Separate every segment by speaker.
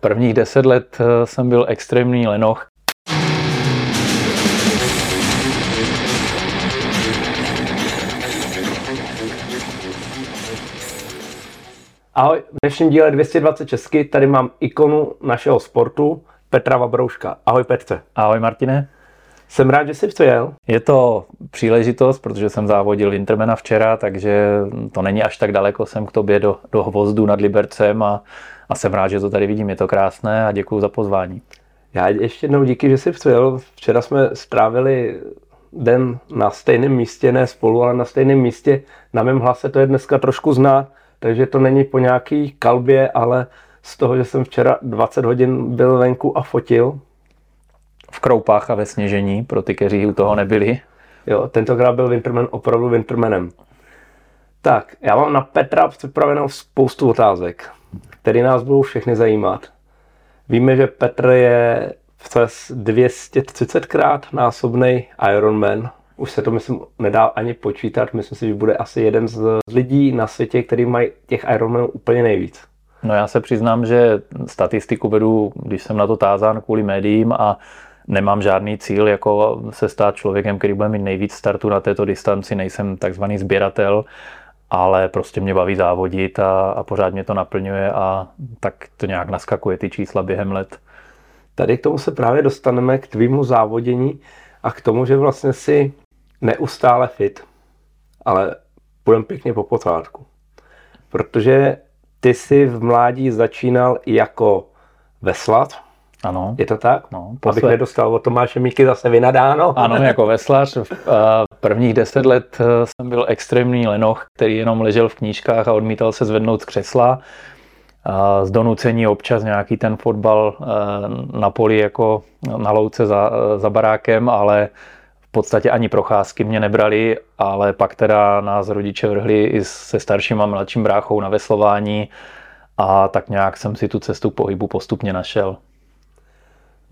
Speaker 1: Prvních deset let eh, jsem byl extrémní lenoch.
Speaker 2: Ahoj, v dnešním díle 220 Česky tady mám ikonu našeho sportu Petra Vabrouška. Ahoj Petře.
Speaker 1: Ahoj Martine.
Speaker 2: Jsem rád, že jsi přijel.
Speaker 1: Je to příležitost, protože jsem závodil Wintermana včera, takže to není až tak daleko jsem k tobě do, do hvozdu nad Libercem a, a jsem rád, že to tady vidím. Je to krásné a děkuji za pozvání.
Speaker 2: Já ještě jednou díky, že jsi přijel. Včera jsme strávili den na stejném místě, ne spolu, ale na stejném místě. Na mém hlase to je dneska trošku znát, takže to není po nějaký kalbě, ale z toho, že jsem včera 20 hodin byl venku a fotil,
Speaker 1: v kroupách a ve sněžení, pro ty, kteří u toho nebyli.
Speaker 2: Jo, tentokrát byl Winterman opravdu Wintermanem. Tak, já mám na Petra připravenou spoustu otázek, které nás budou všechny zajímat. Víme, že Petr je přes 230 krát násobný Ironman. Už se to, myslím, nedá ani počítat. Myslím si, že bude asi jeden z lidí na světě, který mají těch Ironmanů úplně nejvíc.
Speaker 1: No já se přiznám, že statistiku vedu, když jsem na to tázán kvůli médiím a nemám žádný cíl jako se stát člověkem, který bude mít nejvíc startu na této distanci, nejsem takzvaný sběratel, ale prostě mě baví závodit a, a pořád mě to naplňuje a tak to nějak naskakuje ty čísla během let.
Speaker 2: Tady k tomu se právě dostaneme k tvýmu závodění a k tomu, že vlastně si neustále fit, ale půjdeme pěkně po pořádku. Protože ty jsi v mládí začínal jako veslař,
Speaker 1: ano.
Speaker 2: Je to tak?
Speaker 1: No,
Speaker 2: posled... Abych nedostal od Tomáše Míky zase vynadáno.
Speaker 1: Ano, jako veslař. V prvních deset let eh, jsem byl extrémní lenoch, který jenom ležel v knížkách a odmítal se zvednout z křesla. Z donucení občas nějaký ten fotbal eh, na poli jako na louce za, za barákem, ale v podstatě ani procházky mě nebrali, ale pak teda nás rodiče vrhli i se starším a mladším bráchou na veslování a tak nějak jsem si tu cestu pohybu postupně našel.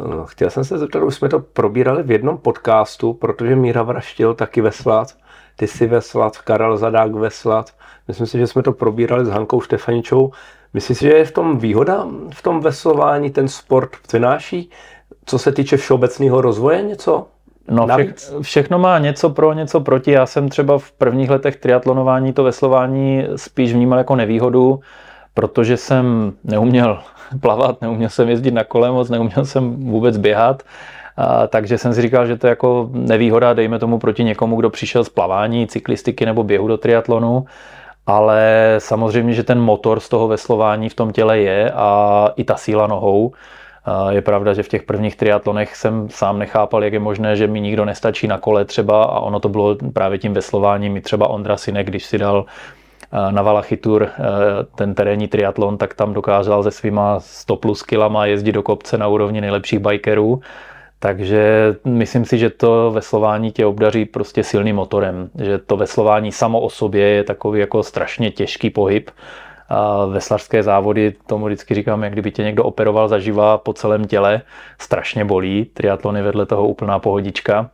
Speaker 2: No, chtěl jsem se zeptat, už jsme to probírali v jednom podcastu, protože Míra Vraštil taky veslat, ty jsi veslat, Karel Zadák veslat. Myslím si, že jsme to probírali s Hankou Štefaničou. Myslíš si, že je v tom výhoda, v tom veslování ten sport přináší, co se týče všeobecného rozvoje něco?
Speaker 1: No, vše, všechno má něco pro, něco proti. Já jsem třeba v prvních letech triatlonování to veslování spíš vnímal jako nevýhodu, protože jsem neuměl plavat, neuměl jsem jezdit na kole moc, neuměl jsem vůbec běhat. A, takže jsem si říkal, že to je jako nevýhoda, dejme tomu proti někomu, kdo přišel z plavání, cyklistiky nebo běhu do triatlonu. Ale samozřejmě, že ten motor z toho veslování v tom těle je a i ta síla nohou. A je pravda, že v těch prvních triatlonech jsem sám nechápal, jak je možné, že mi nikdo nestačí na kole třeba a ono to bylo právě tím veslováním. I třeba Ondra Sinek, když si dal na Valachitur eh, ten terénní triatlon, tak tam dokázal se svýma 100 plus kilama jezdit do kopce na úrovni nejlepších bikerů. Takže myslím si, že to veslování tě obdaří prostě silným motorem. Že to veslování samo o sobě je takový jako strašně těžký pohyb. A veslařské závody, tomu vždycky říkám, jak kdyby tě někdo operoval zaživa po celém těle, strašně bolí. Triatlon je vedle toho úplná pohodička.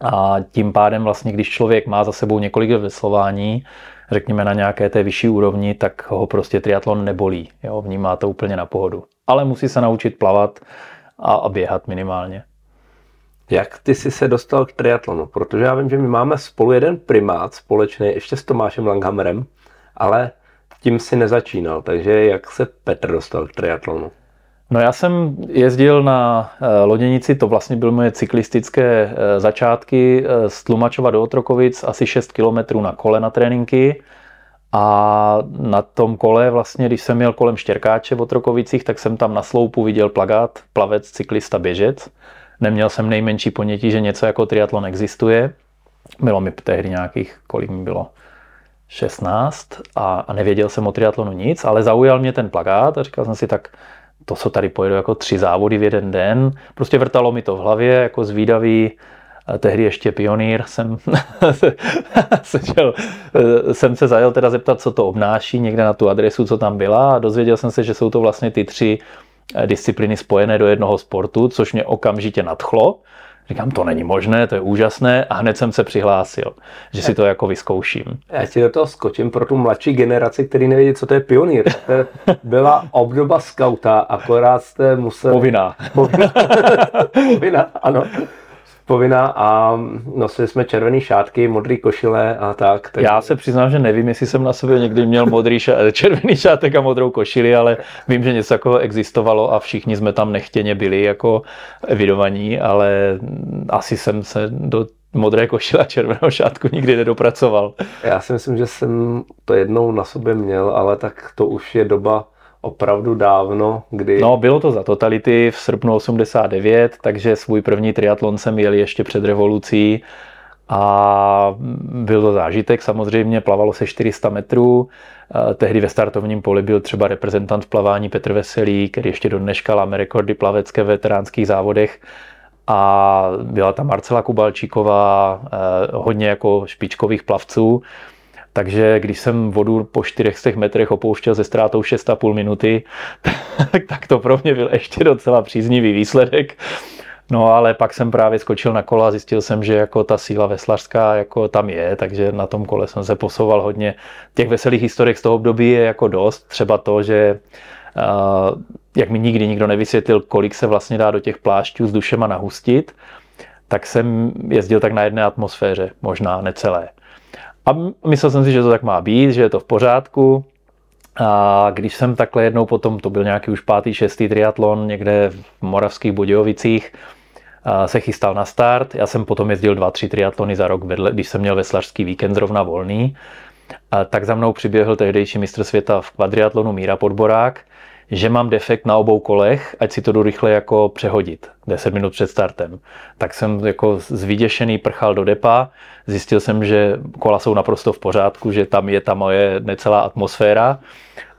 Speaker 1: A tím pádem vlastně, když člověk má za sebou několik veslování, řekněme na nějaké té vyšší úrovni, tak ho prostě triatlon nebolí. Jo? Vnímá to úplně na pohodu. Ale musí se naučit plavat a, a běhat minimálně.
Speaker 2: Jak ty jsi se dostal k triatlonu? Protože já vím, že my máme spolu jeden primát společný, ještě s Tomášem Langhammerem, ale tím si nezačínal. Takže jak se Petr dostal k triatlonu?
Speaker 1: No já jsem jezdil na eh, loděnici, to vlastně byly moje cyklistické eh, začátky eh, z Tlumačova do Otrokovic, asi 6 km na kole na tréninky. A na tom kole, vlastně, když jsem měl kolem Štěrkáče v Otrokovicích, tak jsem tam na sloupu viděl plagát plavec, cyklista, běžec. Neměl jsem nejmenší ponětí, že něco jako triatlon existuje. Bylo mi tehdy nějakých, kolik mi bylo, 16 a, a nevěděl jsem o triatlonu nic, ale zaujal mě ten plagát a říkal jsem si tak, to, co tady pojedu jako tři závody v jeden den, prostě vrtalo mi to v hlavě jako zvídavý, tehdy ještě pionýr, jsem, sečel, jsem se zajel teda zeptat, co to obnáší, někde na tu adresu, co tam byla. A dozvěděl jsem se, že jsou to vlastně ty tři disciplíny spojené do jednoho sportu, což mě okamžitě nadchlo. Říkám, to není možné, to je úžasné a hned jsem se přihlásil, že si to jako vyzkouším.
Speaker 2: Já ti do toho skočím pro tu mladší generaci, který nevědí, co to je pionýr. To byla obdoba skauta, akorát jste museli...
Speaker 1: Povinná.
Speaker 2: Povinná, Povinná ano povinná a nosili jsme červený šátky, modrý košile a tak.
Speaker 1: tak. Já se přiznám, že nevím, jestli jsem na sobě někdy měl modrý šát, červený šátek a modrou košili, ale vím, že něco takového existovalo a všichni jsme tam nechtěně byli jako evidovaní, ale asi jsem se do modré košile a červeného šátku nikdy nedopracoval.
Speaker 2: Já si myslím, že jsem to jednou na sobě měl, ale tak to už je doba opravdu dávno, kdy...
Speaker 1: No, bylo to za totality v srpnu 89, takže svůj první triatlon jsem jel ještě před revolucí a byl to zážitek samozřejmě, plavalo se 400 metrů, eh, tehdy ve startovním poli byl třeba reprezentant plavání Petr Veselý, který ještě do dneška láme rekordy plavecké v veteránských závodech a byla tam Marcela Kubalčíková, eh, hodně jako špičkových plavců. Takže když jsem vodu po 400 metrech opouštěl ze ztrátou 6,5 minuty, tak to pro mě byl ještě docela příznivý výsledek. No ale pak jsem právě skočil na kola a zjistil jsem, že jako ta síla veslařská jako tam je, takže na tom kole jsem se posouval hodně. Těch veselých historiek z toho období je jako dost. Třeba to, že jak mi nikdy nikdo nevysvětlil, kolik se vlastně dá do těch plášťů s dušema nahustit, tak jsem jezdil tak na jedné atmosféře, možná necelé. A myslel jsem si, že to tak má být, že je to v pořádku. A když jsem takhle jednou potom, to byl nějaký už pátý, šestý triatlon někde v Moravských Budějovicích, se chystal na start. Já jsem potom jezdil dva, tři triatlony za rok, vedle, když jsem měl veslařský víkend zrovna volný. A tak za mnou přiběhl tehdejší mistr světa v kvadriatlonu Míra Podborák, že mám defekt na obou kolech, ať si to jdu rychle jako přehodit 10 minut před startem. Tak jsem jako zvyděšený prchal do depa, zjistil jsem, že kola jsou naprosto v pořádku, že tam je ta moje necelá atmosféra.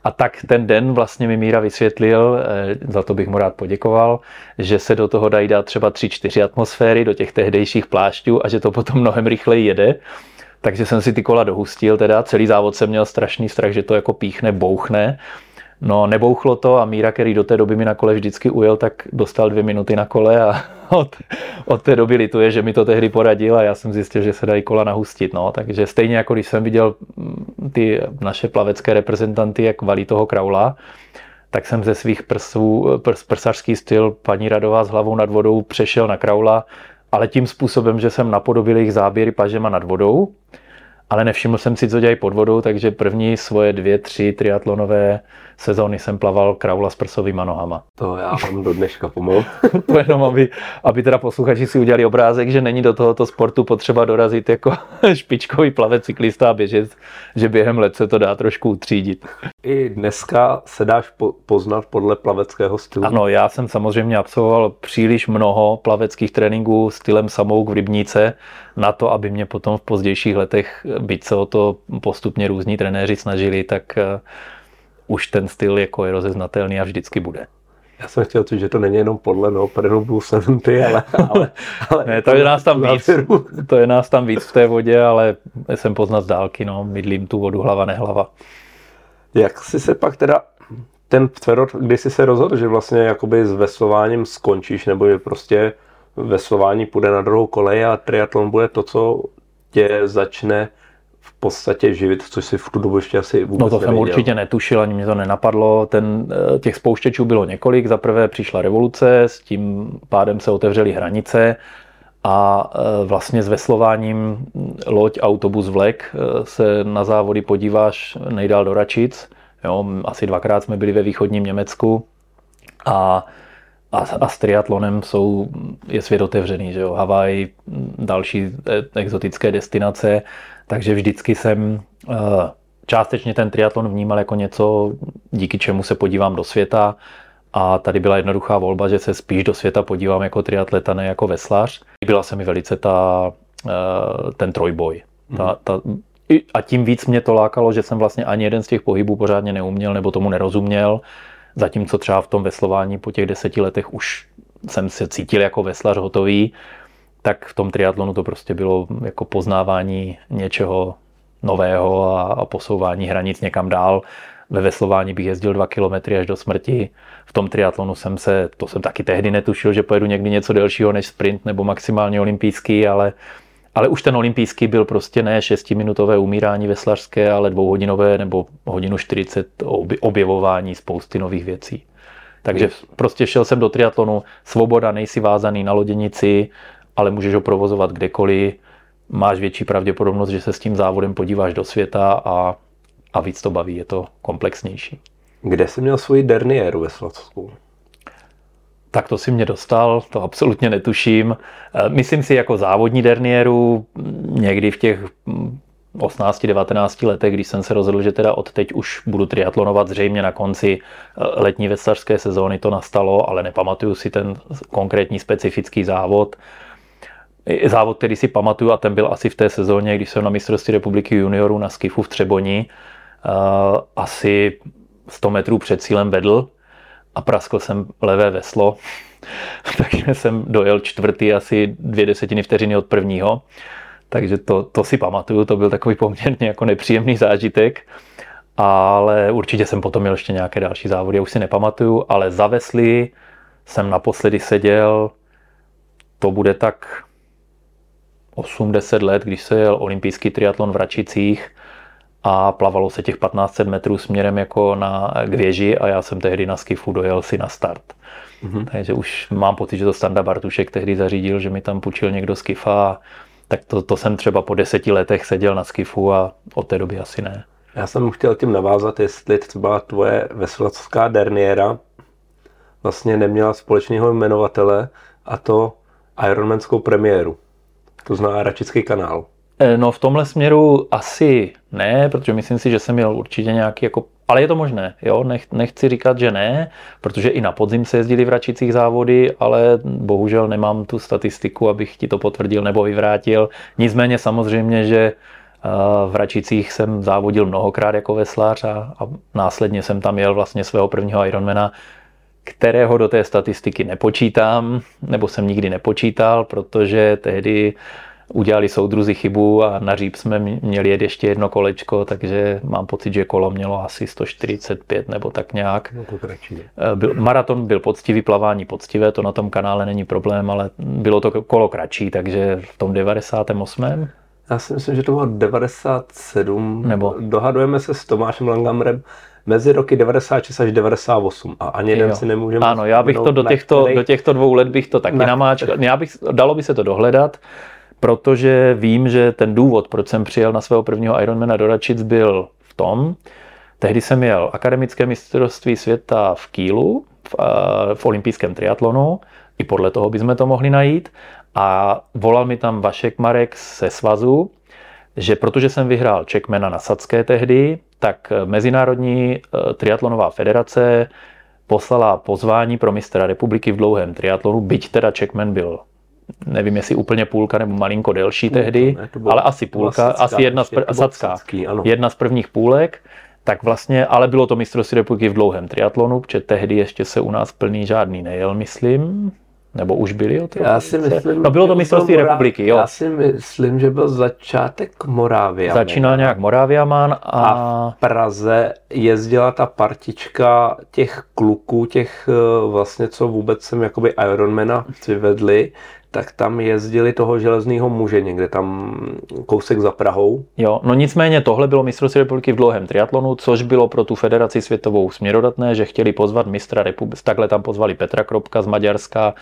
Speaker 1: A tak ten den vlastně mi Míra vysvětlil, eh, za to bych mu rád poděkoval, že se do toho dají dát třeba 3-4 atmosféry do těch tehdejších plášťů a že to potom mnohem rychleji jede. Takže jsem si ty kola dohustil, teda celý závod jsem měl strašný strach, že to jako píchne, bouchne No, nebouchlo to a Míra, který do té doby mi na kole vždycky ujel, tak dostal dvě minuty na kole a od, od té doby lituje, že mi to tehdy poradil a já jsem zjistil, že se dají kola nahustit. No. Takže stejně jako když jsem viděl mm, ty naše plavecké reprezentanty, jak valí toho kraula, tak jsem ze svých prsů, prs, prsařský styl paní Radová s hlavou nad vodou přešel na kraula, ale tím způsobem, že jsem napodobil jejich záběry pažema nad vodou, ale nevšiml jsem si, co dělají pod vodou, takže první svoje dvě, tři triatlonové sezóny jsem plaval kraula s prsovýma nohama.
Speaker 2: To já mám do dneška pomalu.
Speaker 1: to jenom, aby, aby teda posluchači si udělali obrázek, že není do tohoto sportu potřeba dorazit jako špičkový plavec, cyklista a běžet, že během let se to dá trošku utřídit.
Speaker 2: I dneska se dáš po, poznat podle plaveckého stylu?
Speaker 1: Ano, já jsem samozřejmě absolvoval příliš mnoho plaveckých tréninků stylem samouk v Rybníce na to, aby mě potom v pozdějších letech, byť se o to postupně různí trenéři snažili, tak eh, už ten styl jako je rozeznatelný a vždycky bude.
Speaker 2: Já jsem chtěl říct, že to není jenom podle no, Blue 70, ale, ale,
Speaker 1: ale ne, to je nás tam víc, to je nás tam víc v té vodě, ale jsem poznat z dálky, no, mydlím tu vodu hlava nehlava.
Speaker 2: Jak jsi se pak teda ten tverot, kdy jsi se rozhodl, že vlastně jakoby s veslováním skončíš, nebo je prostě veslování půjde na druhou kolej a triatlon bude to, co tě začne podstatě živit, což si v tu dobu ještě asi vůbec
Speaker 1: No to
Speaker 2: nevěděl.
Speaker 1: jsem určitě netušil, ani mě to nenapadlo. Ten, eh, těch spouštěčů bylo několik. Za prvé přišla revoluce, s tím pádem se otevřely hranice a eh, vlastně s veslováním loď, autobus, vlek eh, se na závody podíváš nejdál do Račic. Jo, asi dvakrát jsme byli ve východním Německu a a, a s triatlonem jsou, je svět otevřený, že jo, Havaj, další exotické destinace, takže vždycky jsem uh, částečně ten triatlon vnímal jako něco, díky čemu se podívám do světa a tady byla jednoduchá volba, že se spíš do světa podívám jako triatleta, ne jako veslař. Byla se mi velice ta, uh, ten trojboj. Ta, ta, a tím víc mě to lákalo, že jsem vlastně ani jeden z těch pohybů pořádně neuměl nebo tomu nerozuměl Zatímco třeba v tom veslování po těch deseti letech už jsem se cítil jako veslař hotový, tak v tom triatlonu to prostě bylo jako poznávání něčeho nového a, a posouvání hranic někam dál. Ve veslování bych jezdil 2 kilometry až do smrti. V tom triatlonu jsem se, to jsem taky tehdy netušil, že pojedu někdy něco delšího než sprint nebo maximálně olympijský, ale, ale už ten olympijský byl prostě ne 6-minutové umírání veslařské, ale dvouhodinové nebo hodinu 40 objevování spousty nových věcí. Takže prostě šel jsem do triatlonu, svoboda, nejsi vázaný na loděnici, ale můžeš ho provozovat kdekoliv, máš větší pravděpodobnost, že se s tím závodem podíváš do světa a, a víc to baví, je to komplexnější.
Speaker 2: Kde jsi měl svoji derniéru ve Slavsku?
Speaker 1: Tak to si mě dostal, to absolutně netuším. Eh, myslím si jako závodní derniéru někdy v těch 18-19 letech, když jsem se rozhodl, že teda od teď už budu triatlonovat, zřejmě na konci eh, letní veslařské sezóny to nastalo, ale nepamatuju si ten konkrétní specifický závod. Závod, který si pamatuju, a ten byl asi v té sezóně, když jsem na mistrovství republiky juniorů na Skifu v Třeboni, eh, asi 100 metrů před cílem vedl a praskl jsem levé veslo, takže jsem dojel čtvrtý asi dvě desetiny vteřiny od prvního. Takže to, to si pamatuju, to byl takový poměrně jako nepříjemný zážitek. Ale určitě jsem potom měl ještě nějaké další závody, já už si nepamatuju, ale za vesly jsem naposledy seděl, to bude tak 8-10 let, když se jel olympijský triatlon v Račicích a plavalo se těch 1500 metrů směrem jako na, k věži a já jsem tehdy na skifu dojel si na start. Mm-hmm. Takže už mám pocit, že to Standa Bartušek tehdy zařídil, že mi tam půjčil někdo skifa a tak to, to jsem třeba po deseti letech seděl na skifu a od té doby asi ne.
Speaker 2: Já jsem chtěl tím navázat, jestli třeba tvoje veselovská derniéra vlastně neměla společného jmenovatele a to Ironmanskou premiéru. To zná Račický kanál.
Speaker 1: E, no v tomhle směru asi ne, protože myslím si, že jsem měl určitě nějaký jako ale je to možné, jo? Nech, nechci říkat, že ne, protože i na podzim se jezdili v Račicích závody, ale bohužel nemám tu statistiku, abych ti to potvrdil nebo vyvrátil. Nicméně samozřejmě, že eh, v Račicích jsem závodil mnohokrát jako veslář a, a následně jsem tam jel vlastně svého prvního Ironmana, kterého do té statistiky nepočítám, nebo jsem nikdy nepočítal, protože tehdy udělali soudruzi chybu a na říp jsme měli jet ještě jedno kolečko, takže mám pocit, že kolo mělo asi 145 nebo tak nějak.
Speaker 2: No to kratší.
Speaker 1: Eh, byl, maraton byl poctivý, plavání poctivé, to na tom kanále není problém, ale bylo to kolo kratší, takže v tom 98.
Speaker 2: Já si myslím, že to bylo 97. Nebo... Dohadujeme se s Tomášem Langamrem mezi roky 96 až 98 a ani jeden si nemůžeme...
Speaker 1: Ano, já bych to do těchto, do těchto dvou let bych to taky namáčkal. Já bych, dalo by se to dohledat protože vím, že ten důvod, proč jsem přijel na svého prvního Ironmana do Račic, byl v tom, tehdy jsem měl akademické mistrovství světa v Kýlu, v, v olympijském triatlonu, i podle toho bychom to mohli najít, a volal mi tam Vašek Marek ze svazu, že protože jsem vyhrál Čekmena na Sadské tehdy, tak Mezinárodní e, triatlonová federace poslala pozvání pro mistra republiky v dlouhém triatlonu, byť teda Čekmen byl nevím, jestli úplně půlka nebo malinko delší půlka, tehdy, ne, bylo, ale asi půlka, sacká, asi jedna z, pr- sacká, sacký, ano. jedna z prvních půlek, tak vlastně, ale bylo to mistrovství republiky v dlouhém triatlonu, protože tehdy ještě se u nás plný žádný nejel, myslím, nebo už byli o
Speaker 2: Já si myslím,
Speaker 1: no bylo to mistrovství republiky, jo.
Speaker 2: Já si myslím, že byl začátek Morávia.
Speaker 1: Začínal nějak Moraviaman a...
Speaker 2: a v Praze jezdila ta partička těch kluků, těch eh, vlastně, co vůbec jsem jakoby Ironmana přivedli, tak tam jezdili toho železného muže někde tam kousek za Prahou.
Speaker 1: Jo, no nicméně tohle bylo mistrovství republiky v dlouhém triatlonu, což bylo pro tu federaci světovou směrodatné, že chtěli pozvat mistra republiky. Takhle tam pozvali Petra Kropka z Maďarska,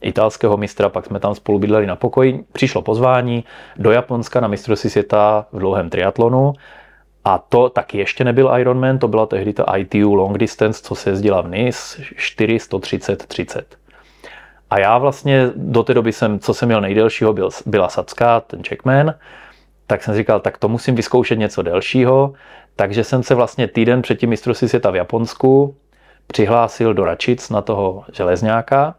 Speaker 1: italského mistra, pak jsme tam spolu bydleli na pokoji. Přišlo pozvání do Japonska na mistrovství světa v dlouhém triatlonu. A to taky ještě nebyl Ironman, to byla tehdy ta ITU Long Distance, co se jezdila v NIS 4, 130, 30. A já vlastně do té doby jsem, co jsem měl nejdelšího, byl, byla Sacka, ten Checkman, tak jsem říkal, tak to musím vyzkoušet něco delšího, takže jsem se vlastně týden před tím mistrovství světa v Japonsku přihlásil do Račic na toho železňáka.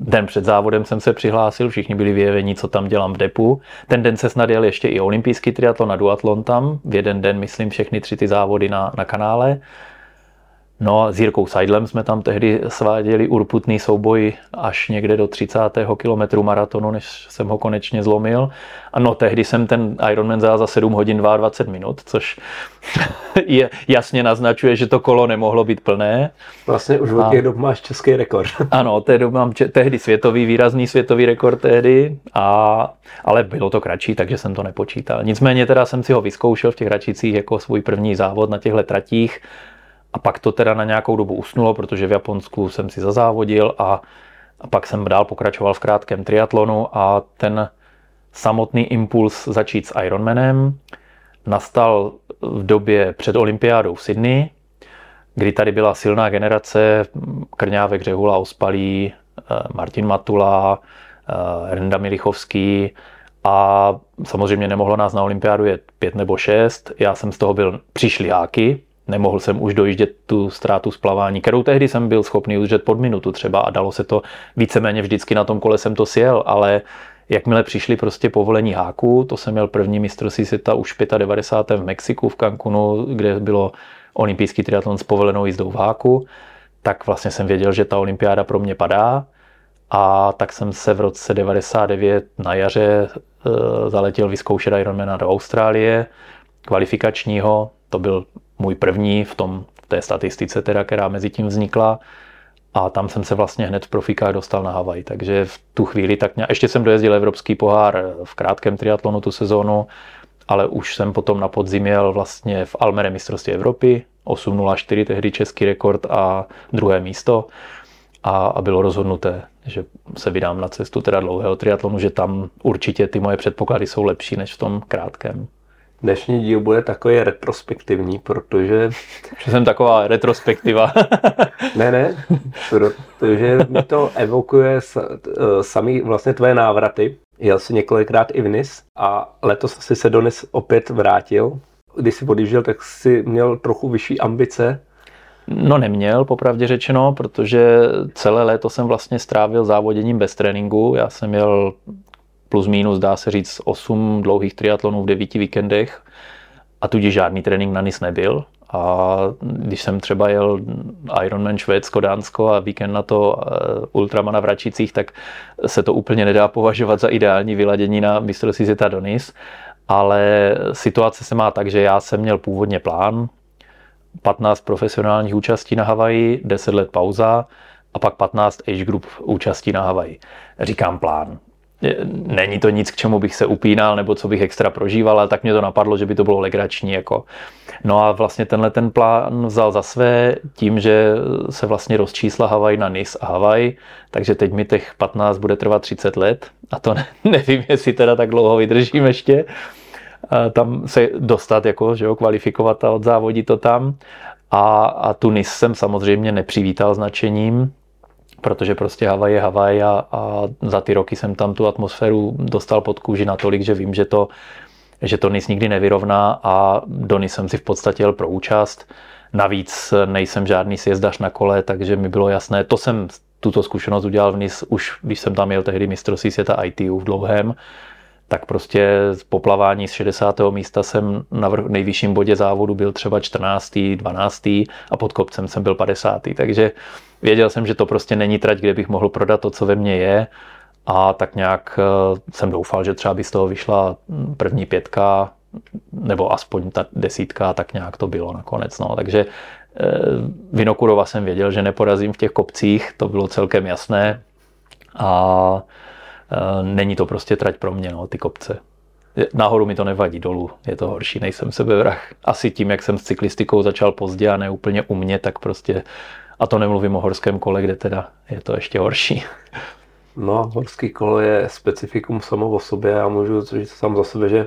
Speaker 1: Den před závodem jsem se přihlásil, všichni byli vyjevení, co tam dělám v depu. Ten den se snad jel ještě i olympijský triatlon a duatlon tam. V jeden den, myslím, všechny tři ty závody na, na kanále. No a s Jirkou Seidlem jsme tam tehdy sváděli urputný souboj až někde do 30. kilometru maratonu, než jsem ho konečně zlomil. A no tehdy jsem ten Ironman za 7 hodin 22 minut, což je, jasně naznačuje, že to kolo nemohlo být plné.
Speaker 2: Vlastně už od těch dob máš český rekord.
Speaker 1: ano, té dob mám tehdy světový, výrazný světový rekord tehdy, a, ale bylo to kratší, takže jsem to nepočítal. Nicméně teda jsem si ho vyzkoušel v těch Račicích jako svůj první závod na těchto tratích a pak to teda na nějakou dobu usnulo, protože v Japonsku jsem si zazávodil a, a pak jsem dál pokračoval v krátkém triatlonu a ten samotný impuls začít s Ironmanem nastal v době před olympiádou v Sydney, kdy tady byla silná generace Krňávek, Řehula, Ospalí, eh, Martin Matula, eh, Renda Milichovský a samozřejmě nemohlo nás na olympiádu jet pět nebo šest. Já jsem z toho byl přišliáky, Nemohl jsem už dojíždět tu ztrátu splavání, kterou tehdy jsem byl schopný udržet pod minutu třeba a dalo se to víceméně vždycky na tom kole jsem to sjel, ale jakmile přišli prostě povolení háku, to jsem měl první mistrovství světa už 95. v Mexiku v Cancunu, kde bylo olympijský triatlon s povolenou jízdou v háku, tak vlastně jsem věděl, že ta olympiáda pro mě padá a tak jsem se v roce 99 na jaře e, zaletěl vyzkoušet Ironmana do Austrálie, kvalifikačního, to byl můj první v, tom, v té statistice, teda, která mezi tím vznikla. A tam jsem se vlastně hned v profikách dostal na Havaj. Takže v tu chvíli tak nějak, ještě jsem dojezdil Evropský pohár v krátkém triatlonu tu sezónu, ale už jsem potom na podzim jel vlastně v Almere mistrovství Evropy, 8.04 tehdy český rekord a druhé místo. A, a bylo rozhodnuté, že se vydám na cestu teda dlouhého triatlonu, že tam určitě ty moje předpoklady jsou lepší než v tom krátkém.
Speaker 2: Dnešní díl bude takový retrospektivní, protože...
Speaker 1: Že jsem taková retrospektiva.
Speaker 2: ne, ne, protože mi to evokuje eh, samý vlastně tvoje návraty. Jel jsi několikrát i v NIS a letos si se do NIS opět vrátil. Když jsi odjížděl, tak jsi měl trochu vyšší ambice.
Speaker 1: No neměl, popravdě řečeno, protože celé léto jsem vlastně strávil závoděním bez tréninku. Já jsem měl plus minus, dá se říct, 8 dlouhých triatlonů v 9 víkendech a tudíž žádný trénink na NIS nebyl. A když jsem třeba jel Ironman Švédsko, Dánsko a víkend na to eh, Ultramana v Račicích, tak se to úplně nedá považovat za ideální vyladění na mistrovství světa do NIS. Ale situace se má tak, že já jsem měl původně plán, 15 profesionálních účastí na Havaji, 10 let pauza a pak 15 age group účastí na Havaji. Říkám plán není to nic, k čemu bych se upínal nebo co bych extra prožíval, ale tak mě to napadlo, že by to bylo legrační. Jako. No a vlastně tenhle ten plán vzal za své tím, že se vlastně rozčísla Havaj na NIS a Havaj, takže teď mi těch 15 bude trvat 30 let a to ne, nevím, jestli teda tak dlouho vydržím ještě. A tam se dostat, jako, že jo, kvalifikovat a odzávodit to tam. A, a tu NIS jsem samozřejmě nepřivítal značením, protože prostě Havaj je Havaj a, a za ty roky jsem tam tu atmosféru dostal pod kůži natolik, že vím, že to, že to nic nikdy nevyrovná a do NIS jsem si v podstatě jel pro účast. Navíc nejsem žádný sjezdař na kole, takže mi bylo jasné, to jsem tuto zkušenost udělal v NIS už, když jsem tam jel tehdy mistrovství světa ITU v dlouhém, tak prostě z poplavání z 60. místa jsem na nejvyšším bodě závodu byl třeba 14., 12. a pod kopcem jsem byl 50. Takže věděl jsem, že to prostě není trať, kde bych mohl prodat to, co ve mně je a tak nějak eh, jsem doufal, že třeba by z toho vyšla první pětka nebo aspoň ta desítka, tak nějak to bylo nakonec. No. Takže eh, Vinokurova jsem věděl, že neporazím v těch kopcích, to bylo celkem jasné a eh, není to prostě trať pro mě, no, ty kopce. Nahoru mi to nevadí, dolů je to horší, nejsem sebevrah. Asi tím, jak jsem s cyklistikou začal pozdě a ne úplně u mě, tak prostě a to nemluvím o horském kole, kde teda je to ještě horší.
Speaker 2: No, horský kolo je specifikum samo o sobě. Já můžu říct sám za sebe, že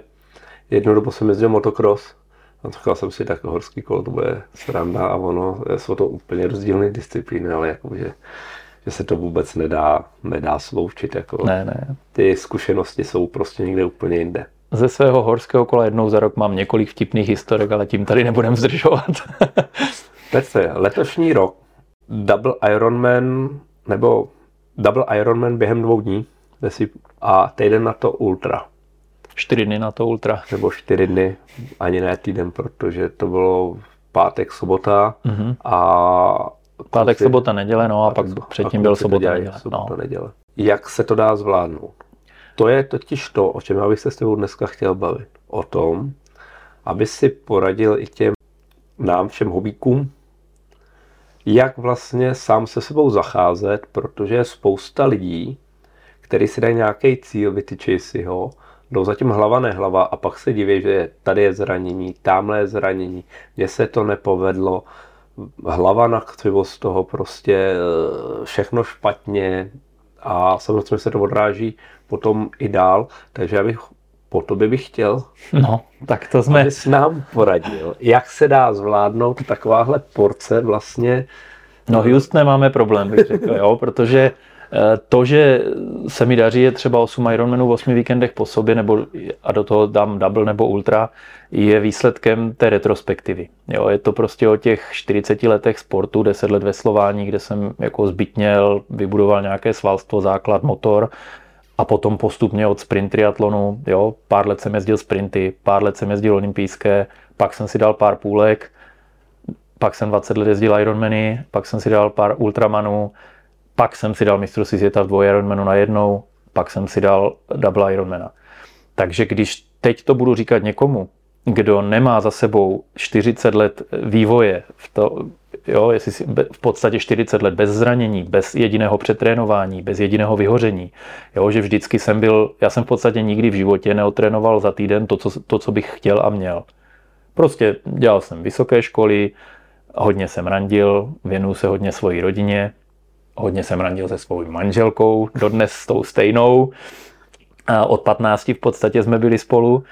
Speaker 2: jednu dobu jsem jezdil motocross a říkal jsem si, tak horský kolo to bude sranda a ono, jsou to úplně rozdílné disciplíny, ale jako, že, že se to vůbec nedá, nedá sloučit. Jako,
Speaker 1: ne, ne.
Speaker 2: Ty zkušenosti jsou prostě někde úplně jinde.
Speaker 1: Ze svého horského kola jednou za rok mám několik vtipných historek, ale tím tady nebudem zdržovat.
Speaker 2: Petře, letošní rok double Ironman nebo double Ironman během dvou dní a týden na to ultra.
Speaker 1: Čtyři dny na to ultra.
Speaker 2: Nebo čtyři dny, ani ne týden, protože to bylo pátek, sobota
Speaker 1: Mhm.
Speaker 2: a
Speaker 1: Pátek,
Speaker 2: konci-
Speaker 1: sobota, neděle, no a pak
Speaker 2: so-
Speaker 1: předtím
Speaker 2: a
Speaker 1: byl
Speaker 2: kluci
Speaker 1: sobota, neděle.
Speaker 2: sobota,
Speaker 1: No.
Speaker 2: neděle. Jak se to dá zvládnout? To je totiž to, o čem já bych se s tebou dneska chtěl bavit. O tom, aby si poradil i těm nám všem hobíkům, jak vlastně sám se sebou zacházet, protože je spousta lidí, který si dají nějaký cíl, vytyčí si ho, jdou zatím hlava nehlava a pak se diví, že tady je zranění, tamhle je zranění, mně se to nepovedlo, hlava na z toho prostě eh, všechno špatně a samozřejmě se to odráží potom i dál, takže já bych po tobě bych chtěl,
Speaker 1: no, tak to jsme,
Speaker 2: abys nám poradil, jak se dá zvládnout takováhle porce vlastně
Speaker 1: no Houston máme problém, bych řekl, jo, protože eh, to, že se mi daří je třeba 8 Ironmanů v 8 víkendech po sobě, nebo a do toho dám double nebo ultra, je výsledkem té retrospektivy. Jo, je to prostě o těch 40 letech sportu, 10 let veslování, kde jsem jako zbytněl, vybudoval nějaké svalstvo, základ, motor a potom postupně od sprint triatlonu, jo, pár let jsem jezdil sprinty, pár let jsem jezdil olympijské, pak jsem si dal pár půlek, pak jsem 20 let jezdil Ironmany, pak jsem si dal pár Ultramanů, pak jsem si dal mistrovství světa v dvou Ironmanu na jednou, pak jsem si dal double Ironmana. Takže když teď to budu říkat někomu, kdo nemá za sebou 40 let vývoje, v, to, jo, jestli si, be- v podstatě 40 let bez zranění, bez jediného přetrénování, bez jediného vyhoření, jo, že vždycky jsem byl, já jsem v podstatě nikdy v životě neotrénoval za týden to, co, to, co bych chtěl a měl. Prostě dělal jsem vysoké školy, hodně jsem randil, věnuju se hodně svojí rodině, hodně jsem randil se svou manželkou, dodnes s tou stejnou. A od 15 v podstatě jsme byli spolu,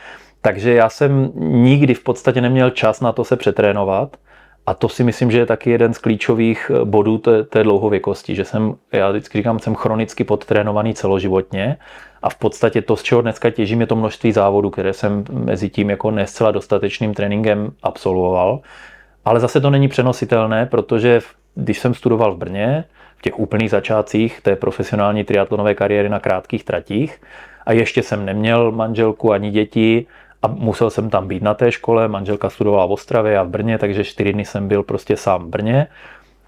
Speaker 1: takže já jsem nikdy v podstatě neměl čas na to se přetrénovat. A to si myslím, že je taky jeden z klíčových bodů té, té dlouhověkosti, že jsem, já vždycky říkám, jsem chronicky podtrénovaný celoživotně a v podstatě to, z čeho dneska těžím, je to množství závodů, které jsem mezi tím jako ne zcela dostatečným tréninkem absolvoval. Ale zase to není přenositelné, protože když jsem studoval v Brně, v těch úplných začátcích té profesionální triatlonové kariéry na krátkých tratích a ještě jsem neměl manželku ani děti a musel jsem tam být na té škole, manželka studovala v Ostravě a v Brně, takže čtyři dny jsem byl prostě sám v Brně,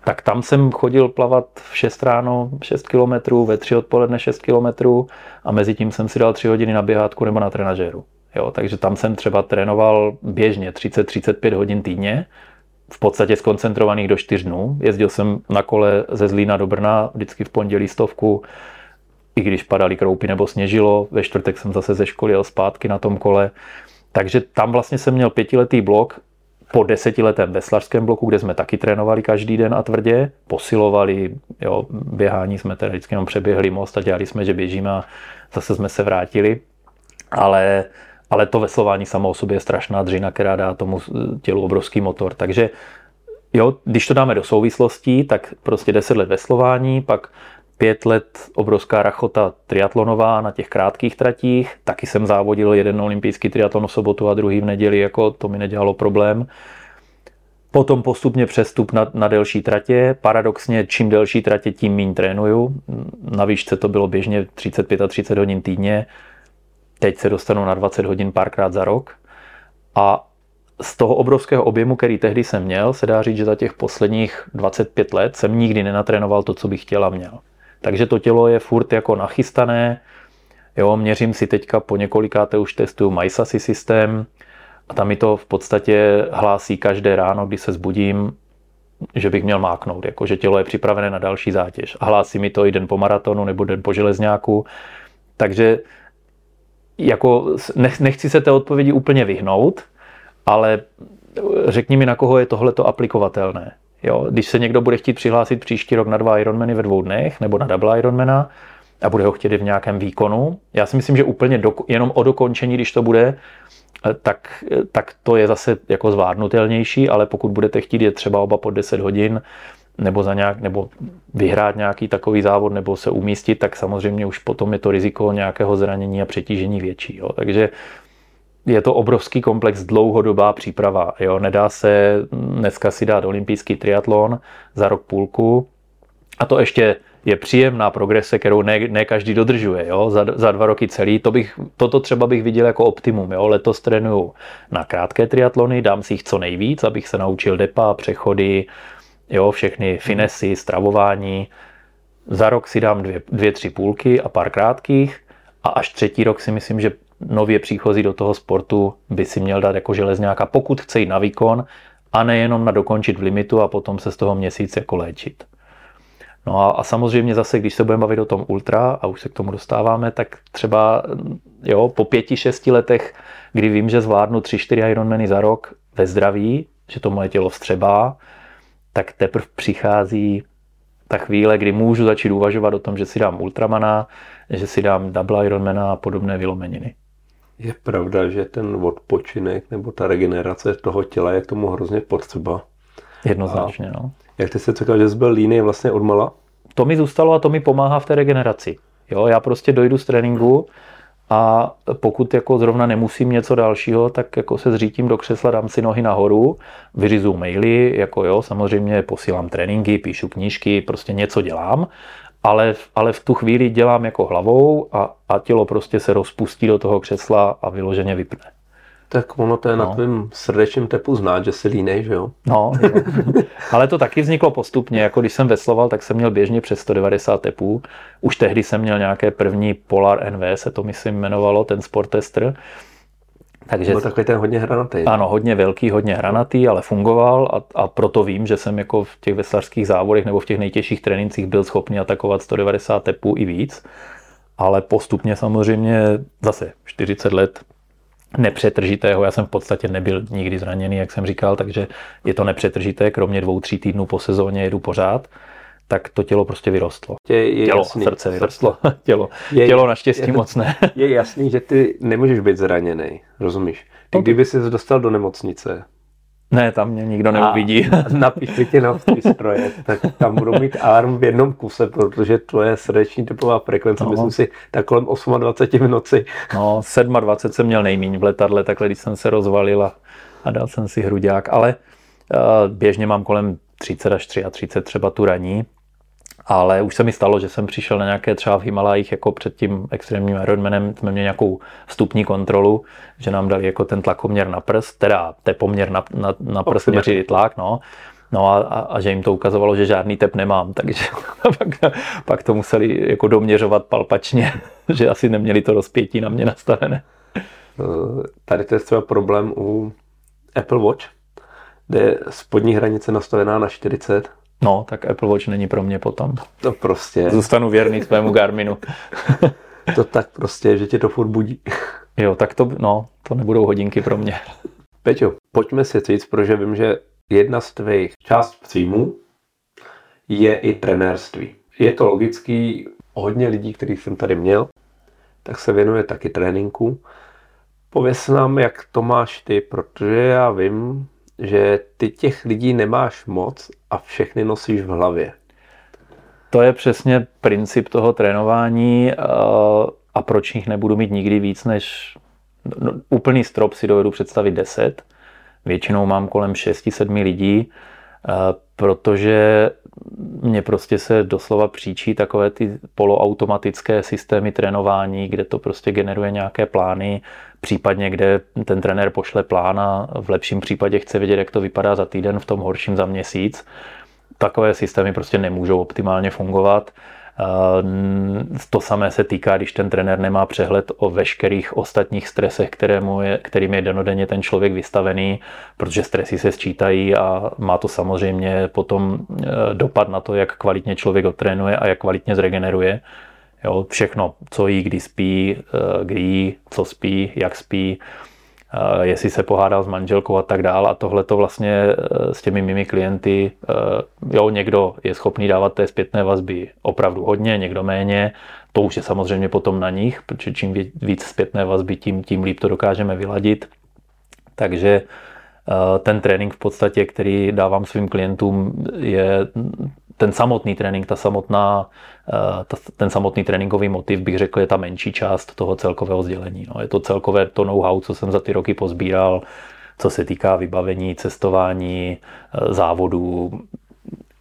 Speaker 1: tak tam jsem chodil plavat v 6 ráno 6 kilometrů, ve 3 odpoledne 6 kilometrů a mezi tím jsem si dal 3 hodiny na běhátku nebo na trenažéru. Jo, takže tam jsem třeba trénoval běžně 30-35 hodin týdně, v podstatě skoncentrovaných do 4 dnů. Jezdil jsem na kole ze Zlína do Brna, vždycky v pondělí stovku, i když padaly kroupy nebo sněžilo. Ve čtvrtek jsem zase ze školy jel zpátky na tom kole. Takže tam vlastně jsem měl pětiletý blok po desetiletém veslařském bloku, kde jsme taky trénovali každý den a tvrdě, posilovali, jo, běhání jsme teda vždycky jenom přeběhli most a dělali jsme, že běžíme a zase jsme se vrátili. Ale, ale to veslování samo o sobě je strašná dřina, která dá tomu tělu obrovský motor. Takže jo, když to dáme do souvislostí, tak prostě 10 let veslování, pak pět let obrovská rachota triatlonová na těch krátkých tratích. Taky jsem závodil jeden olympijský triatlon v sobotu a druhý v neděli, jako to mi nedělalo problém. Potom postupně přestup na, na delší tratě. Paradoxně, čím delší tratě, tím méně trénuju. Na výšce to bylo běžně 35 a 30 hodin týdně. Teď se dostanu na 20 hodin párkrát za rok. A z toho obrovského objemu, který tehdy jsem měl, se dá říct, že za těch posledních 25 let jsem nikdy nenatrénoval to, co bych chtěl a měl. Takže to tělo je furt jako nachystané. Jo, měřím si teďka po několikáté už testuju MySASI systém a tam mi to v podstatě hlásí každé ráno, když se zbudím, že bych měl máknout, jako že tělo je připravené na další zátěž. A hlásí mi to i den po maratonu nebo den po železňáku. Takže jako nechci se té odpovědi úplně vyhnout, ale řekni mi, na koho je tohleto aplikovatelné. Jo, když se někdo bude chtít přihlásit příští rok na dva Ironmany ve dvou dnech nebo na double Ironmana a bude ho chtět v nějakém výkonu, já si myslím, že úplně do, jenom o dokončení, když to bude, tak, tak to je zase jako zvládnutelnější, ale pokud budete chtít je třeba oba po 10 hodin, nebo, za nějak, nebo vyhrát nějaký takový závod, nebo se umístit, tak samozřejmě už potom je to riziko nějakého zranění a přetížení větší. Jo. Takže je to obrovský komplex, dlouhodobá příprava. Jo. Nedá se dneska si dát olympijský triatlon za rok půlku A to ještě je příjemná progrese, kterou ne, ne každý dodržuje. Jo? Za, za dva roky celý. To bych, toto třeba bych viděl jako optimum. Jo? Letos trénuju na krátké triatlony, dám si jich co nejvíc, abych se naučil depa, přechody, jo? všechny finesy, stravování. Za rok si dám dvě, dvě, tři půlky a pár krátkých a až třetí rok si myslím, že nově příchozí do toho sportu by si měl dát jako železňáka, pokud chce jít na výkon a nejenom na dokončit v limitu a potom se z toho měsíc jako léčit. No a, a samozřejmě zase, když se budeme bavit o tom ultra, a už se k tomu dostáváme, tak třeba jo, po pěti, šesti letech, kdy vím, že zvládnu tři, čtyři Ironmany za rok ve zdraví, že to moje tělo vstřebá, tak teprve přichází ta chvíle, kdy můžu začít uvažovat o tom, že si dám ultramana, že si dám double Ironmana a podobné vylomeniny.
Speaker 2: Je pravda, že ten odpočinek nebo ta regenerace toho těla je k tomu hrozně potřeba.
Speaker 1: Jednoznačně, no.
Speaker 2: Jak ty jsi říkal, že jsi byl líný vlastně odmala?
Speaker 1: To mi zůstalo a to mi pomáhá v té regeneraci. Jo, já prostě dojdu z tréninku a pokud jako zrovna nemusím něco dalšího, tak jako se zřítím do křesla, dám si nohy nahoru, vyřizu maily, jako jo, samozřejmě posílám tréninky, píšu knížky, prostě něco dělám, ale, ale v tu chvíli dělám jako hlavou a, a tělo prostě se rozpustí do toho křesla a vyloženě vypne.
Speaker 2: Tak ono to je no. na tvém srdečním tepu znát, že si línej, že jo?
Speaker 1: No, ale to taky vzniklo postupně. Jako když jsem vesloval, tak jsem měl běžně přes 190 tepů. Už tehdy jsem měl nějaké první Polar NV, se to myslím jmenovalo, ten sportester.
Speaker 2: Takže, byl takový ten hodně hranatý.
Speaker 1: Ano, hodně velký, hodně hranatý, ale fungoval a, a proto vím, že jsem jako v těch veslařských závodech nebo v těch nejtěžších trénincích byl schopný atakovat 190 tepů i víc. Ale postupně samozřejmě zase 40 let nepřetržitého. Já jsem v podstatě nebyl nikdy zraněný, jak jsem říkal, takže je to nepřetržité, kromě dvou, tří týdnů po sezóně jedu pořád tak to tělo prostě vyrostlo.
Speaker 2: Je, je
Speaker 1: tělo,
Speaker 2: jasný,
Speaker 1: srdce vyrostlo. tělo, je, tělo naštěstí je, moc ne.
Speaker 2: Je jasný, že ty nemůžeš být zraněný, rozumíš? Ty, no kdyby se dostal do nemocnice,
Speaker 1: ne, tam mě nikdo neuvidí.
Speaker 2: Napiš tě na stroje, tak tam budou mít alarm v jednom kuse, protože tvoje srdeční tepová frekvence, no. myslím si, tak kolem 28 v noci.
Speaker 1: No, 27 jsem měl nejméně v letadle, takhle když jsem se rozvalil a, a dal jsem si hruďák, ale uh, běžně mám kolem 30 až 33 třeba tu raní, ale už se mi stalo, že jsem přišel na nějaké třeba v Himalajích jako před tím extrémním Ironmanem, jsme měli nějakou vstupní kontrolu, že nám dali jako ten tlakoměr na prst, teda tepoměr na, na, na prst měřili tlak, no. No a, a, a, že jim to ukazovalo, že žádný tep nemám, takže pak, pak to museli jako doměřovat palpačně, že asi neměli to rozpětí na mě nastavené.
Speaker 2: Tady to je třeba problém u Apple Watch, kde je spodní hranice nastavená na 40
Speaker 1: No, tak Apple Watch není pro mě potom.
Speaker 2: To prostě.
Speaker 1: Zůstanu věrný svému Garminu.
Speaker 2: to tak prostě, že tě to furt budí.
Speaker 1: jo, tak to, no, to nebudou hodinky pro mě.
Speaker 2: Peťo, pojďme si říct, protože vím, že jedna z tvých část příjmů je i trenérství. Je to logický, hodně lidí, kterých jsem tady měl, tak se věnuje taky tréninku. Pověs nám, jak to máš ty, protože já vím, že ty těch lidí nemáš moc a všechny nosíš v hlavě.
Speaker 1: To je přesně princip toho trénování eh, a proč jich nebudu mít nikdy víc než no, úplný strop si dovedu představit 10. Většinou mám kolem 6-7 lidí, protože mě prostě se doslova příčí takové ty poloautomatické systémy trénování, kde to prostě generuje nějaké plány, případně kde ten trenér pošle plán a v lepším případě chce vědět, jak to vypadá za týden, v tom horším za měsíc. Takové systémy prostě nemůžou optimálně fungovat. To samé se týká, když ten trenér nemá přehled o veškerých ostatních stresech, kterému je, kterým je denodenně ten člověk vystavený, protože stresy se sčítají a má to samozřejmě potom e, dopad na to, jak kvalitně člověk otrénuje a jak kvalitně zregeneruje. Jo, všechno, co jí, kdy spí, eh, kdy jí, co spí, jak spí, eh, jestli se pohádal s manželkou a tak dál. A tohle to vlastně eh, s těmi mými klienty, jo, někdo je schopný dávat té zpětné vazby opravdu hodně, někdo méně. To už je samozřejmě potom na nich, protože čím víc zpětné vazby, tím, tím líp to dokážeme vyladit. Takže ten trénink v podstatě, který dávám svým klientům, je ten samotný trénink, ta samotná, eh, ta, ten samotný tréninkový motiv, bych řekl, je ta menší část toho celkového sdělení. No, je to celkové to know-how, co jsem za ty roky pozbíral, co se týká vybavení, cestování, eh, závodů.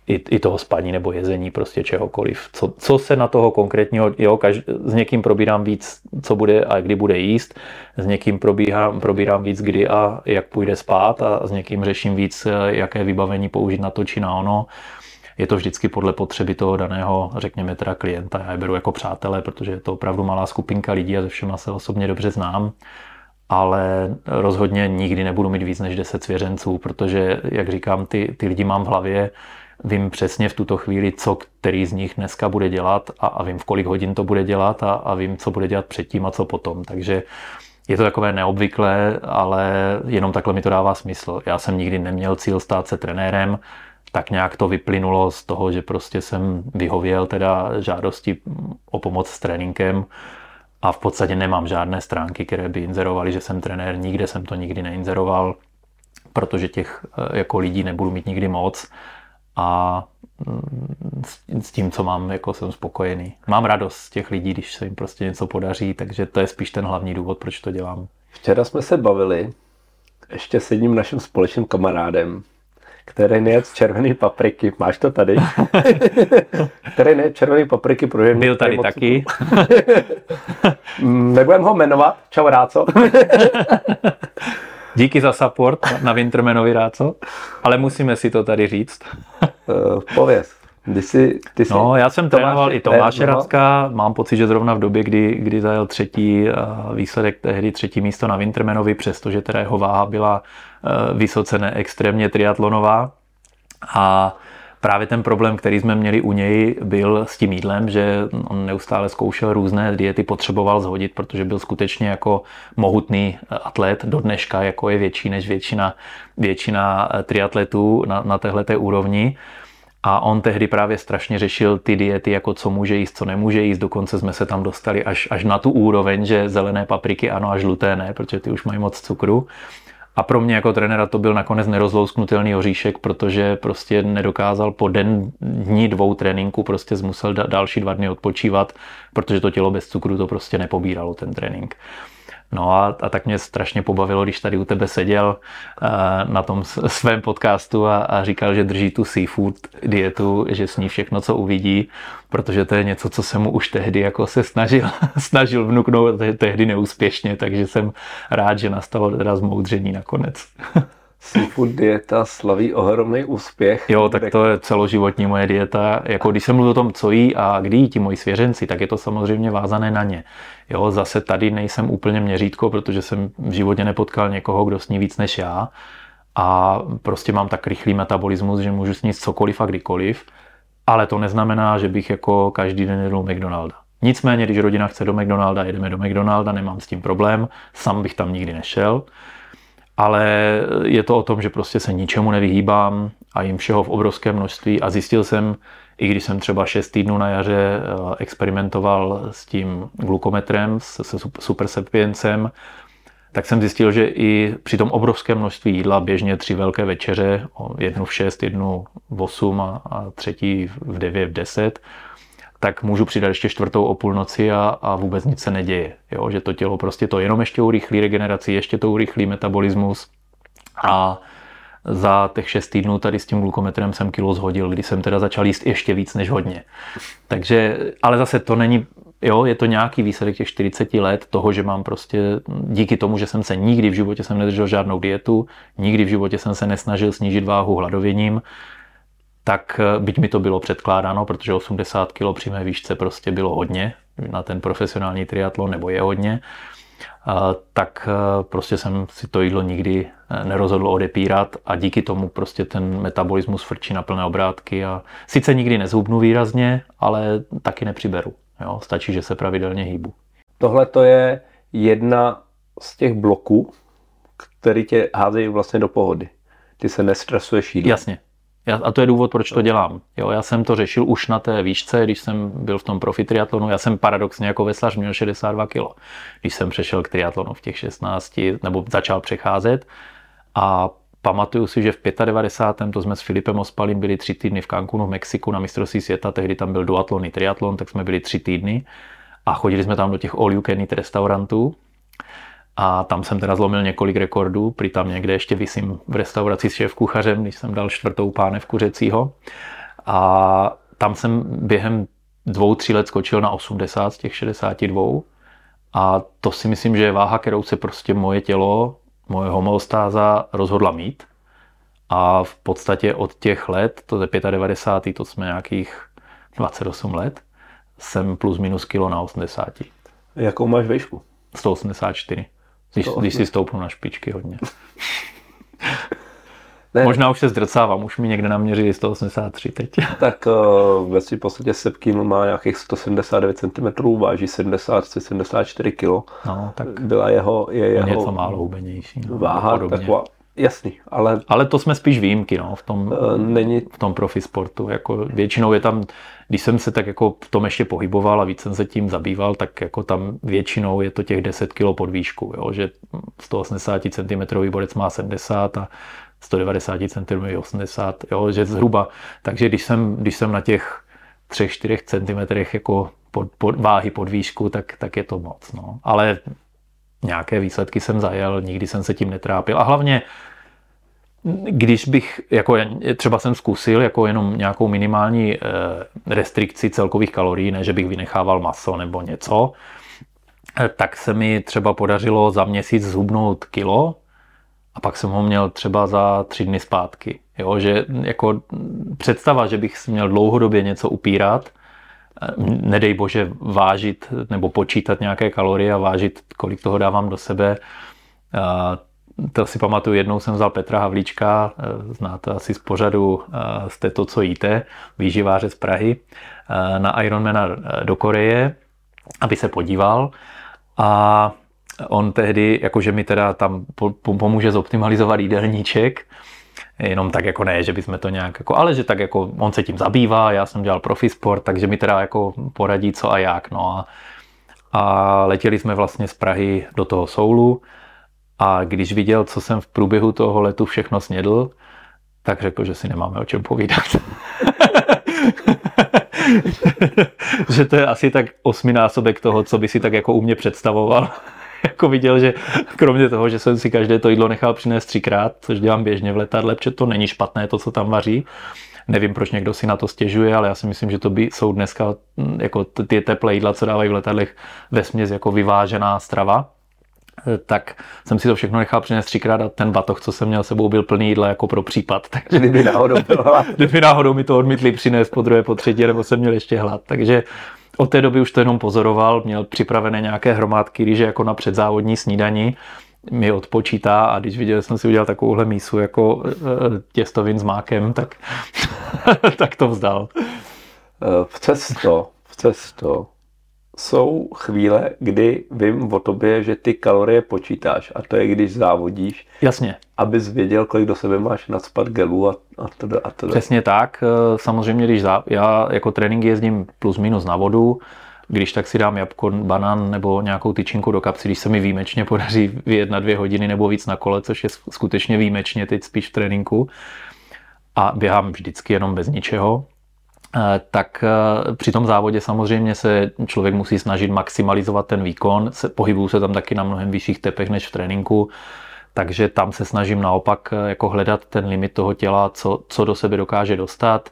Speaker 1: i, i toho spaní nebo jezení, prostě čehokoliv. Co, co se na toho konkrétního, jo, každý, s někým probírám víc, co bude a kdy bude jíst, s někým probírám, probírám víc, kdy a jak půjde spát a s někým řeším víc, jaké vybavení použít na to či na ono. Je to vždycky podle potřeby toho daného, řekněme teda klienta. Já je beru jako přátelé, protože je to opravdu malá skupinka lidí a se všema se osobně dobře znám ale rozhodně nikdy nebudu mít víc než 10 svěřenců, protože, jak říkám, ty, ty lidi mám v hlavě, vím přesně v tuto chvíli, co který z nich dneska bude dělat a, a vím, v kolik hodin to bude dělat a, a vím, co bude dělat předtím a co potom. Takže je to takové neobvyklé, ale jenom takhle mi to dává smysl. Já jsem nikdy neměl cíl stát se trenérem, tak nějak to vyplynulo z toho, že prostě jsem vyhověl teda žádosti o pomoc s tréninkem a v podstatě nemám žádné stránky, které by inzerovaly, že jsem trenér, nikde jsem to nikdy neinzeroval, protože těch eh, jako lidí nebudu mít nikdy moc a mm, s tím, co mám, jako jsem spokojený. Mám radost z těch lidí, když se jim prostě něco podaří, takže to je spíš ten hlavní důvod, proč to dělám.
Speaker 2: Včera jsme se bavili ještě s jedním naším společným kamarádem, který nejet červený papriky. Máš to tady? který nejet červený papriky, protože
Speaker 1: Byl tady taky.
Speaker 2: Mm, nebudem ho jmenovat. Čau, Ráco.
Speaker 1: Díky za support na Wintermanovi Ráco, ale musíme si to tady říct.
Speaker 2: uh, pověz. Ty jsi, ty jsi
Speaker 1: no, já jsem trénoval i Tomáše no. Racka. Mám pocit, že zrovna v době, kdy, kdy zajel třetí výsledek tehdy třetí místo na Wintermanovi, přestože teda jeho váha byla e, vysoce neextrémně triatlonová. A právě ten problém, který jsme měli u něj, byl s tím jídlem, že on neustále zkoušel různé diety, potřeboval zhodit, protože byl skutečně jako mohutný atlet do dneška, jako je větší než většina, většina triatletů na, na téhleté úrovni. A on tehdy právě strašně řešil ty diety, jako co může jíst, co nemůže jíst. Dokonce jsme se tam dostali až, až na tu úroveň, že zelené papriky ano a žluté ne, protože ty už mají moc cukru. A pro mě jako trenéra to byl nakonec nerozlousknutelný oříšek, protože prostě nedokázal po den, dní, dvou tréninku, prostě musel další dva dny odpočívat, protože to tělo bez cukru to prostě nepobíralo ten trénink. No a, a tak mě strašně pobavilo, když tady u tebe seděl uh, na tom svém podcastu a, a říkal, že drží tu seafood dietu, že sní všechno, co uvidí, protože to je něco, co jsem mu už tehdy jako se snažil, snažil vnuknout, tehdy neúspěšně, takže jsem rád, že nastalo teda zmoudření nakonec.
Speaker 2: Seafood dieta slaví ohromný úspěch.
Speaker 1: Jo, tak to je celoživotní moje dieta. Jako když jsem mluvil o tom, co jí a kdy jí ti moji svěřenci, tak je to samozřejmě vázané na ně. Jo, zase tady nejsem úplně měřítko, protože jsem v životě nepotkal někoho, kdo sní víc než já. A prostě mám tak rychlý metabolismus, že můžu snít cokoliv a kdykoliv. Ale to neznamená, že bych jako každý den jedl McDonalda. Nicméně, když rodina chce do McDonalda, jedeme do McDonalda, nemám s tím problém, sám bych tam nikdy nešel ale je to o tom, že prostě se ničemu nevyhýbám a jim všeho v obrovském množství. A zjistil jsem, i když jsem třeba 6 týdnů na jaře eh, experimentoval s tím glukometrem, se supersepiencem, tak jsem zjistil, že i při tom obrovském množství jídla, běžně tři velké večeře, jednu v 6, jednu v 8 a, a třetí v 9, v 10, tak můžu přidat ještě čtvrtou o půlnoci a, a vůbec nic se neděje. Jo? Že to tělo prostě to jenom ještě urychlí regeneraci, ještě to urychlí metabolismus a za těch 6 týdnů tady s tím glukometrem jsem kilo zhodil, kdy jsem teda začal jíst ještě víc než hodně. Takže, ale zase to není, jo, je to nějaký výsledek těch 40 let toho, že mám prostě díky tomu, že jsem se nikdy v životě jsem nedržel žádnou dietu, nikdy v životě jsem se nesnažil snížit váhu hladověním, tak eh, byť mi to bylo předkládáno, protože 80 kg při mé výšce prostě bylo hodně na ten profesionální triatlon, nebo je hodně, eh, tak eh, prostě jsem si to jídlo nikdy nerozhodl odepírat a díky tomu prostě ten metabolismus frčí na plné obrátky a sice nikdy nezhubnu výrazně, ale taky nepřiberu. Jo? Stačí, že se pravidelně hýbu.
Speaker 2: Tohle to je jedna z těch bloků, který tě házejí vlastně do pohody. Ty se nestresuješ jídlem.
Speaker 1: Jasně, já, a to je důvod, proč to dělám. Jo, já jsem to řešil už na té výšce, když jsem byl v tom profi triatlonu. Já jsem paradoxně jako veslař měl 62 kg, když jsem přešel k triatlonu v těch 16, nebo začal přecházet. A pamatuju si, že v 95. to jsme s Filipem Ospalím byli tři týdny v Cancunu v Mexiku na mistrovství světa, tehdy tam byl duatlon i triatlon, tak jsme byli tři týdny a chodili jsme tam do těch all you can eat restaurantů a tam jsem teda zlomil několik rekordů, při tam někde ještě vysím v restauraci s šéf kuchařem, když jsem dal čtvrtou pánev kuřecího. A tam jsem během dvou, tří let skočil na 80 z těch 62 a to si myslím, že je váha, kterou se prostě moje tělo, moje homeostáza rozhodla mít. A v podstatě od těch let, to je 95. to jsme nějakých 28 let, jsem plus minus kilo na 80.
Speaker 2: Jakou máš výšku?
Speaker 1: 184. Když,
Speaker 2: 108.
Speaker 1: když si stoupnu na špičky hodně. ne. Možná už se zdrcávám, už mi někde naměřili 183 teď.
Speaker 2: Tak uh, ve svým podstatě Sepkin má nějakých 179 cm, váží 70-74 kg.
Speaker 1: No, tak
Speaker 2: Byla jeho, je jeho
Speaker 1: něco málo hubenější. No,
Speaker 2: váha taková, jasný, ale
Speaker 1: Ale to jsme spíš výjimky no, v tom,
Speaker 2: uh, není,
Speaker 1: v tom profi sportu. Jako většinou je tam, když jsem se tak jako v tom ještě pohyboval a víc jsem se tím zabýval, tak jako tam většinou je to těch 10 kg pod výšku, jo, že 180 cm borec má 70 a 190 cm 80, jo, že zhruba. Takže když jsem, když jsem na těch 3-4 cm jako pod, pod, váhy pod výšku, tak, tak je to moc. No. Ale nějaké výsledky jsem zajel, nikdy jsem se tím netrápil. A hlavně, když bych, jako třeba jsem zkusil jako jenom nějakou minimální eh, restrikci celkových kalorií, ne, že bych vynechával maso nebo něco, eh, tak se mi třeba podařilo za měsíc zhubnout kilo a pak jsem ho měl třeba za tři dny zpátky. Jo, že jako představa, že bych měl dlouhodobě něco upírat, nedej bože vážit nebo počítat nějaké kalorie a vážit, kolik toho dávám do sebe. To si pamatuju, jednou jsem vzal Petra Havlíčka, eh, znáte asi z pořadu Jste to, co jíte, výživáře z Prahy, eh, na Ironmana do Koreje, aby se podíval. A on tehdy, jakože mi teda tam pomůže zoptimalizovat jídelníček, jenom tak jako ne, že bychom to nějak jako, ale že tak jako on se tím zabývá, já jsem dělal profi sport, takže mi teda jako poradí co a jak, no a, a letěli jsme vlastně z Prahy do toho Soulu a když viděl, co jsem v průběhu toho letu všechno snědl, tak řekl, že si nemáme o čem povídat. že to je asi tak osminásobek toho, co by si tak jako u mě představoval. jako viděl, že kromě toho, že jsem si každé to jídlo nechal přinést třikrát, což dělám běžně v letadle, protože to není špatné to, co tam vaří. Nevím, proč někdo si na to stěžuje, ale já si myslím, že to by jsou dneska mm, jako ty teplé jídla, co dávají v letadlech, ve směs jako vyvážená strava tak jsem si to všechno nechal přinést třikrát a ten batoh, co jsem měl sebou, byl plný jídla jako pro případ.
Speaker 2: Takže kdyby náhodou, byla...
Speaker 1: kdyby náhodou mi to odmítli přinést po druhé, po třetí, nebo jsem měl ještě hlad. Takže od té doby už to jenom pozoroval, měl připravené nějaké hromádky, když je jako na předzávodní snídani, mi odpočítá a když viděl, že jsem si udělal takovouhle mísu jako e, těstovin s mákem, tak, tak to vzdal.
Speaker 2: V cesto, v cesto jsou chvíle, kdy vím o tobě, že ty kalorie počítáš a to je, když závodíš.
Speaker 1: Jasně.
Speaker 2: Abys věděl, kolik do sebe máš nadspat gelu a, a teda, a teda.
Speaker 1: Přesně tak. E, samozřejmě, když zá... já jako trénink jezdím plus minus na vodu, když tak si dám jabko, banán nebo nějakou tyčinku do kapsy, když se mi výjimečně podaří vyjet na dvě hodiny nebo víc na kole, což je skutečně výjimečně teď spíš v tréninku. A běhám vždycky jenom bez ničeho, Eh, tak eh, při tom závodě samozřejmě se člověk musí snažit maximalizovat ten výkon. Pohybuju se tam taky na mnohem vyšších tepech než v tréninku, takže tam se snažím naopak eh, jako hledat ten limit toho těla, co, co do sebe dokáže dostat.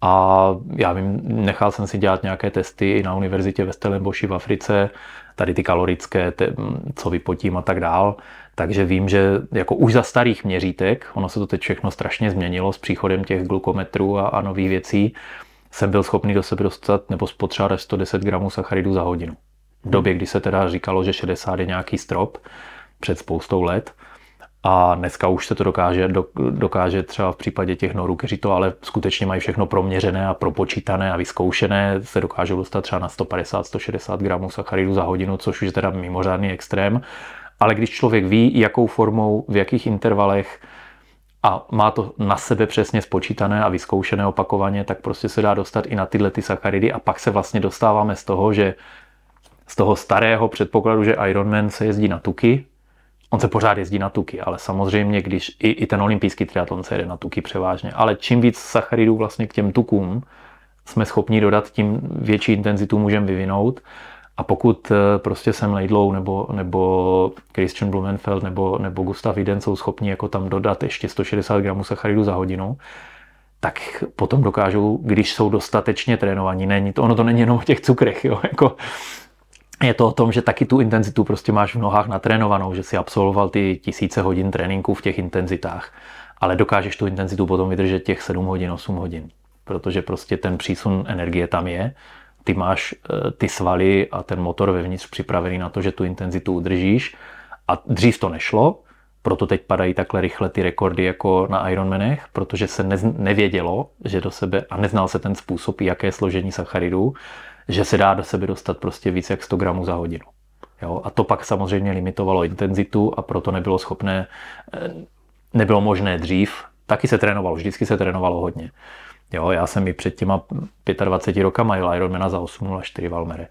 Speaker 1: A já vím, nechal jsem si dělat nějaké testy i na univerzitě ve Stellenboši v Africe, tady ty kalorické, te, co vypotím a tak dál. Takže vím, že jako už za starých měřítek, ono se to teď všechno strašně změnilo s příchodem těch glukometrů a, a nových věcí, jsem byl schopný do sebe dostat nebo spotřebovat 110 gramů sacharidů za hodinu. V době, kdy se teda říkalo, že 60 je nějaký strop před spoustou let. A dneska už se to dokáže, dokáže třeba v případě těch norů, kteří to ale skutečně mají všechno proměřené a propočítané a vyzkoušené, se dokážou dostat třeba na 150-160 gramů sacharidů za hodinu, což už je teda mimořádný extrém. Ale když člověk ví, jakou formou, v jakých intervalech a má to na sebe přesně spočítané a vyzkoušené opakovaně, tak prostě se dá dostat i na tyhle ty sacharidy. A pak se vlastně dostáváme z toho, že z toho starého předpokladu, že Ironman se jezdí na tuky, on se pořád jezdí na tuky, ale samozřejmě, když i, i ten olympijský triatlon se jede na tuky převážně, ale čím víc sacharidů vlastně k těm tukům jsme schopni dodat, tím větší intenzitu můžeme vyvinout a pokud eh, prostě jsem Leidlow nebo, nebo Christian Blumenfeld nebo, nebo Gustav Iden jsou schopni jako tam dodat ještě 160 gramů sacharidu za hodinu, tak potom dokážou, když jsou dostatečně trénovaní, není to, ono to není jenom o těch cukrech, jo, jako je to o tom, že taky tu intenzitu prostě máš v nohách natrénovanou, že si absolvoval ty tisíce hodin tréninku v těch intenzitách, ale dokážeš tu intenzitu potom vydržet těch 7 hodin, 8 hodin, protože prostě ten přísun energie tam je, ty máš eh, ty svaly a ten motor vevnitř připravený na to, že tu intenzitu udržíš a dřív to nešlo, proto teď padají takhle rychle ty rekordy jako na Ironmanech, protože se nevědělo, že do sebe, a neznal se ten způsob, jaké složení sacharidů, že se dá do sebe dostat prostě víc jak 100 gramů za hodinu. Jo? A to pak samozřejmě limitovalo intenzitu a proto nebylo schopné, eh, nebylo možné dřív. Taky se trénovalo, vždycky se trénovalo hodně. Jo, já jsem i před těma 25 rokama jel Ironmana za 8.04 Valmere.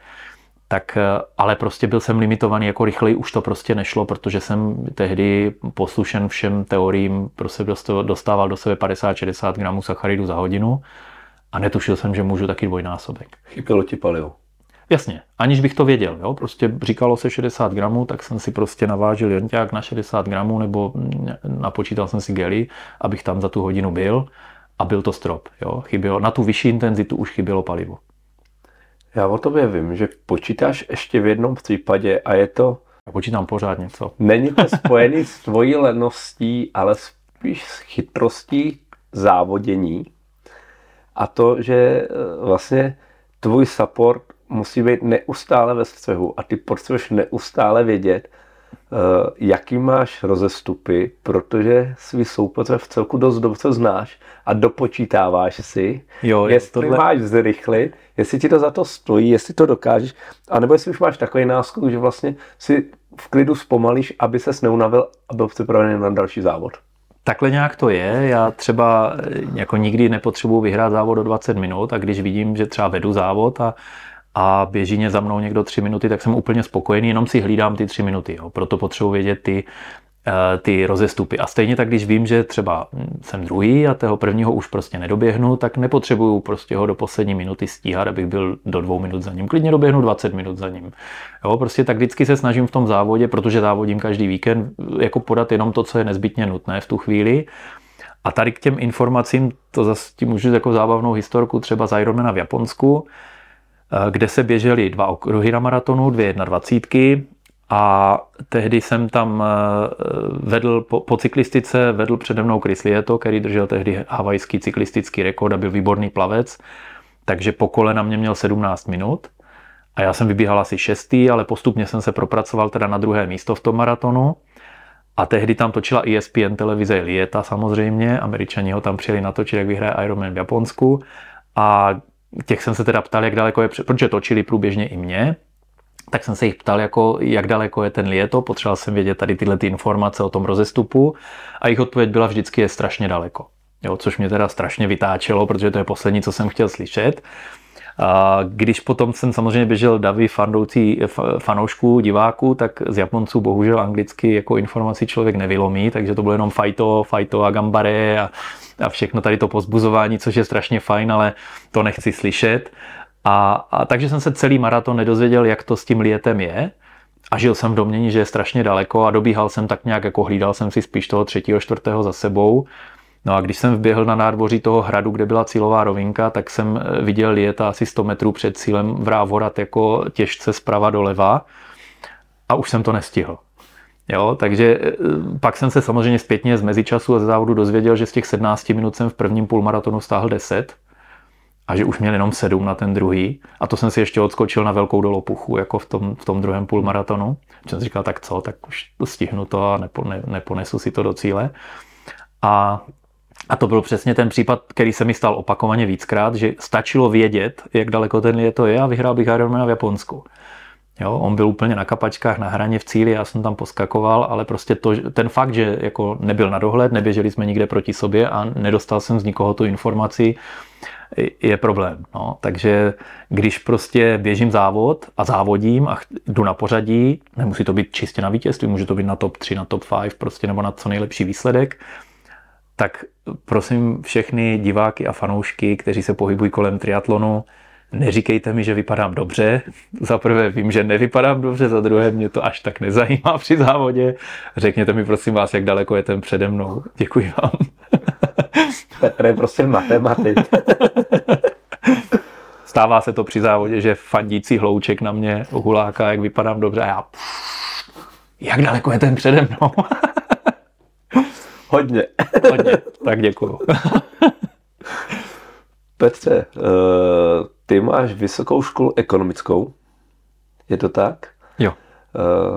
Speaker 1: Tak, eh, ale prostě byl jsem limitovaný jako rychleji, už to prostě nešlo, protože jsem tehdy poslušen všem teoriím, prostě dostával do sebe 50-60 gramů sacharidu za hodinu a netušil jsem, že můžu taky dvojnásobek.
Speaker 2: Chybělo ti palivo.
Speaker 1: Jasně, aniž bych to věděl. Jo? Prostě říkalo se 60 gramů, tak jsem si prostě navážil jonťák na 60 gramů nebo napočítal jsem si gely, abych tam za tu hodinu byl a byl to strop. Jo? Chybělo, na tu vyšší intenzitu už chybělo palivo.
Speaker 2: Já o tobě vím, že počítáš ještě v jednom případě a je to...
Speaker 1: Já počítám pořád něco.
Speaker 2: Není to spojený s tvojí leností, ale spíš s chytrostí závodění a to, že eh, vlastně tvůj support musí být neustále ve střehu a ty potřebuješ neustále vědět, jaký máš rozestupy, protože svý soupeře v celku dost dobře znáš a dopočítáváš si, jo, jestli tohle... máš zrychlit, jestli ti to za to stojí, jestli to dokážeš, anebo jestli už máš takový náskok, že vlastně si v klidu zpomalíš, aby se neunavil a byl připravený na další závod.
Speaker 1: Takhle nějak to je. Já třeba eh, jako nikdy nepotřebuji vyhrát závod do 20 minut a když vidím, že třeba vedu závod a, a běží mě za mnou někdo 3 minuty, tak jsem úplně spokojený, jenom si hlídám ty 3 minuty. Jo. Proto potřebuji vědět ty, Eh, ty rozestupy. A stejně tak, když vím, že třeba jsem druhý a toho prvního už prostě nedoběhnu, tak nepotřebuju prostě ho do poslední minuty stíhat, abych byl do dvou minut za ním. Klidně doběhnu 20 minut za ním. Jo, prostě tak vždycky se snažím v tom závodě, protože závodím každý víkend, jako podat jenom to, co je nezbytně nutné v tu chvíli. A tady k těm informacím, to zase ti můžu jako zábavnou historku třeba z Ironmana v Japonsku, kde se běžely dva okruhy na maratonu, dvě jedna dvacítky a tehdy jsem tam eh, vedl po, po cyklistice, vedl přede mnou Chris Lieto, který držel tehdy havajský cyklistický rekord a byl výborný plavec, takže po kole na mě měl 17 minut. A já jsem vybíhal asi šestý, ale postupně jsem se propracoval teda na druhé místo v tom maratonu. A tehdy tam točila ESPN televize Lieta samozřejmě, američani ho tam přijeli natočit, jak vyhraje Ironman v Japonsku. A těch jsem se teda ptal, jak daleko je, protože točili průběžně i mě tak jsem se jich ptal, jako, jak daleko je ten Lieto, potřeboval jsem vědět tady tyhle ty informace o tom rozestupu a jejich odpověď byla vždycky je strašně daleko. Jo, což mě teda strašně vytáčelo, protože to je poslední, co jsem chtěl slyšet. A když potom jsem samozřejmě běžel davy fandoucí, fanoušků, diváků, tak z Japonců bohužel anglicky jako informaci člověk nevylomí, takže to bylo jenom fajto, fajto a gambare a, a všechno tady to pozbuzování, což je strašně fajn, ale to nechci slyšet. A, a takže jsem se celý maraton nedozvěděl, jak to s tím lietem je. A žil jsem v domění, že je strašně daleko a dobíhal jsem tak nějak, jako hlídal jsem si spíš toho třetího, čtvrtého za sebou. No a když jsem vběhl na nádvoří toho hradu, kde byla cílová rovinka, tak jsem eh, viděl Lieta asi 100 metrů před cílem vrávorat jako těžce zprava doleva a už jsem to nestihl. Jo, takže eh, pak jsem se samozřejmě zpětně z mezičasu a ze závodu dozvěděl, že z těch 17 minut jsem v prvním půlmaratonu stáhl 10 a že už měl jenom sedm na ten druhý. A to jsem si ještě odskočil na velkou dolopuchu, jako v tom, v tom druhém půlmaratonu. Jsem si říkal, tak co, tak už stihnu to a nepo, ne, neponesu si to do cíle. A, a to byl přesně ten případ, který se mi stal opakovaně víckrát, že stačilo vědět, jak daleko ten je to je a vyhrál bych Ironmana v Japonsku. Jo, on byl úplně na kapačkách, na hraně v cíli, já jsem tam poskakoval, ale prostě to, ten fakt, že jako nebyl na dohled, neběželi jsme nikde proti sobě a nedostal jsem z nikoho tu informaci, je problém. No. Takže když prostě běžím závod a závodím a jdu na pořadí, nemusí to být čistě na vítězství, může to být na top 3, na top 5, prostě nebo na co nejlepší výsledek, tak prosím všechny diváky a fanoušky, kteří se pohybují kolem triatlonu, neříkejte mi, že vypadám dobře. Za prvé vím, že nevypadám dobře, za druhé mě to až tak nezajímá při závodě. Řekněte mi prosím vás, jak daleko je ten přede mnou. Děkuji vám.
Speaker 2: Petr je prostě matematik.
Speaker 1: Stává se to při závodě, že fandící hlouček na mě huláka, jak vypadám dobře a já jak daleko je ten přede mnou?
Speaker 2: Hodně.
Speaker 1: Hodně, tak děkuju.
Speaker 2: Petře, eh, ty máš vysokou školu ekonomickou, je to tak?
Speaker 1: Jo.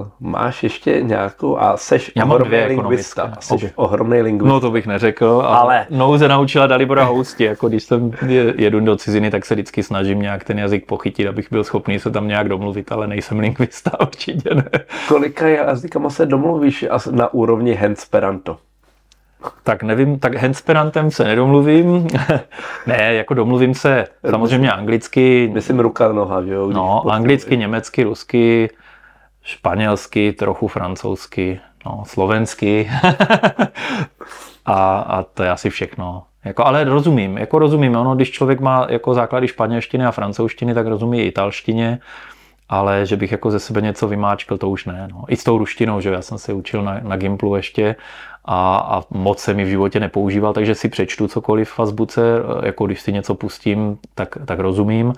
Speaker 2: Uh, máš ještě nějakou, a seš
Speaker 1: Já mám
Speaker 2: ohromný
Speaker 1: dvě
Speaker 2: lingvista,
Speaker 1: ekonomické.
Speaker 2: seš ohromný lingvista.
Speaker 1: No to bych neřekl, ale,
Speaker 2: Ale-
Speaker 1: nouze naučila Dalibora housti, jako když jsem je- jedu do ciziny, tak se vždycky snažím nějak ten jazyk pochytit, abych byl schopný se tam nějak domluvit, ale nejsem lingvista, určitě ne.
Speaker 2: Kolika jazykama se domluvíš na úrovni Hensperanto?
Speaker 1: Tak nevím, tak hensperantem se nedomluvím. ne, jako domluvím se samozřejmě anglicky,
Speaker 2: Myslím ruka noha, že jo?
Speaker 1: no, anglicky, německy, rusky, španělsky, trochu francouzsky, no, slovensky. a, a to je asi všechno. Jako, ale rozumím, jako rozumím, ono, když člověk má jako základy španělštiny a francouzštiny, tak rozumí i italštině, ale že bych jako ze sebe něco vymáčkl, to už ne. No. I s tou ruštinou, že já jsem se učil na, na Gimplu ještě a, a moc se mi v životě nepoužíval, takže si přečtu cokoliv v azbuce, jako když si něco pustím, tak, tak rozumím,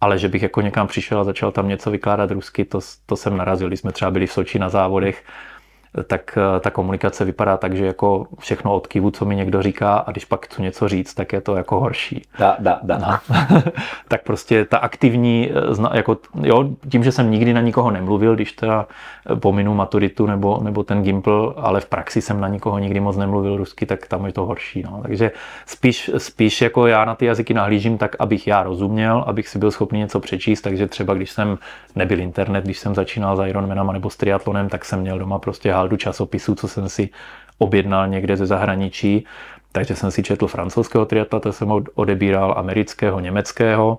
Speaker 1: ale že bych jako někam přišel a začal tam něco vykládat rusky, to, to jsem narazil, když jsme třeba byli v Soči na závodech, tak eh, ta komunikace vypadá tak, že jako všechno od kivu, co mi někdo říká a když pak chci něco říct, tak je to jako horší.
Speaker 2: Dá, dá, dá.
Speaker 1: No. tak prostě ta aktivní, eh, jako, jo, tím, že jsem nikdy na nikoho nemluvil, když teda eh, pominu maturitu nebo, nebo ten Gimpl, ale v praxi jsem na nikoho nikdy moc nemluvil rusky, tak tam je to horší. No. Takže spíš, spíš jako já na ty jazyky nahlížím tak, abych já rozuměl, abych si byl schopný něco přečíst, takže třeba když jsem nebyl internet, když jsem začínal s Ironmanama nebo s triatlonem, tak jsem měl doma prostě haldu časopisů, co jsem si objednal někde ze zahraničí, takže jsem si četl francouzského triatleta, jsem od- odebíral amerického, německého,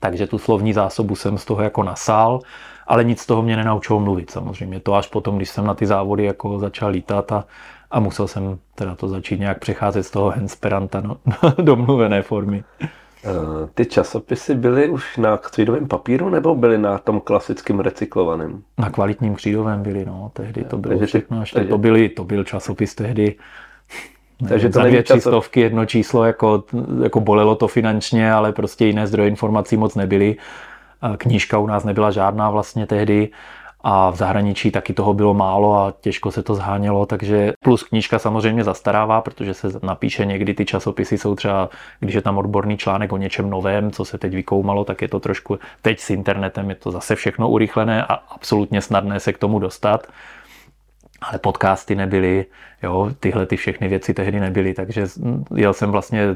Speaker 1: takže tu slovní zásobu jsem z toho jako nasál, ale nic z toho mě nenaučilo mluvit samozřejmě. To až potom, když jsem na ty závody jako začal lítat a, a musel jsem teda to začít nějak přecházet z toho hensperanta no, do mluvené formy.
Speaker 2: Eh, Ty časopisy byly už na křídovém papíru nebo byly na tom klasickém recyklovaném?
Speaker 1: Na kvalitním křídovém byli, no, tehdy to bylo
Speaker 2: Takže
Speaker 1: všechno, ještě
Speaker 2: takže-
Speaker 1: to, byly, to byl časopis tehdy,
Speaker 2: Takže to
Speaker 1: za dvě, tři
Speaker 2: časo-
Speaker 1: stovky jedno číslo, jako, jako bolelo to finančně, ale prostě jiné zdroje informací moc nebyly. A Knížka u nás nebyla žádná vlastně tehdy a v zahraničí taky toho bylo málo a těžko se to zhánělo, takže plus knížka samozřejmě zastarává, protože se napíše někdy ty časopisy jsou třeba, když je tam odborný článek o něčem novém, co se teď vykoumalo, tak je to trošku, teď s internetem je to zase všechno urychlené a absolutně snadné se k tomu dostat ale podcasty nebyly, jo, tyhle ty všechny věci tehdy nebyly, takže jel jsem vlastně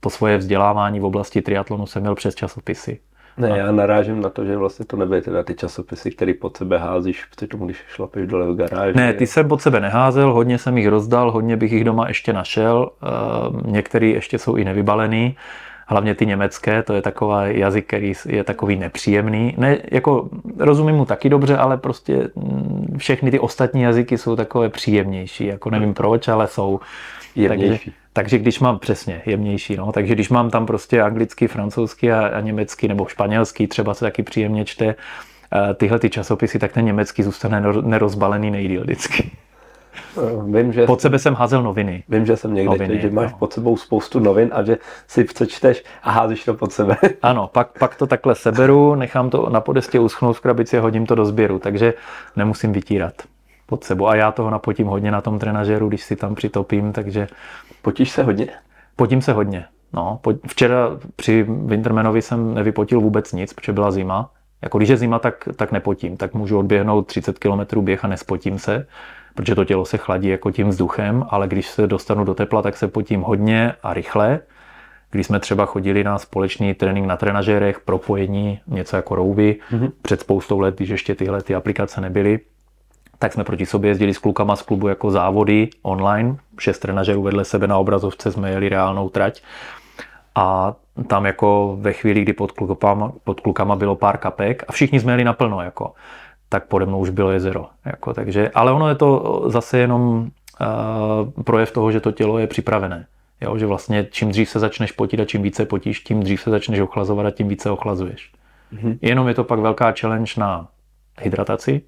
Speaker 1: to svoje vzdělávání v oblasti triatlonu jsem měl přes časopisy.
Speaker 2: Ne, já narážím na to, že vlastně to nebyly teda ty časopisy, které pod sebe házíš při tomu, když šlapeš dole v garáži.
Speaker 1: Ne, ty jsem pod sebe neházel, hodně jsem jich rozdal, hodně bych jich doma ještě našel, eh, některý ještě jsou i nevybalený, hlavně ty německé, to je takový jazyk, který je takový nepříjemný. Ne, jako rozumím mu taky dobře, ale prostě mm, všechny ty ostatní jazyky jsou takové příjemnější, jako nevím proč, ale jsou.
Speaker 2: Jemnější.
Speaker 1: Takže, takže když mám přesně jemnější, no, takže když mám tam prostě anglicky, francouzsky a, a německy nebo španělský, třeba se taky příjemně čte eh, tyhle ty časopisy, tak ten německý zůstane nero- nerozbalený nejdíl vždycky.
Speaker 2: Eh, Vím, že,
Speaker 1: Pod sebe jsem házel noviny.
Speaker 2: vím, že jsem někde
Speaker 1: Noviny,
Speaker 2: četl, že máš
Speaker 1: no.
Speaker 2: pod sebou spoustu novin a že si přečteš a házíš to pod sebe.
Speaker 1: Ano, pak, pak to takhle seberu, nechám to na podestě uschnout v krabici a hodím to do sběru, takže nemusím vytírat pod sebou. A já toho napotím hodně na tom trenažéru, když si tam přitopím, takže
Speaker 2: Potíš se hodně?
Speaker 1: potím se hodně. No, po, včera při Wintermanovi jsem nevypotil vůbec nic, protože byla zima. Jako když je zima, tak, tak nepotím. Tak můžu odběhnout 30 km běh a nespotím se, protože to tělo se chladí jako tím vzduchem, ale když se dostanu do tepla, tak se potím hodně a rychle. Když jsme třeba chodili na společný trénink na trenažérech, propojení, něco jako rouby, mm-hmm. před spoustou let, když ještě tyhle ty aplikace nebyly, tak jsme proti sobě jezdili s klukama z klubu jako závody online. Šest trenažerů vedle sebe na obrazovce jsme jeli reálnou trať. A tam jako ve chvíli, kdy pod klukama, pod klukama bylo pár kapek a všichni jsme jeli naplno, jako, tak pode mnou už bylo jezero. Jako, takže, ale ono je to zase jenom uh, projev toho, že to tělo je připravené. Jo, že vlastně čím dřív se začneš potit a čím více potíš, tím dřív se začneš ochlazovat a tím více ochlazuješ. Mm-hmm. Jenom je to pak velká challenge na hydrataci,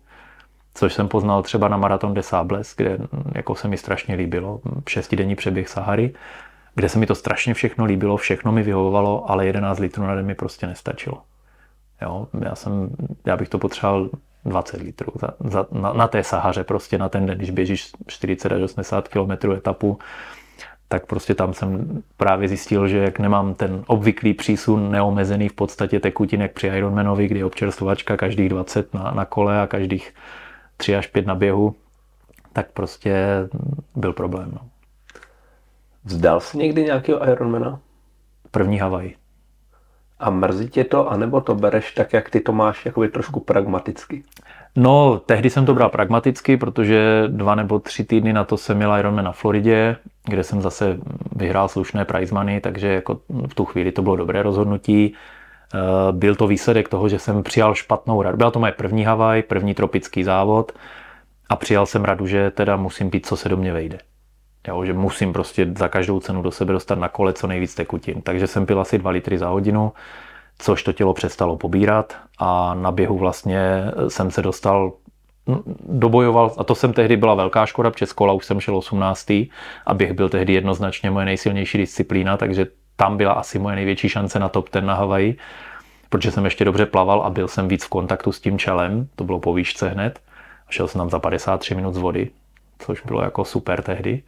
Speaker 1: což jsem poznal třeba na Marathon des Sables, kde jako se mi strašně líbilo, šestidenní přeběh Sahary, kde se mi to strašně všechno líbilo, všechno mi vyhovovalo, ale 11 litrů na den mi prostě nestačilo. Jo, já, jsem, já bych to potřeboval 20 litrů za, za, na, na té Sahaře prostě na ten den, když běžíš 40 až 80 km etapu, tak prostě tam jsem právě zjistil, že jak nemám ten obvyklý přísun neomezený v podstatě tekutin, jak při Ironmanovi, kdy je občerstvovačka každých 20 na, na kole a každých 3 až 5 na běhu, tak prostě byl problém. No.
Speaker 2: Vzdal jsi někdy nějakého Ironmana?
Speaker 1: První Havaj.
Speaker 2: A mrzí tě to, anebo to bereš tak, jak ty to máš, jakoby trošku pragmaticky?
Speaker 1: No, tehdy jsem to bral pragmaticky, protože dva nebo tři týdny na to jsem měl Ironman na Floridě, kde jsem zase vyhrál slušné prize money, takže jako v tu chvíli to bylo dobré rozhodnutí. Eh, byl to výsledek toho, že jsem přijal špatnou radu. Byla to moje první Havaj, první tropický závod a přijal jsem radu, že teda musím pít, co se do mě vejde. Jo, že musím prostě za každou cenu do sebe dostat na kole co nejvíc tekutin. Takže jsem pil asi 2 litry za hodinu, což to tělo přestalo pobírat a na běhu vlastně jsem se dostal dobojoval, a to jsem tehdy byla velká škoda, přes kola už jsem šel 18. a běh byl tehdy jednoznačně moje nejsilnější disciplína, takže tam byla asi moje největší šance na top ten na Havaji, protože jsem ještě dobře plaval a byl jsem víc v kontaktu s tím čelem, to bylo po výšce hned. Šel jsem tam za 53 minut z vody, což bylo jako super tehdy.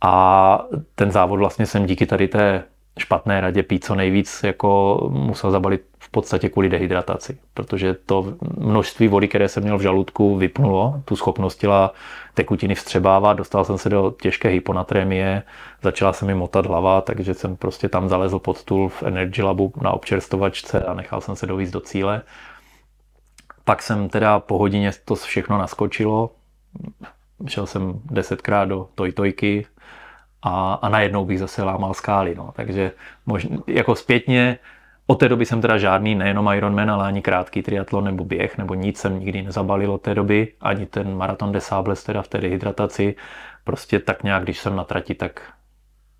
Speaker 1: A ten závod vlastně jsem díky tady té špatné radě pít co nejvíc jako musel zabalit v podstatě kvůli dehydrataci, protože to množství vody, které jsem měl v žaludku, vypnulo tu schopnost těla tekutiny vstřebávat, dostal jsem se do těžké hyponatrémie, začala se mi motat hlava, takže jsem prostě tam zalezl pod stůl v Energy Labu na občerstovačce a nechal jsem se dovízt do cíle. Pak jsem teda po hodině to všechno naskočilo, šel jsem desetkrát do tojtojky, a, a najednou bych zase lámal skály. No. Takže možná, jako zpětně od té doby jsem teda žádný, nejenom Ironman, ale ani krátký triatlon nebo běh, nebo nic jsem nikdy nezabalil od té doby, ani ten maraton de Sables teda v té dehydrataci. Prostě tak nějak, když jsem na trati, tak,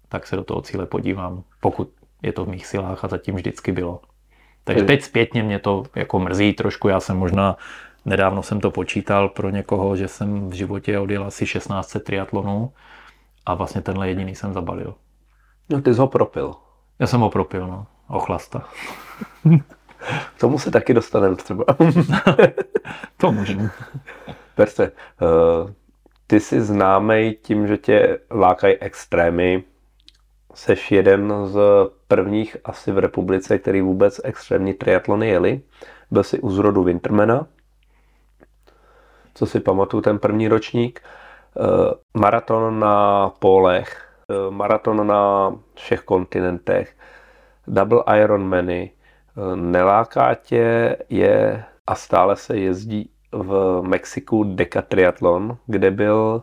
Speaker 1: tak se do toho cíle podívám, pokud je to v mých silách a zatím vždycky bylo. Takže teď zpětně mě to jako mrzí trošku, já jsem možná Nedávno jsem to počítal pro někoho, že jsem v životě odjel asi 16 triatlonů a vlastně tenhle jediný jsem zabalil.
Speaker 2: No ty jsi ho propil.
Speaker 1: Já jsem ho propil, no. Ochlasta.
Speaker 2: K tomu se taky dostaneme třeba.
Speaker 1: to můžeme.
Speaker 2: Perse, uh, ty jsi známý tím, že tě lákají extrémy. Seš jeden z prvních asi v republice, který vůbec extrémní triatlony jeli. Byl jsi u zrodu Wintermana. Co si pamatuju, ten první ročník. Eh, maraton na polech, eh, maraton na všech kontinentech, double Ironmany, eh, neláká tě je a stále se jezdí v Mexiku Decatriatlon, kde byl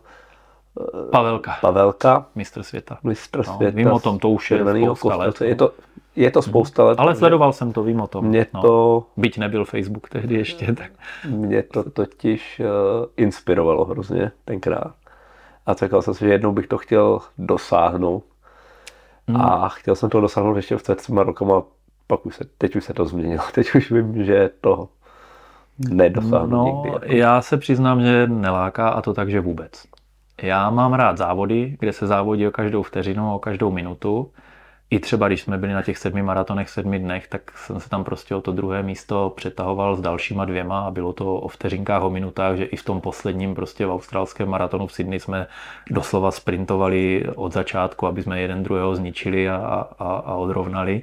Speaker 1: Pavelka.
Speaker 2: Pavelka.
Speaker 1: Mistr světa.
Speaker 2: Mistr
Speaker 1: no,
Speaker 2: světa.
Speaker 1: Vím o tom, to už je spousta let.
Speaker 2: Je to, je to spousta let.
Speaker 1: Ale sledoval jsem to, vím o tom.
Speaker 2: Mě
Speaker 1: no.
Speaker 2: to...
Speaker 1: Byť nebyl Facebook tehdy ještě, tak...
Speaker 2: Mě to totiž uh, inspirovalo hrozně tenkrát a řekl jsem si, že jednou bych to chtěl dosáhnout. Hmm. A chtěl jsem to dosáhnout ještě v třema rokama, pak už se, teď už se to změnilo. Teď už vím, že to nedosáhnu
Speaker 1: no,
Speaker 2: nikdy. Jako.
Speaker 1: Já se přiznám, že neláká a to tak, že vůbec. Já mám rád závody, kde se závodí o každou vteřinu, o každou minutu i třeba když jsme byli na těch sedmi maratonech, sedmi dnech, tak jsem se tam prostě o to druhé místo přetahoval s dalšíma dvěma a bylo to o vteřinkách, o minutách, že i v tom posledním prostě v australském maratonu v Sydney jsme doslova sprintovali od začátku, aby jsme jeden druhého zničili a, a, a odrovnali.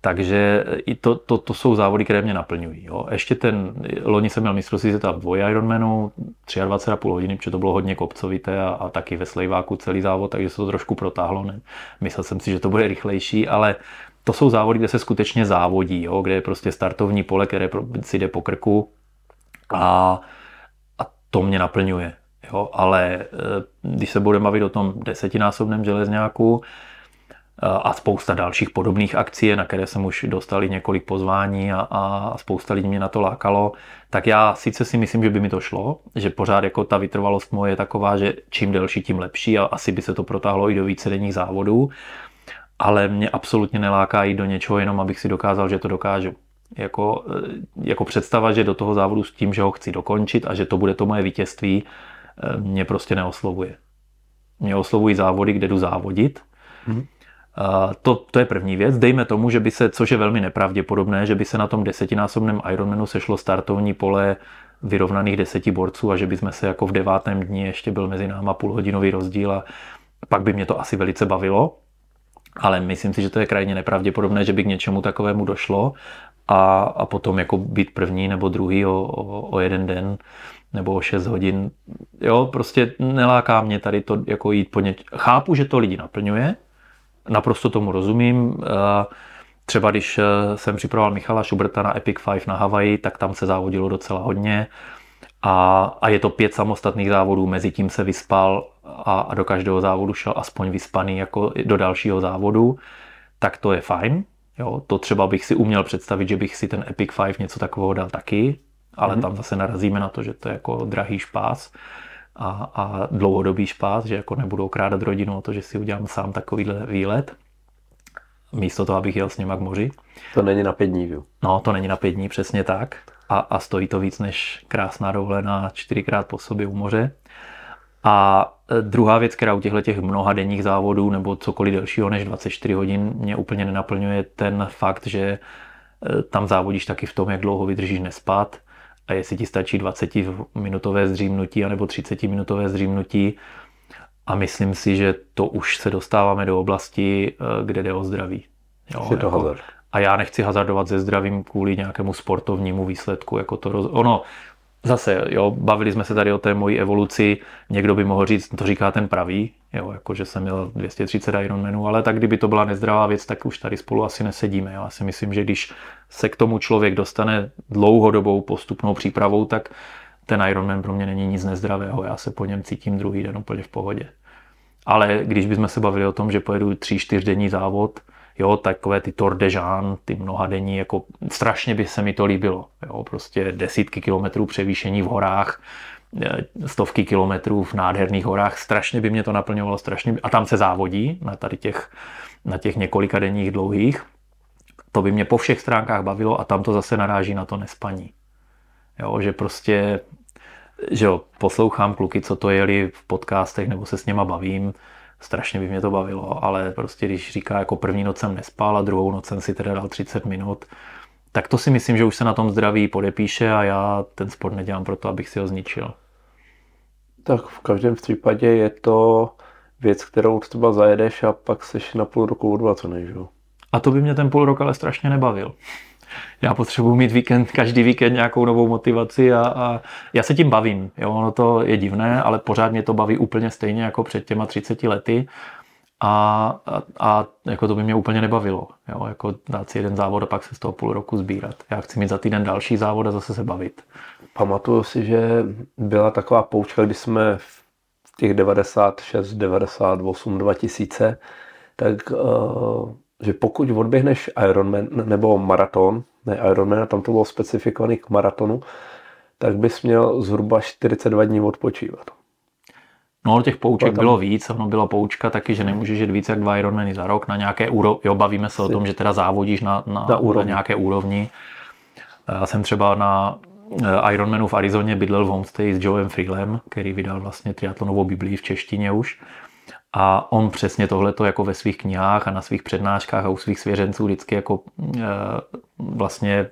Speaker 1: Takže i to, to, to jsou závody, které mě naplňují. Jo. Ještě ten, loni jsem měl mistrovství světa v dvoj Ironmanu, 23,5 hodiny, protože to bylo hodně kopcovité a, a taky ve Slejváku celý závod, takže se to trošku protáhlo. Ne? Myslel jsem si, že to bude rychlejší, ale to jsou závody, kde se skutečně závodí, jo, kde je prostě startovní pole, které si jde po krku a, a to mě naplňuje. Jo, ale eh, když se budeme bavit o tom desetinásobném železňáku, a spousta dalších podobných akcí, na které jsem už dostal i několik pozvání a, a spousta lidí mě na to lákalo, tak já sice si myslím, že by mi to šlo, že pořád jako ta vytrvalost moje je taková, že čím delší, tím lepší a asi by se to protáhlo i do vícedenních závodů, ale mě absolutně neláká jít do něčeho jenom, abych si dokázal, že to dokážu. Jako, eh, jako představa, že do toho závodu s tím, že ho chci dokončit a že to bude to moje vítězství, eh, mě prostě neoslovuje. Mě oslovují závody, kde jdu závodit. Hmm. To, to je první věc. Dejme tomu, že by se, což je velmi nepravděpodobné, že by se na tom desetinásobném Ironmanu sešlo startovní pole vyrovnaných deseti borců a že bychom se jako v devátém dní ještě byl mezi náma půlhodinový rozdíl a pak by mě to asi velice bavilo. Ale myslím si, že to je krajně nepravděpodobné, že by k něčemu takovému došlo a, a potom jako být první nebo druhý o, o, o jeden den nebo o 6 hodin. Jo, prostě neláká mě tady to jako jít po něč... Chápu, že to lidi naplňuje, naprosto tomu rozumím. Třeba když eh, jsem připravoval Michala Schuberta na Epic 5 na Havaji, tak tam se závodilo docela hodně. A, a je to pět samostatných závodů, mezi tím se vyspal a, a do každého závodu šel aspoň vyspaný jako do dalšího závodu, tak to je fajn. Jo, to třeba bych si uměl představit, že bych si ten Epic 5 něco takového dal taky, ale mm-hmm. tam zase narazíme na to, že to je jako drahý špás a, a dlouhodobý špás, že jako nebudu okrádat rodinu o to, že si udělám sám takovýhle výlet. Místo toho, abych jel s nima k moři.
Speaker 2: To není na pět dní, jo?
Speaker 1: No, to není na pět dní, přesně tak. A, a stojí to víc než krásná dovolená čtyřikrát po sobě u moře. A e, druhá věc, která u těchto těch mnoha denních závodů nebo cokoliv delšího než 24 hodin mě úplně nenaplňuje ten fakt, že e, tam závodíš taky v tom, jak dlouho vydržíš nespat a jestli ti stačí 20-minutové zdřímnutí anebo 30-minutové zdřímnutí. A myslím si, že to už se dostáváme do oblasti, eh, kde jde o zdraví.
Speaker 2: Jo, je to jako, hazard.
Speaker 1: A já nechci hazardovat se zdravím kvůli nějakému sportovnímu výsledku. Jako to roz... Ono, zase, jo, bavili jsme se tady o té mojí evoluci, někdo by mohl říct, to říká ten pravý, jo, jako že jsem měl 230 Ironmanů, ale tak kdyby to byla nezdravá věc, tak už tady spolu asi nesedíme. Jo. Já si myslím, že když se k tomu člověk dostane dlouhodobou postupnou přípravou, tak ten Ironman pro mě není nic nezdravého, já se po něm cítím druhý den úplně v pohodě. Ale když bychom se bavili o tom, že pojedu 3-4 denní závod, jo, takové ty Tour de Jean, ty mnohadenní, jako strašně by se mi to líbilo. Jo, prostě desítky kilometrů převýšení v horách, eh, stovky kilometrů v nádherných horách, strašně by mě to naplňovalo, strašně by, a tam se závodí na tady těch, na těch několika denních dlouhých. To by mě po všech stránkách bavilo a tam to zase naráží na to nespaní. Jo, že prostě že jo, poslouchám kluky, co to jeli v podcastech, nebo se s něma bavím, strašně by mě to bavilo, ale prostě když říká, jako první noc jsem nespal a druhou noc jsem si teda dal 30 minut, tak to si myslím, že už se na tom zdraví podepíše a já ten sport nedělám proto, abych si ho zničil.
Speaker 2: Tak v každém případě je to věc, kterou třeba zajedeš a pak seš na půl roku odvacený, že jo?
Speaker 1: A to by mě ten půl rok ale strašně nebavil já potřebuji mít víkend, každý víkend nějakou novou motivaci a, a já se tím bavím. Jo, ono to je divné, ale pořád mě to baví úplně stejně jako před těma 30 lety. A, a, a jako to by mě úplně nebavilo. Jo, jako dát si jeden závod a pak se z toho půl roku sbírat. Já chci mít za týden další závod a zase se bavit.
Speaker 2: Pamatuju si, že byla taková poučka, kdy jsme v těch 96, 98, 2000, tak uh, že pokud odběhneš Ironman nebo maraton, ne Ironman, tam to bylo specifikovaný k maratonu, tak bys měl zhruba 42 dní odpočívat.
Speaker 1: No, těch pouček tam... bylo víc, ono byla poučka taky, že nemůžeš jít víc jak dva Ironmany za rok na nějaké úrovni. Jo, bavíme se o tom, že teda závodíš na, na, na, na nějaké úrovni. Já jsem třeba na eh, Ironmanu v Arizoně bydlel v homestay s Joem Freelem, který vydal vlastně triatlonovou biblii v češtině už. A on přesně tohleto jako ve svých knihách a na svých přednáškách a u svých svěřenců vždycky jako e, vlastně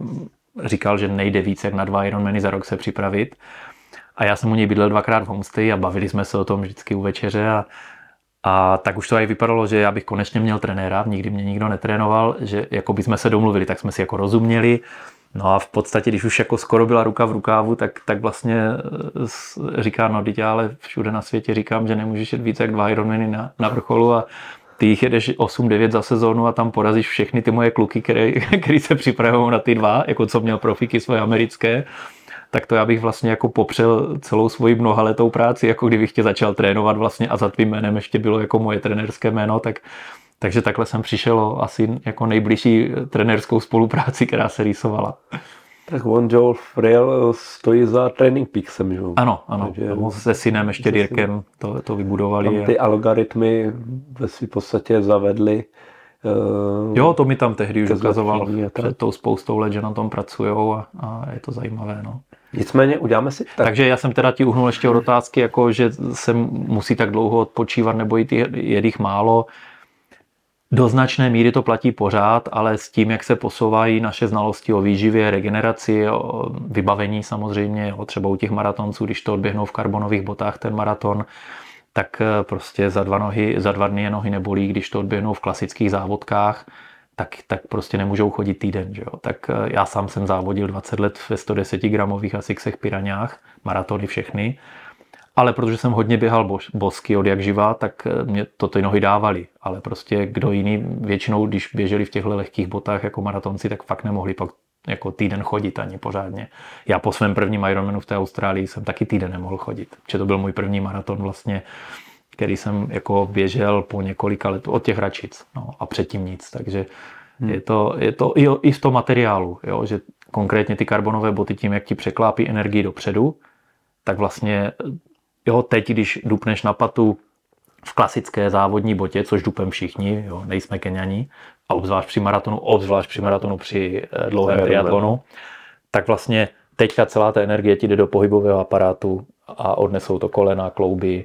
Speaker 1: říkal, že nejde víc jak na dva Ironmany za rok se připravit. A já jsem u něj bydlel dvakrát v homestay a bavili jsme se o tom vždycky u večeře a, a tak už to i vypadalo, že já bych konečně měl trenéra, nikdy mě nikdo netrénoval, že jako by jsme se domluvili, tak jsme si jako rozuměli, No a v podstatě, když už jako skoro byla ruka v rukávu, tak, tak vlastně eh, říká, no teď ale všude na světě říkám, že nemůžeš jít více jak dva Ironmany na, na vrcholu a ty jich jedeš 8-9 za sezónu a tam porazíš všechny ty moje kluky, které, které se připravují na ty dva, jako co měl profiky svoje americké, tak to já bych vlastně jako popřel celou svoji mnohaletou práci, jako kdybych tě začal trénovat vlastně a za tvým jménem ještě bylo jako moje trenerské jméno, tak takže takhle jsem přišel asi jako nejbližší trenerskou spolupráci, která se rýsovala.
Speaker 2: Tak on Joel Friel stojí za Training Peaksem, že?
Speaker 1: Ano, ano. Takže, se synem ještě Dirkem to, to vybudovali.
Speaker 2: Tam ty algoritmy ve svým podstatě zavedli Uh,
Speaker 1: Jo, to mi tam tehdy už ukazoval
Speaker 2: a
Speaker 1: před tou spoustou let, že na tom pracujou a, a je to zajímavé. No.
Speaker 2: Nicméně uděláme si tak.
Speaker 1: Takže já jsem teda ti uhnul ještě od otázky, jako že se musí tak dlouho odpočívat nebo jít, je jich málo. Do značné míry to platí pořád, ale s tím, jak se posouvají naše znalosti o výživě, regeneraci, o vybavení samozřejmě, o třeba u těch maratonců, když to odběhnou v karbonových botách ten maraton, tak eh, prostě za dva, nohy, za dva dny je nohy nebolí, když to odběhnou v klasických závodkách, tak, tak prostě nemůžou chodit týden. Že jo? Tak eh, já sám jsem závodil 20 let ve 110 gramových asixech piraňách, maratony všechny, ale protože jsem hodně běhal bosky od jak živá, tak eh, mě to ty nohy dávali. Ale prostě kdo jiný, většinou, když běželi v těchto lehkých botách jako maratonci, tak fakt nemohli pak jako týden chodit ani pořádně. Já po svém prvním Ironmanu v té Austrálii jsem taky týden nemohl chodit, protože to byl můj první maraton vlastně, který jsem jako běžel po několika let od těch hračic no, a předtím nic, takže hmm. je to, je to i, i v tom materiálu, jo, že konkrétně ty karbonové boty tím, jak ti překlápí energii dopředu, tak vlastně jo, teď, když dupneš na patu v klasické závodní botě, což dupem všichni, jo, nejsme Keniani, a obzvlášť při maratonu, obzvlášť při maratonu při eh, dlouhém triatlonu, tak vlastně teďka celá ta energie ti jde do pohybového aparátu a odnesou to kolena, klouby,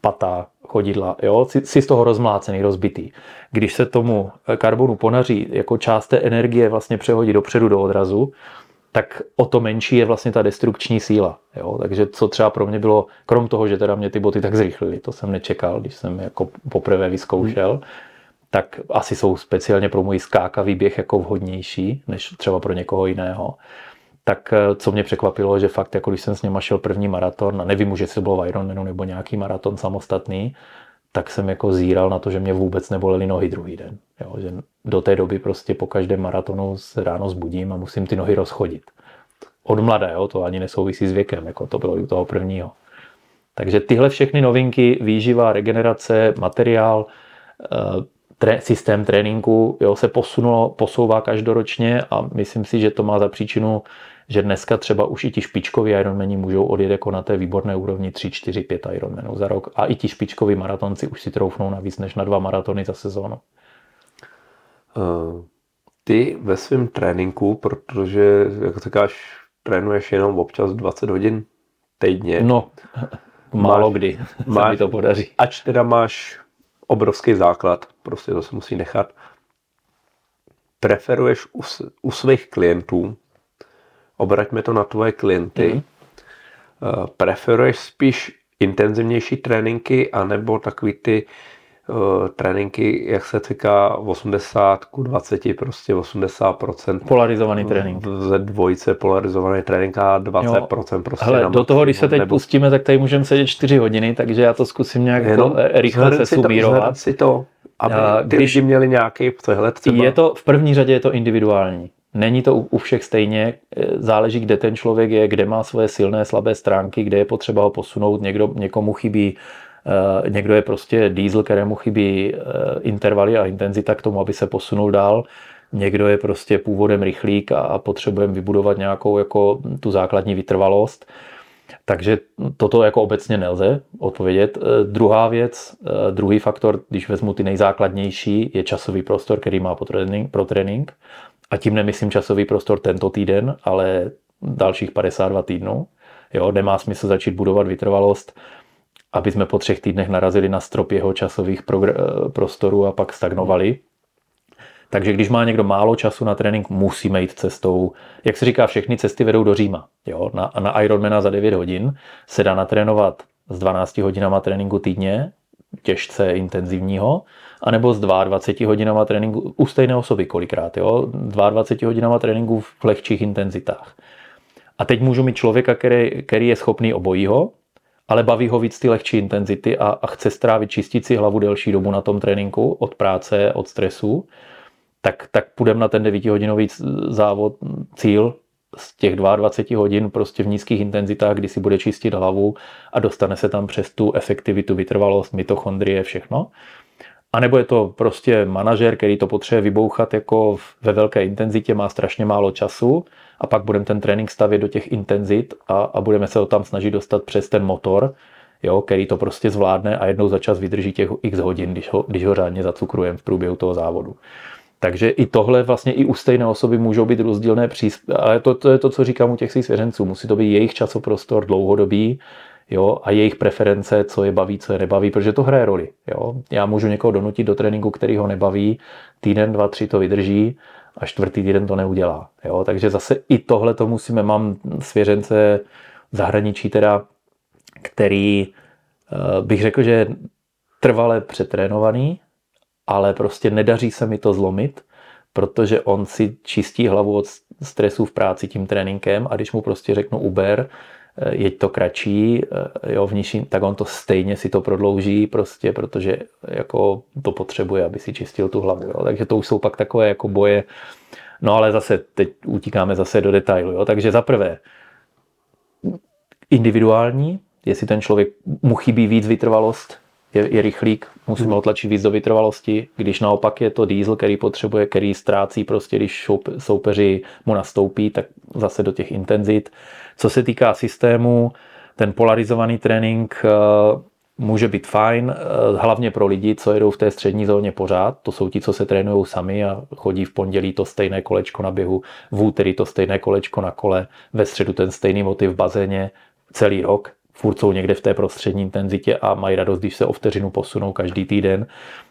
Speaker 1: pata, chodidla, jo, jsi, jsi z toho rozmlácený, rozbitý. Když se tomu karbonu ponaří jako část té energie vlastně přehodit dopředu do odrazu, tak o to menší je vlastně ta destrukční síla. Jo? Takže co třeba pro mě bylo, krom toho, že teda mě ty boty tak zrychlily, to jsem nečekal, když jsem jako poprvé vyzkoušel, hmm. tak asi jsou speciálně pro můj skákavý běh jako vhodnější, než třeba pro někoho jiného. Tak eh, co mě překvapilo, že fakt, jako když jsem s něma šel první maraton, a nevím už, jestli to bylo v Ironmanu nebo nějaký maraton samostatný, tak jsem jako zíral na to, že mě vůbec nebolely nohy druhý den. Jo, že do té doby prostě po každém maratonu se ráno zbudím a musím ty nohy rozchodit. Od mladé, jo, to ani nesouvisí s věkem, jako to bylo i u toho prvního. Takže tyhle všechny novinky, výživa, regenerace, materiál, eh, tré, systém tréninku jo, se posunulo, posouvá každoročně a myslím si, že to má za příčinu že dneska třeba už i ti špičkoví Ironmani můžou odjet jako na té výborné úrovni 3, 4, 5 Ironmanů za rok a i ti špičkoví maratonci už si troufnou na víc než na dva maratony za sezónu.
Speaker 2: Uh, ty ve svém tréninku, protože, jak říkáš, trénuješ jenom občas 20 hodin týdně.
Speaker 1: No, málo máš, kdy máš, se mi to podaří.
Speaker 2: Ač teda máš obrovský základ, prostě to se musí nechat. Preferuješ u, u svých klientů obraťme to na tvoje klienty. Mm. Preferuješ spíš intenzivnější tréninky, anebo takový ty uh, tréninky, jak se říká, 80 ku 20, prostě 80%.
Speaker 1: Polarizovaný trénink.
Speaker 2: Ze dvojice polarizovaný trénink a 20% jo. prostě
Speaker 1: Hele, do toho, když se teď nebo... pustíme, tak tady můžeme sedět 4 hodiny, takže já to zkusím nějak Jenom eh, rychle se sumírovat.
Speaker 2: si to, aby ty když měli nějaký přehled
Speaker 1: třeba. Je to, v první řadě je to individuální. Není to u všech stejně, e, záleží, kde ten člověk je, kde má svoje silné, slabé stránky, kde je potřeba ho posunout, někdo, někomu chybí e, někdo je prostě diesel, kterému chybí e, intervaly a intenzita k tomu, aby se posunul dál. Někdo je prostě původem rychlík a potřebujeme vybudovat nějakou jako tu základní vytrvalost. Takže toto jako obecně nelze odpovědět. Druhá věc, druhý faktor, když vezmu ty nejzákladnější, je časový prostor, který má pro trénink. Pro trénink a tím nemyslím časový prostor tento týden, ale dalších 52 týdnů. Jo, nemá smysl začít budovat vytrvalost, aby jsme po třech týdnech narazili na strop jeho časových prostorů a pak stagnovali. Takže když má někdo málo času na trénink, musíme jít cestou, jak se říká, všechny cesty vedou do Říma. Jo? Na, na Ironmana za 9 hodin se dá natrénovat s 12 hodinama tréninku týdně, těžce intenzivního, anebo s 22 hodinama tréninku u stejné osoby kolikrát, jo? 22 hodinama tréninku v lehčích intenzitách. A teď můžu mít člověka, který, který je schopný obojího, ale baví ho víc ty lehčí intenzity a, a chce strávit čistit si hlavu delší dobu na tom tréninku od práce, od stresu, tak, tak půjdeme na ten 9-hodinový závod, cíl z těch 22 hodin prostě v nízkých intenzitách, kdy si bude čistit hlavu a dostane se tam přes tu efektivitu, vytrvalost, mitochondrie, všechno. Nebo je to prostě manažer, který to potřebuje vybouchat jako ve velké intenzitě, má strašně málo času a pak budeme ten trénink stavět do těch intenzit a, a budeme se ho tam snažit dostat přes ten motor, jo, který to prostě zvládne a jednou za čas vydrží těch x hodin, když ho, když ho řádně zacukrujeme v průběhu toho závodu. Takže i tohle vlastně i u stejné osoby můžou být rozdílné příspěvky, ale to, to je to, co říkám u těch svých svěřenců. Musí to být jejich časoprostor dlouhodobý, jo, a jejich preference, co je baví, co je nebaví, protože to hraje roli. Jo. Já můžu někoho donutit do tréninku, který ho nebaví, týden, dva, tři to vydrží a čtvrtý týden to neudělá. Jo. Takže zase i tohle to musíme, mám svěřence v zahraničí teda, který eh, bych řekl, že je trvale přetrénovaný, ale prostě nedaří se mi to zlomit, protože on si čistí hlavu od stresu v práci tím tréninkem a když mu prostě řeknu Uber, jeď to kratší, eh, jo, v nižší, tak on to stejně si to prodlouží prostě, protože jako to potřebuje, aby si čistil tu hlavu. Jo. Takže to už jsou pak takové jako boje. No ale zase teď utíkáme zase do detailu. Jo. Takže za prvé, individuální, jestli ten člověk mu chybí víc vytrvalost, je, je rychlík, musíme ho tlačit víc do vytrvalosti, když naopak je to diesel, který potřebuje, který ztrácí prostě, když soupeři mu nastoupí, tak zase do těch intenzit. Co se týká systému, ten polarizovaný trénink eh, může být fajn, eh, hlavně pro lidi, co jedou v té střední zóně pořád. To jsou ti, co se trénují sami a chodí v pondělí to stejné kolečko na běhu, v úterý to stejné kolečko na kole, ve středu ten stejný motiv v bazéně celý rok furt jsou někde v té prostřední intenzitě a mají radost, když se o vteřinu posunou každý týden,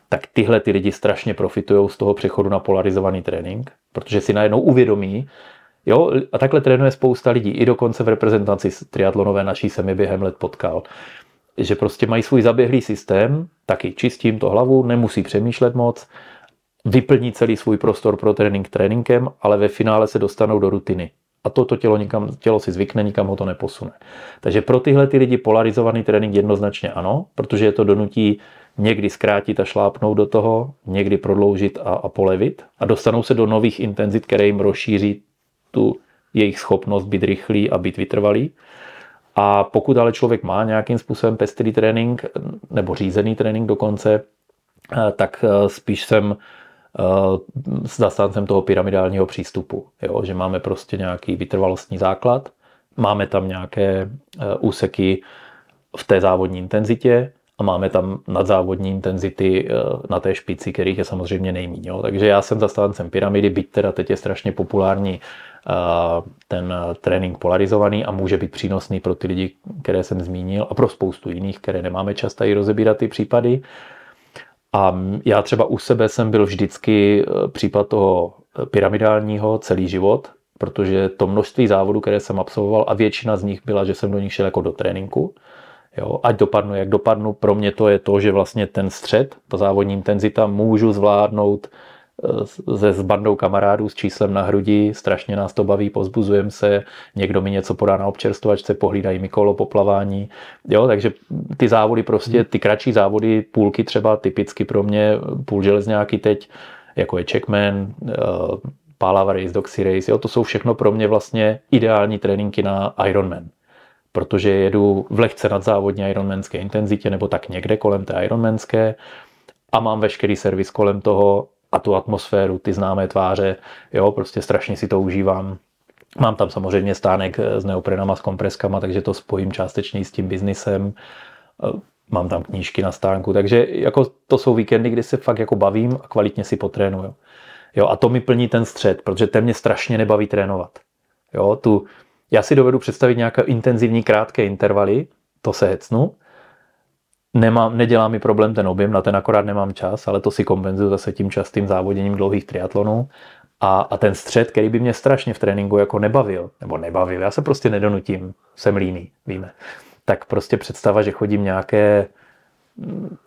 Speaker 1: tak tyhle ty lidi strašně profitují z toho přechodu na polarizovaný trénink, protože si najednou uvědomí, Jo, a takhle trénuje spousta lidí, i dokonce v reprezentaci triatlonové naší se mi během let potkal, že prostě mají svůj zaběhlý systém, taky čistím to hlavu, nemusí přemýšlet moc, vyplní celý svůj prostor pro trénink tréninkem, ale ve finále se dostanou do rutiny a to, to tělo, nikam, tělo si zvykne, nikam ho to neposune. Takže pro tyhle ty lidi polarizovaný trénink jednoznačně ano, protože je to donutí někdy zkrátit a šlápnout do toho, někdy prodloužit a, a polevit a dostanou se do nových intenzit, které jim rozšíří tu jejich schopnost být rychlý a být vytrvalý. A pokud ale člověk má nějakým způsobem pestrý trénink nebo řízený trénink dokonce, eh, tak eh, spíš jsem s zastáncem toho pyramidálního přístupu, jo? že máme prostě nějaký vytrvalostní základ, máme tam nějaké eh, úseky v té závodní intenzitě a máme tam nadzávodní intenzity eh, na té špici, kterých je samozřejmě nejméně. Takže já jsem zastáncem pyramidy, byť teda teď je strašně populární ten trénink polarizovaný a může být přínosný pro ty lidi, které jsem zmínil a pro spoustu jiných, které nemáme čas tady rozebírat ty případy. A já třeba u sebe jsem byl vždycky eh, případ toho eh, pyramidálního celý život, protože to množství závodů, které jsem absolvoval, a většina z nich byla, že jsem do nich šel jako do tréninku, Jo, ať dopadnu, jak dopadnu, pro mě to je to, že vlastně ten střed, ta závodní intenzita, můžu zvládnout se s bandou kamarádů s číslem na hrudi, strašně nás to baví, pozbuzujeme se, někdo mi něco podá na občerstvovačce, pohlídají mi kolo, poplavání, jo, takže ty závody prostě, ty kratší závody, půlky třeba typicky pro mě, půl železňáky teď, jako je Checkman, eh, Palava Race, Doxy Race, jo, to jsou všechno pro mě vlastně ideální tréninky na Ironman. Protože jedu v lehce nadzávodní ironmanské intenzitě nebo tak někde kolem té ironmanské a mám veškerý servis kolem toho a tu atmosféru, ty známé tváře, jo, prostě strašně si to užívám. Mám tam samozřejmě stánek s neoprenama, s kompreskama, takže to spojím částečně s tím biznisem. Mám tam knížky na stánku, takže jako to jsou víkendy, kdy se fakt jako bavím a kvalitně si potrénuju. Jo, a to mi plní ten střed, protože ten mě strašně nebaví trénovat. Jo, tu, já si dovedu představit nějaké intenzivní krátké intervaly, to se hecnu, Nemám, nedělá mi problém ten objem, na ten akorát nemám čas, ale to si kompenzuju zase tím častým závoděním dlouhých triatlonů. A, a ten střed, který by mě strašně v tréninku jako nebavil, nebo nebavil, já se prostě nedonutím, jsem líný, víme. Tak prostě představa, že chodím nějaké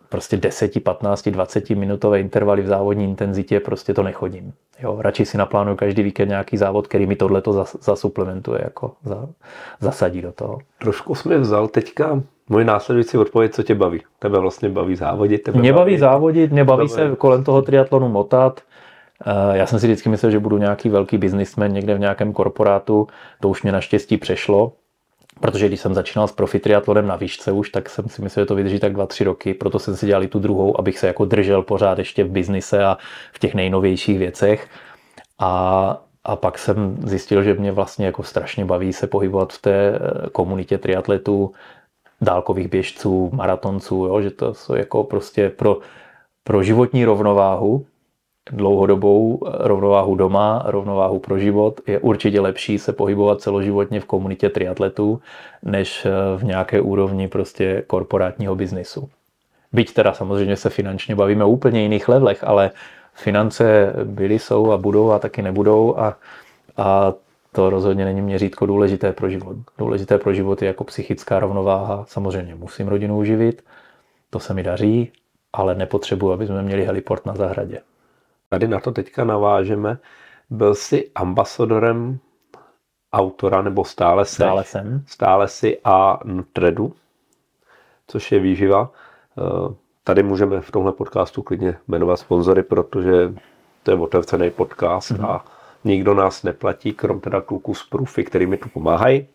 Speaker 1: prostě 10, 15, 20 minutové intervaly v závodní intenzitě, prostě to nechodím. Jo, radši si naplánuju každý víkend nějaký závod, který mi tohleto zasuplementuje, jako za, zasadí do toho.
Speaker 2: Trošku jsme vzal teďka Moje následující odpověď, co tě baví? Tebe vlastně baví závodit? Tebe
Speaker 1: mě baví závodit, mě baví se kolem toho triatlonu motat. Eh, já jsem si vždycky myslel, že budu nějaký velký biznismen někde v nějakém korporátu. To už mě naštěstí přešlo. Protože když jsem začínal s profi triatlonem na výšce už, tak jsem si myslel, že to vydrží tak 2-3 roky, proto jsem si dělal i tu druhou, abych se jako držel pořád ještě v biznise a v těch nejnovějších věcech. A, a pak jsem zjistil, že mě vlastně jako strašně baví se pohybovat v té eh, komunitě triatletů, dálkových běžců, maratonců, jo, že to jsou jako prostě pro, pro životní rovnováhu, dlouhodobou rovnováhu doma, rovnováhu pro život, je určitě lepší se pohybovat celoživotně v komunitě triatletů, než v nějaké úrovni prostě korporátního biznisu. Byť teda samozřejmě se finančně bavíme o úplně jiných levelech, ale finance byly, jsou a budou a taky nebudou a, a to rozhodně není měřítko důležité pro život. Důležité pro život je jako psychická rovnováha. Samozřejmě musím rodinu uživit, to se mi daří, ale nepotřebuji, aby jsme měli heliport na zahradě.
Speaker 2: Tady na to teďka navážeme. Byl jsi ambasadorem autora, nebo stále se?
Speaker 1: Stále jsem.
Speaker 2: Stále si a Nutredu, což je výživa. Eh, tady můžeme v tomhle podcastu klidně jmenovat sponzory, protože to je otevřený podcast mm-hmm. a nikdo nás neplatí, krom teda kluků z Proofy, který mi tu pomáhají.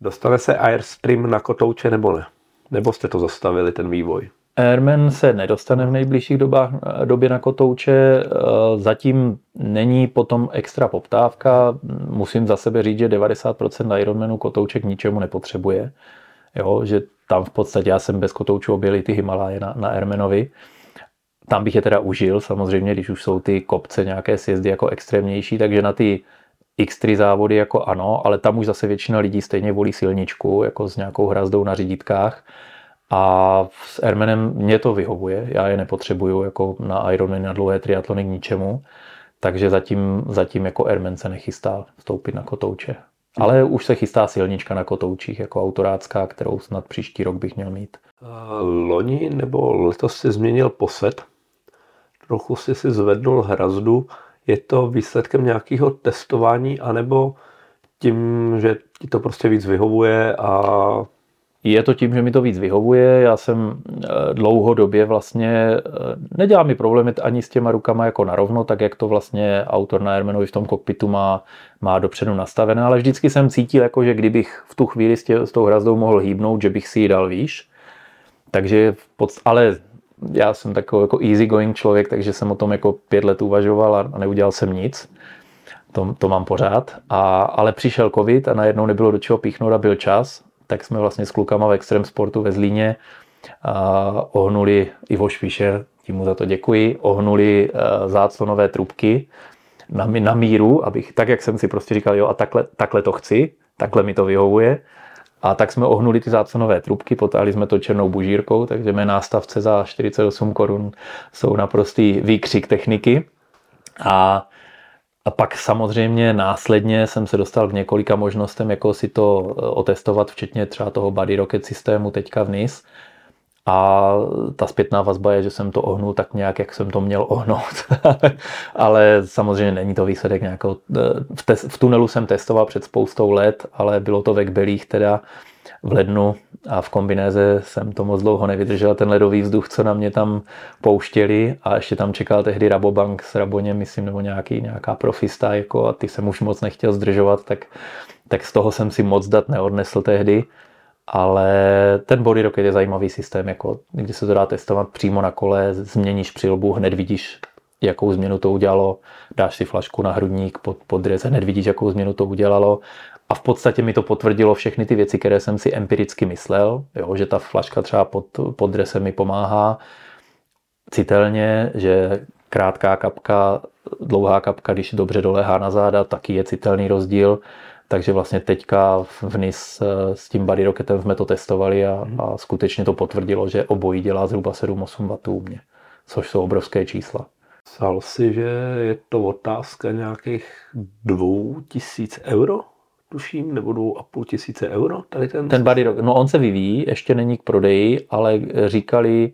Speaker 2: Dostane se Airstream na kotouče nebo ne? Nebo jste to zastavili, ten vývoj?
Speaker 1: Airman se nedostane v nejbližších dobách, době na kotouče, eh, zatím není potom extra poptávka, musím za sebe říct, že 90% Ironmanu kotouček ničemu nepotřebuje, jo, že tam v podstatě já jsem bez kotoučů objel ty Himaláje na, na Airmanovi, tam bych je teda užil, samozřejmě, když už jsou ty kopce nějaké sjezdy jako extrémnější, takže na ty X3 závody jako ano, ale tam už zase většina lidí stejně volí silničku, jako s nějakou hrazdou na řidítkách. A s Airmanem mě to vyhovuje, já je nepotřebuju jako na Ironman, na dlouhé triatlony k ničemu, takže zatím, zatím jako Airman se nechystá vstoupit na kotouče. Ale už se chystá silnička na kotoučích, jako autorácká, kterou snad příští rok bych měl mít.
Speaker 2: Loni nebo letos si změnil posed, trochu si si zvednul hrazdu. Je to výsledkem nějakého testování, anebo tím, že ti to prostě víc vyhovuje a
Speaker 1: je to tím, že mi to víc vyhovuje. Já jsem eh, dlouhodobě vlastně, eh, nedělá mi problémy ani s těma rukama jako narovno, tak jak to vlastně autor na Hermanovi v tom kokpitu má, má dopředu nastavené, ale vždycky jsem cítil, jako, že kdybych v tu chvíli s, tě, s tou hrazdou mohl hýbnout, že bych si ji dal výš. Takže, pod, ale já jsem takový jako easy going člověk, takže jsem o tom jako pět let uvažoval a neudělal jsem nic. To, to mám pořád. A, ale přišel covid a najednou nebylo do čeho píchnout a byl čas tak jsme vlastně s klukama v Extreme Sportu ve Zlíně a ohnuli Ivo Švíšer, tím mu za to děkuji, ohnuli e, záclonové trubky na, na míru, abych, tak jak jsem si prostě říkal, jo a takhle, takhle to chci, takhle mi to vyhovuje. A tak jsme ohnuli ty záclonové trubky, potáhli jsme to černou bužírkou, takže mé nástavce za 48 korun jsou naprostý výkřik techniky. A a pak samozřejmě následně jsem se dostal k několika možnostem, jako si to eh, otestovat, včetně třeba toho Body Rocket systému teďka v NIS. A ta zpětná vazba je, že jsem to ohnul tak nějak, jak jsem to měl ohnout. ale samozřejmě není to výsledek nějakou... Eh, v, v tunelu jsem testoval před spoustou let, ale bylo to ve Kbelích teda v lednu a v kombinéze jsem to moc dlouho nevydržel, ten ledový vzduch, co na mě tam pouštěli a ještě tam čekal tehdy Rabobank s Raboněm, myslím, nebo nějaký, nějaká profista jako a ty jsem už moc nechtěl zdržovat, tak, tak z toho jsem si moc dat neodnesl tehdy. Ale ten Body Rocket je zajímavý systém, jako, kdy se to dá testovat přímo na kole, změníš přilbu, hned vidíš, jakou změnu to udělalo, dáš si flašku na hrudník pod, pod dres, hned vidíš, jakou změnu to udělalo a v podstatě mi to potvrdilo všechny ty věci, které jsem si empiricky myslel, jo, že ta flaška třeba pod, pod dresem mi pomáhá citelně, že krátká kapka, dlouhá kapka, když dobře doléhá na záda, taky je citelný rozdíl. Takže vlastně teďka v NIS eh, s tím Body Rocketem jsme to testovali a, a skutečně to potvrdilo, že obojí dělá zhruba 7-8 W u mě, což jsou obrovské čísla.
Speaker 2: Psal si, že je to otázka nějakých dvou tisíc euro? tuším, nebo dvou a půl tisíce euro. Tady ten...
Speaker 1: ten Body Rock, no on se vyvíjí, ještě není k prodeji, ale říkali,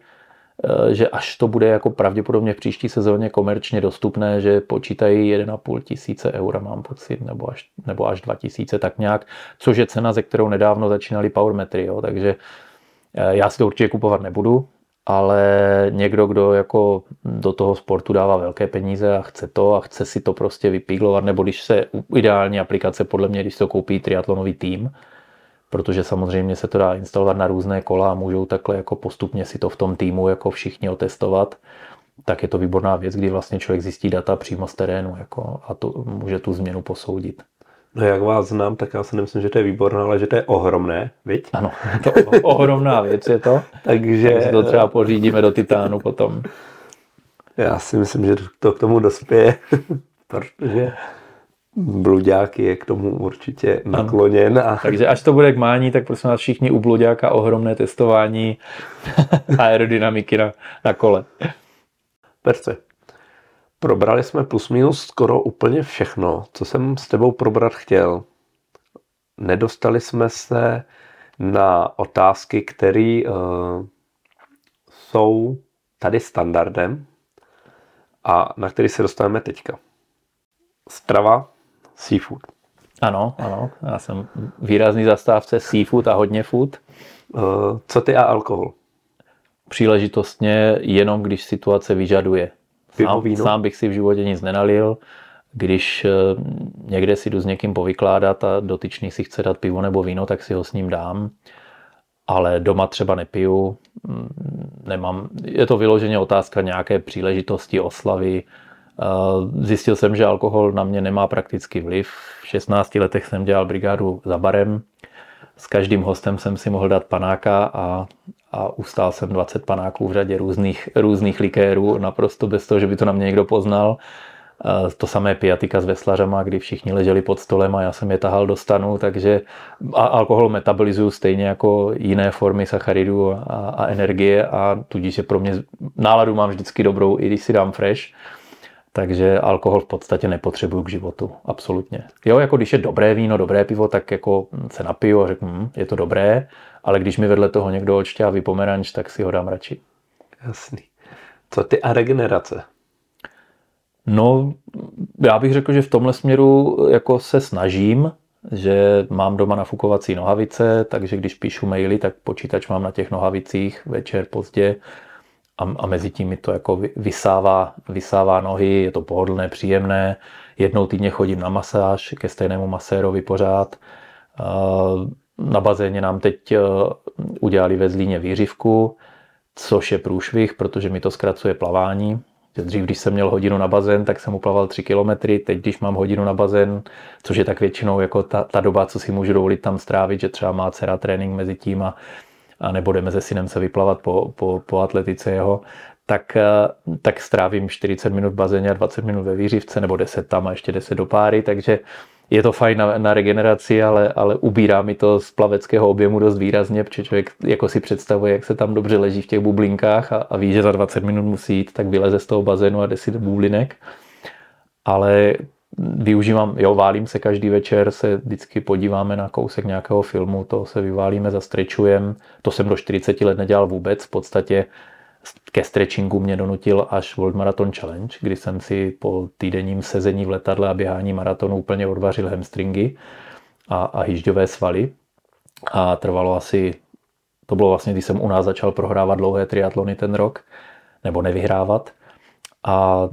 Speaker 1: že až to bude jako pravděpodobně v příští sezóně komerčně dostupné, že počítají 1,5 tisíce eura, mám pocit, nebo až, nebo až 2 tisíce, tak nějak, což je cena, ze kterou nedávno začínali Powermetry, jo, takže eh, já si to určitě kupovat nebudu, ale někdo, kdo jako do toho sportu dává velké peníze a chce to a chce si to prostě vypíglovat, nebo když se ideální aplikace podle mě, když to koupí triatlonový tým, protože samozřejmě se to dá instalovat na různé kola a můžou takhle jako postupně si to v tom týmu jako všichni otestovat, tak je to výborná věc, kdy vlastně člověk zjistí data přímo z terénu jako, a to může tu změnu posoudit.
Speaker 2: No jak vás znám, tak já si nemyslím, že to je výborné, ale že to je ohromné, viď?
Speaker 1: Ano, to ohromná věc je to.
Speaker 2: Takže
Speaker 1: Tak si to třeba pořídíme do titánu potom.
Speaker 2: já si myslím, že to k tomu dospěje, protože Bluďák je k tomu určitě nakloněn. A
Speaker 1: Takže až to bude k mání, tak prosím vás všichni u Bluďáka ohromné testování aerodynamiky na, na kole.
Speaker 2: Perce, probrali jsme plus minus skoro úplně všechno, co jsem s tebou probrat chtěl. Nedostali jsme se na otázky, které uh, jsou tady standardem a na který se dostaneme teďka. Strava, seafood.
Speaker 1: Ano, ano, já jsem výrazný zastávce seafood a hodně food.
Speaker 2: Uh, co ty a alkohol?
Speaker 1: Příležitostně jenom, když situace vyžaduje. Sám, sám bych si v životě nic nenalil. Když eh, někde si jdu s někým povykládat a dotyčný si chce dát pivo nebo víno, tak si ho s ním dám. Ale doma třeba nepiju, mm, nemám, je to vyloženě otázka nějaké příležitosti, oslavy. Zjistil jsem, že alkohol na mě nemá prakticky vliv. V 16 letech jsem dělal brigádu za barem. S každým hostem jsem si mohl dát panáka a, a ustál jsem 20 panáků v řadě různých, různých likérů, naprosto bez toho, že by to na mě někdo poznal. To samé pijatika s veslařama, kdy všichni leželi pod stolem a já jsem je tahal do stanu, takže a alkohol metabolizuju stejně jako jiné formy sacharidů a, a energie a tudíž je pro mě, náladu mám vždycky dobrou, i když si dám fresh. Takže alkohol v podstatě nepotřebuju k životu, absolutně. Jo, jako když je dobré víno, dobré pivo, tak jako se napiju a řeknu, hm, je to dobré, ale když mi vedle toho někdo odšťáví pomeranč, tak si ho dám radši.
Speaker 2: Jasný. Co ty a regenerace?
Speaker 1: No, já bych řekl, že v tomhle směru jako se snažím, že mám doma nafukovací nohavice, takže když píšu maily, tak počítač mám na těch nohavicích večer pozdě a, a mezi tím mi to jako vy- vysává, vysává nohy, je to pohodlné, příjemné. Jednou týdně chodím na masáž ke stejnému masérovi pořád. Na bazéně nám teď eh, udělali ve Zlíně výřivku, což je průšvih, protože mi to zkracuje plavání. Dřív, když jsem měl hodinu na bazén, tak jsem uplaval 3 kilometry. Teď, když mám hodinu na bazén, což je tak většinou jako ta, ta doba, co si můžu dovolit tam strávit, že třeba má dcera trénink mezi tím a, a nebo jdeme se synem se vyplavat po, po, po atletice jeho, tak, eh, tak strávím 40 minut v bazéně a 20 minut ve výřivce, nebo 10 tam a ještě 10 do páry, takže je to fajn na, na regeneraci, ale, ale ubírá mi to z plaveckého objemu dost výrazně, protože člověk jako si představuje, jak se tam dobře leží v těch bublinkách a, a ví, že za 20 minut musí jít, tak vyleze z toho bazénu a jde si do bublinek. Ale využívám, jo, válím se každý večer, se vždycky podíváme na kousek nějakého filmu, to se vyválíme, zastrečujem. To jsem do 40 let nedělal vůbec, v podstatě ke stretchingu mě donutil až World Marathon Challenge, kdy jsem si po týdenním sezení v letadle a běhání maratonu úplně odvařil hamstringy a, a hýžďové svaly. A trvalo asi, to bylo vlastně, když jsem u nás začal prohrávat dlouhé triatlony ten rok, nebo nevyhrávat. A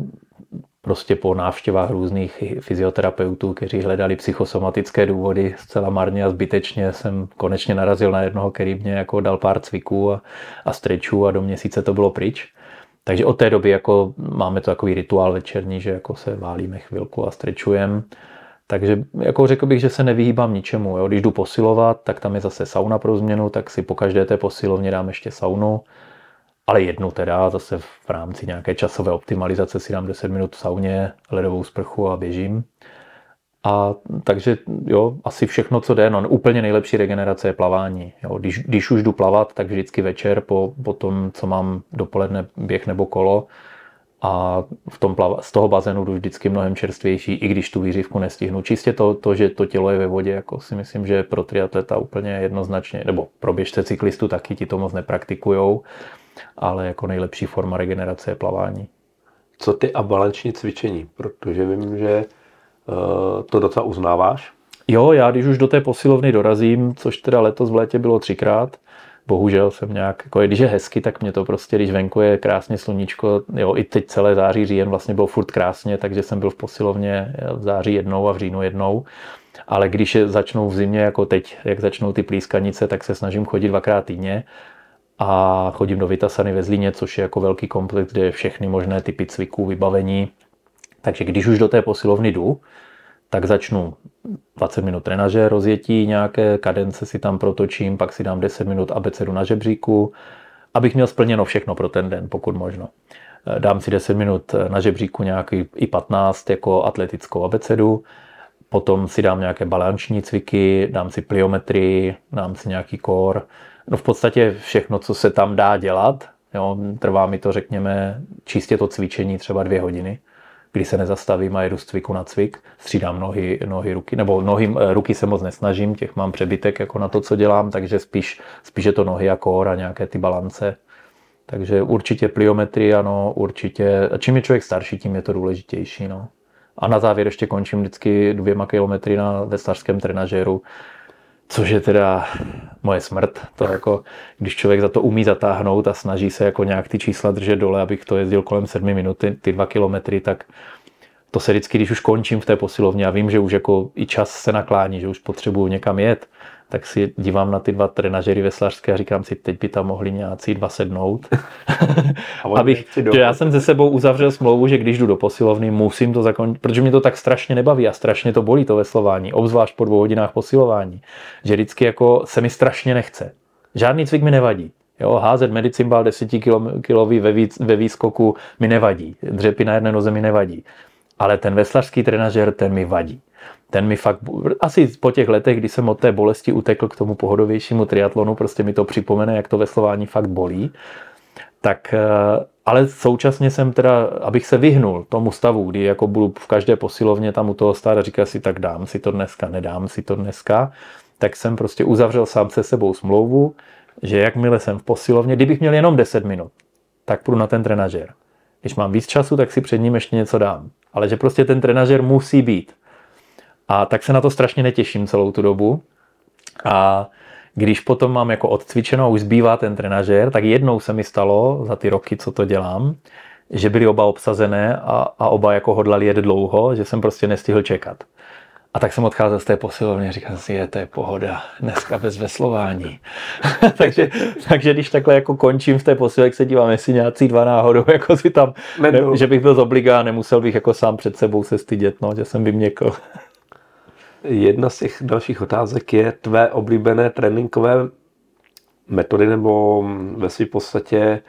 Speaker 1: prostě po návštěvách různých fyzioterapeutů, kteří hledali psychosomatické důvody, zcela marně a zbytečně jsem konečně narazil na jednoho, který mě jako dal pár cviků a, a strečů a do měsíce to bylo pryč. Takže od té doby jako máme to takový rituál večerní, že jako se válíme chvilku a strečujem. Takže jako řekl bych, že se nevyhýbám ničemu. Jo. Když jdu posilovat, tak tam je zase sauna pro změnu, tak si po každé té posilovně dám ještě saunu ale jednu teda, zase v rámci nějaké časové optimalizace si dám 10 minut v sauně, ledovou sprchu a běžím. A takže jo, asi všechno, co jde, no úplně nejlepší regenerace je plavání. Jo. Když, když už jdu plavat, tak vždycky večer po, po tom, co mám dopoledne běh nebo kolo a v tom plava, z toho bazénu jdu vždycky mnohem čerstvější, i když tu výřivku nestihnu. Čistě to, to, že to tělo je ve vodě, jako si myslím, že pro triatleta úplně jednoznačně, nebo pro běžce cyklistu taky ti to moc nepraktikujou, ale jako nejlepší forma regenerace je plavání.
Speaker 2: Co ty a balanční cvičení? Protože vím, že uh, to docela uznáváš.
Speaker 1: Jo, já když už do té posilovny dorazím, což teda letos v létě bylo třikrát, bohužel jsem nějak, jako když je hezky, tak mě to prostě, když venku je krásně sluníčko, jo, i teď celé září, říjen vlastně bylo furt krásně, takže jsem byl v posilovně v září jednou a v říjnu jednou. Ale když je, začnou v zimě, jako teď, jak začnou ty plískanice, tak se snažím chodit dvakrát týdně a chodím do Vitasany ve Zlíně, což je jako velký komplex, kde je všechny možné typy cviků, vybavení. Takže když už do té posilovny jdu, tak začnu 20 minut trenaže, rozjetí, nějaké kadence si tam protočím, pak si dám 10 minut abecedu na žebříku, abych měl splněno všechno pro ten den, pokud možno. Dám si 10 minut na žebříku nějaký i 15 jako atletickou abecedu, potom si dám nějaké balanční cviky, dám si pliometrii, dám si nějaký kor, no v podstatě všechno, co se tam dá dělat, jo, trvá mi to, řekněme, čistě to cvičení třeba dvě hodiny, kdy se nezastavím a jedu z cviku na cvik, střídám nohy, nohy ruky, nebo nohy, eh, ruky se moc nesnažím, těch mám přebytek jako na to, co dělám, takže spíš, spíš je to nohy a kor a nějaké ty balance. Takže určitě pliometrie, ano, určitě. A čím je člověk starší, tím je to důležitější. No. A na závěr ještě končím vždycky dvěma kilometry na veslařském trenažéru, což je teda moje smrt. To jako, když člověk za to umí zatáhnout a snaží se jako nějak ty čísla držet dole, abych to jezdil kolem sedmi minuty, ty dva kilometry, tak to se vždycky, když už končím v té posilovně a vím, že už jako i čas se naklání, že už potřebuju někam jet, tak si dívám na ty dva trenažery veslařské a říkám si, teď by tam mohli nějací dva sednout. Abych, že já jsem se sebou uzavřel smlouvu, že když jdu do posilovny, musím to zakončit, protože mě to tak strašně nebaví a strašně to bolí to veslování, obzvlášť po dvou hodinách posilování, že vždycky jako se mi strašně nechce. Žádný cvik mi nevadí. Jo, házet medicimbal 10 kilový ve, vý, ve výskoku mi nevadí. Dřepy na jedné noze mi nevadí. Ale ten veslařský trenažer, ten mi vadí ten mi fakt, asi po těch letech, kdy jsem od té bolesti utekl k tomu pohodovějšímu triatlonu, prostě mi to připomene, jak to veslování fakt bolí. Tak, eh, ale současně jsem teda, abych se vyhnul tomu stavu, kdy jako budu v každé posilovně tam u toho stát a říkat si, tak dám si to dneska, nedám si to dneska, tak jsem prostě uzavřel sám se sebou smlouvu, že jakmile jsem v posilovně, kdybych měl jenom 10 minut, tak půjdu na ten trenažer. Když mám víc času, tak si před ním ještě něco dám. Ale že prostě ten trenažer musí být. A tak se na to strašně netěším celou tu dobu. A když potom mám jako odcvičeno a už zbývá ten trenažér, tak jednou se mi stalo za ty roky, co to dělám, že byly oba obsazené a, a oba jako hodlali jet dlouho, že jsem prostě nestihl čekat. A tak jsem odcházel z té posilovny a říkal si, je, to je pohoda, dneska bez veslování. takže, takže když takhle jako končím v té posilovně, se dívám, jestli nějací dva náhodou, jako si tam, ne, že bych byl z obliga, nemusel bych jako sám před sebou se stydět, no, že jsem vyměkl.
Speaker 2: Jedna z těch dalších otázek je tvé oblíbené tréninkové metody nebo ve své podstatě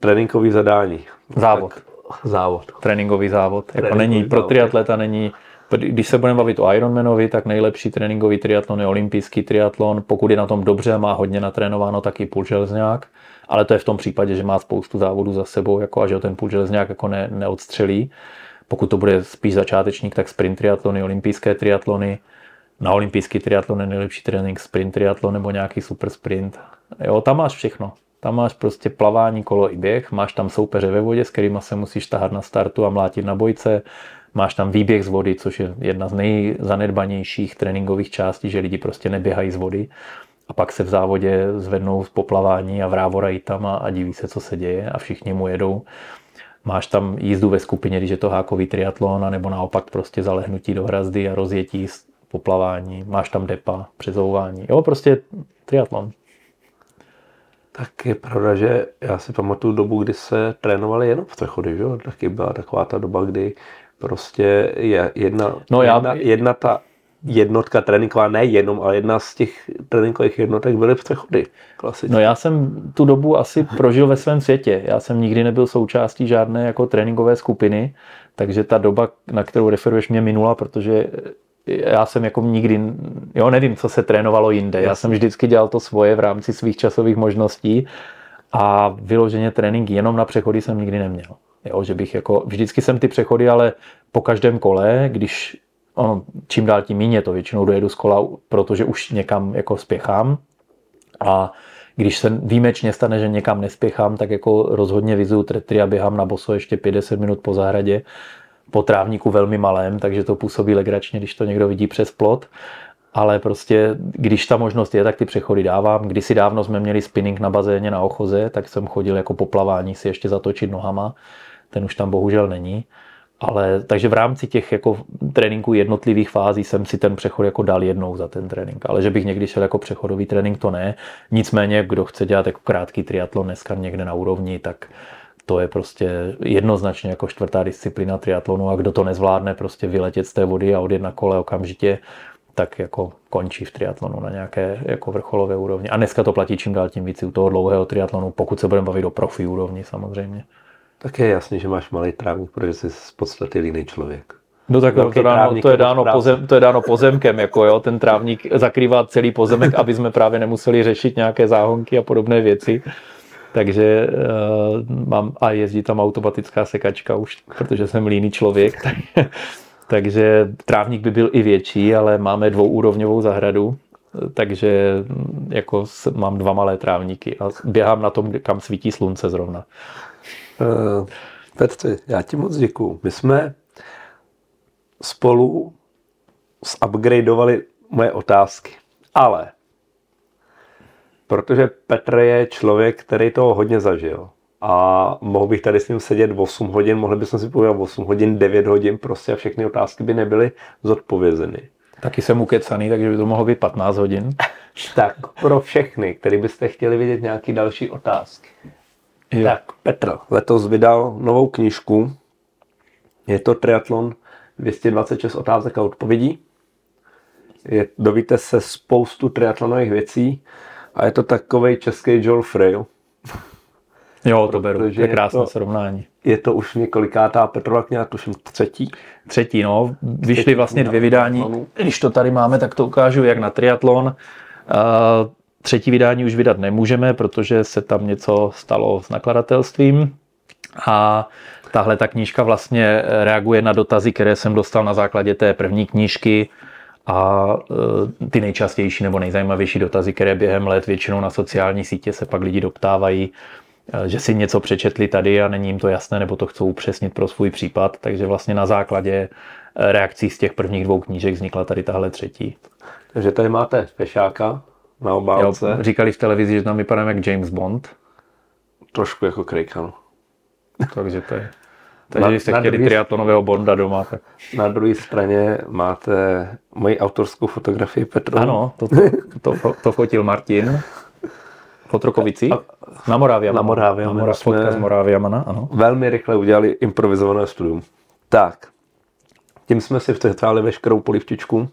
Speaker 2: tréninkový zadání.
Speaker 1: Závod. Tak,
Speaker 2: závod.
Speaker 1: Tréninkový závod. Tréninkový jako není, závod. pro triatleta není, když se budeme bavit o Ironmanovi, tak nejlepší tréninkový triatlon je olympijský triatlon. Pokud je na tom dobře a má hodně natrénováno, tak i půl železňák. Ale to je v tom případě, že má spoustu závodů za sebou jako a že ho ten půl železňák jako ne, neodstřelí. Pokud to bude spíš začátečník, tak sprint triatlony, olympijské triatlony. Na olympijský triatlon je nejlepší trénink sprint triatlon nebo nějaký super sprint. Jo, tam máš všechno. Tam máš prostě plavání, kolo i běh, máš tam soupeře ve vodě, s kterými se musíš tahat na startu a mlátit na bojce, máš tam výběh z vody, což je jedna z nejzanedbanějších tréninkových částí, že lidi prostě neběhají z vody a pak se v závodě zvednou z poplavání a vrávorají tam a, a diví se, co se děje a všichni mu jedou máš tam jízdu ve skupině, když je to hákový triatlon, nebo naopak prostě zalehnutí do hrazdy a rozjetí poplavání, máš tam depa, přezouvání. Jo, prostě triatlon.
Speaker 2: Tak je pravda, že já si pamatuju dobu, kdy se trénovali jenom v přechody, že jo? Taky byla taková ta doba, kdy prostě je jedna, no já... jedna, jedna ta jednotka tréninková, ne jenom, ale jedna z těch tréninkových jednotek byly přechody. Klasicky.
Speaker 1: No já jsem tu dobu asi prožil ve svém světě. Já jsem nikdy nebyl součástí žádné jako tréninkové skupiny, takže ta doba, na kterou referuješ, mě minula, protože já jsem jako nikdy, jo, nevím, co se trénovalo jinde. Já jsem vždycky dělal to svoje v rámci svých časových možností a vyloženě trénink jenom na přechody jsem nikdy neměl. Jo, že bych jako, vždycky jsem ty přechody, ale po každém kole, když ono, čím dál tím méně to většinou dojedu z kola, protože už někam jako spěchám a když se výjimečně stane, že někam nespěchám, tak jako rozhodně vizuju tretry a běhám na boso ještě 50 minut po zahradě, po trávníku velmi malém, takže to působí legračně, když to někdo vidí přes plot. Ale prostě, když ta možnost je, tak ty přechody dávám. Kdysi dávno jsme měli spinning na bazéně na Ochoze, tak jsem chodil jako po plavání si ještě zatočit nohama. Ten už tam bohužel není. Ale takže v rámci těch jako tréninků jednotlivých fází jsem si ten přechod jako dal jednou za ten trénink. Ale že bych někdy šel jako přechodový trénink, to ne. Nicméně, kdo chce dělat jako krátký triatlon dneska někde na úrovni, tak to je prostě jednoznačně jako čtvrtá disciplína triatlonu a kdo to nezvládne prostě vyletět z té vody a odjet na kole okamžitě, tak jako končí v triatlonu na nějaké jako vrcholové úrovni. A dneska to platí čím dál tím víc u toho dlouhého triatlonu, pokud se budeme bavit o profi úrovni samozřejmě.
Speaker 2: Tak je jasný, že máš malý trávník, protože jsi z podstaty jiný člověk.
Speaker 1: No tak to, dáno, to, je dáno pozem, to je dáno pozemkem, jako jo, ten trávník zakrývá celý pozemek, aby jsme právě nemuseli řešit nějaké záhonky a podobné věci. Takže uh, mám a jezdí tam automatická sekačka už, protože jsem líný člověk. Tak, takže trávník by byl i větší, ale máme dvouúrovňovou zahradu, takže jako mám dva malé trávníky a běhám na tom, kam svítí slunce zrovna.
Speaker 2: Uh, Petře, já ti moc děkuju. My jsme spolu zupgradeovali moje otázky. Ale protože Petr je člověk, který to hodně zažil a mohl bych tady s ním sedět 8 hodin, mohli bychom si povědět 8 hodin, 9 hodin prostě a všechny otázky by nebyly zodpovězeny.
Speaker 1: Taky jsem ukecaný, takže by to mohlo být 15 hodin.
Speaker 2: tak pro všechny, který byste chtěli vidět nějaké další otázky. Jo. Tak Petr letos vydal novou knížku. Je to triatlon 226 otázek a odpovědí. Je, dovíte se spoustu triatlonových věcí a je to takový český Joel Frail.
Speaker 1: Jo, to beru, to je krásné je to, srovnání.
Speaker 2: Je to už několikátá Petrova kniha, tuším třetí.
Speaker 1: Třetí, no. Vyšly vlastně dvě vydání. Když to tady máme, tak to ukážu jak na triatlon. Třetí vydání už vydat nemůžeme, protože se tam něco stalo s nakladatelstvím. A tahle ta knížka vlastně reaguje na dotazy, které jsem dostal na základě té první knížky a e, ty nejčastější nebo nejzajímavější dotazy, které během let většinou na sociální sítě se pak lidi doptávají, e, že si něco přečetli tady a není jim to jasné, nebo to chcou upřesnit pro svůj případ. Takže vlastně na základě reakcí z těch prvních dvou knížek vznikla tady tahle třetí.
Speaker 2: Takže tady máte Pešáka na obálce. Jo,
Speaker 1: říkali v televizi, že tam vypadám jak James Bond.
Speaker 2: Trošku jako Craig, ano.
Speaker 1: Takže to je... Takže když jste chtěli druhý, triatlonového Bonda doma, tak...
Speaker 2: Na druhé straně máte moji autorskou fotografii Petru.
Speaker 1: Ano, to, to, to, to fotil Martin. Fotrokovici? Na Moravě.
Speaker 2: Na Moravě. Na
Speaker 1: Moravě fotka z Moraviamana, ano.
Speaker 2: Velmi rychle udělali improvizované studium. Tak, tím jsme si vtřetali veškerou polivčičku. Uh,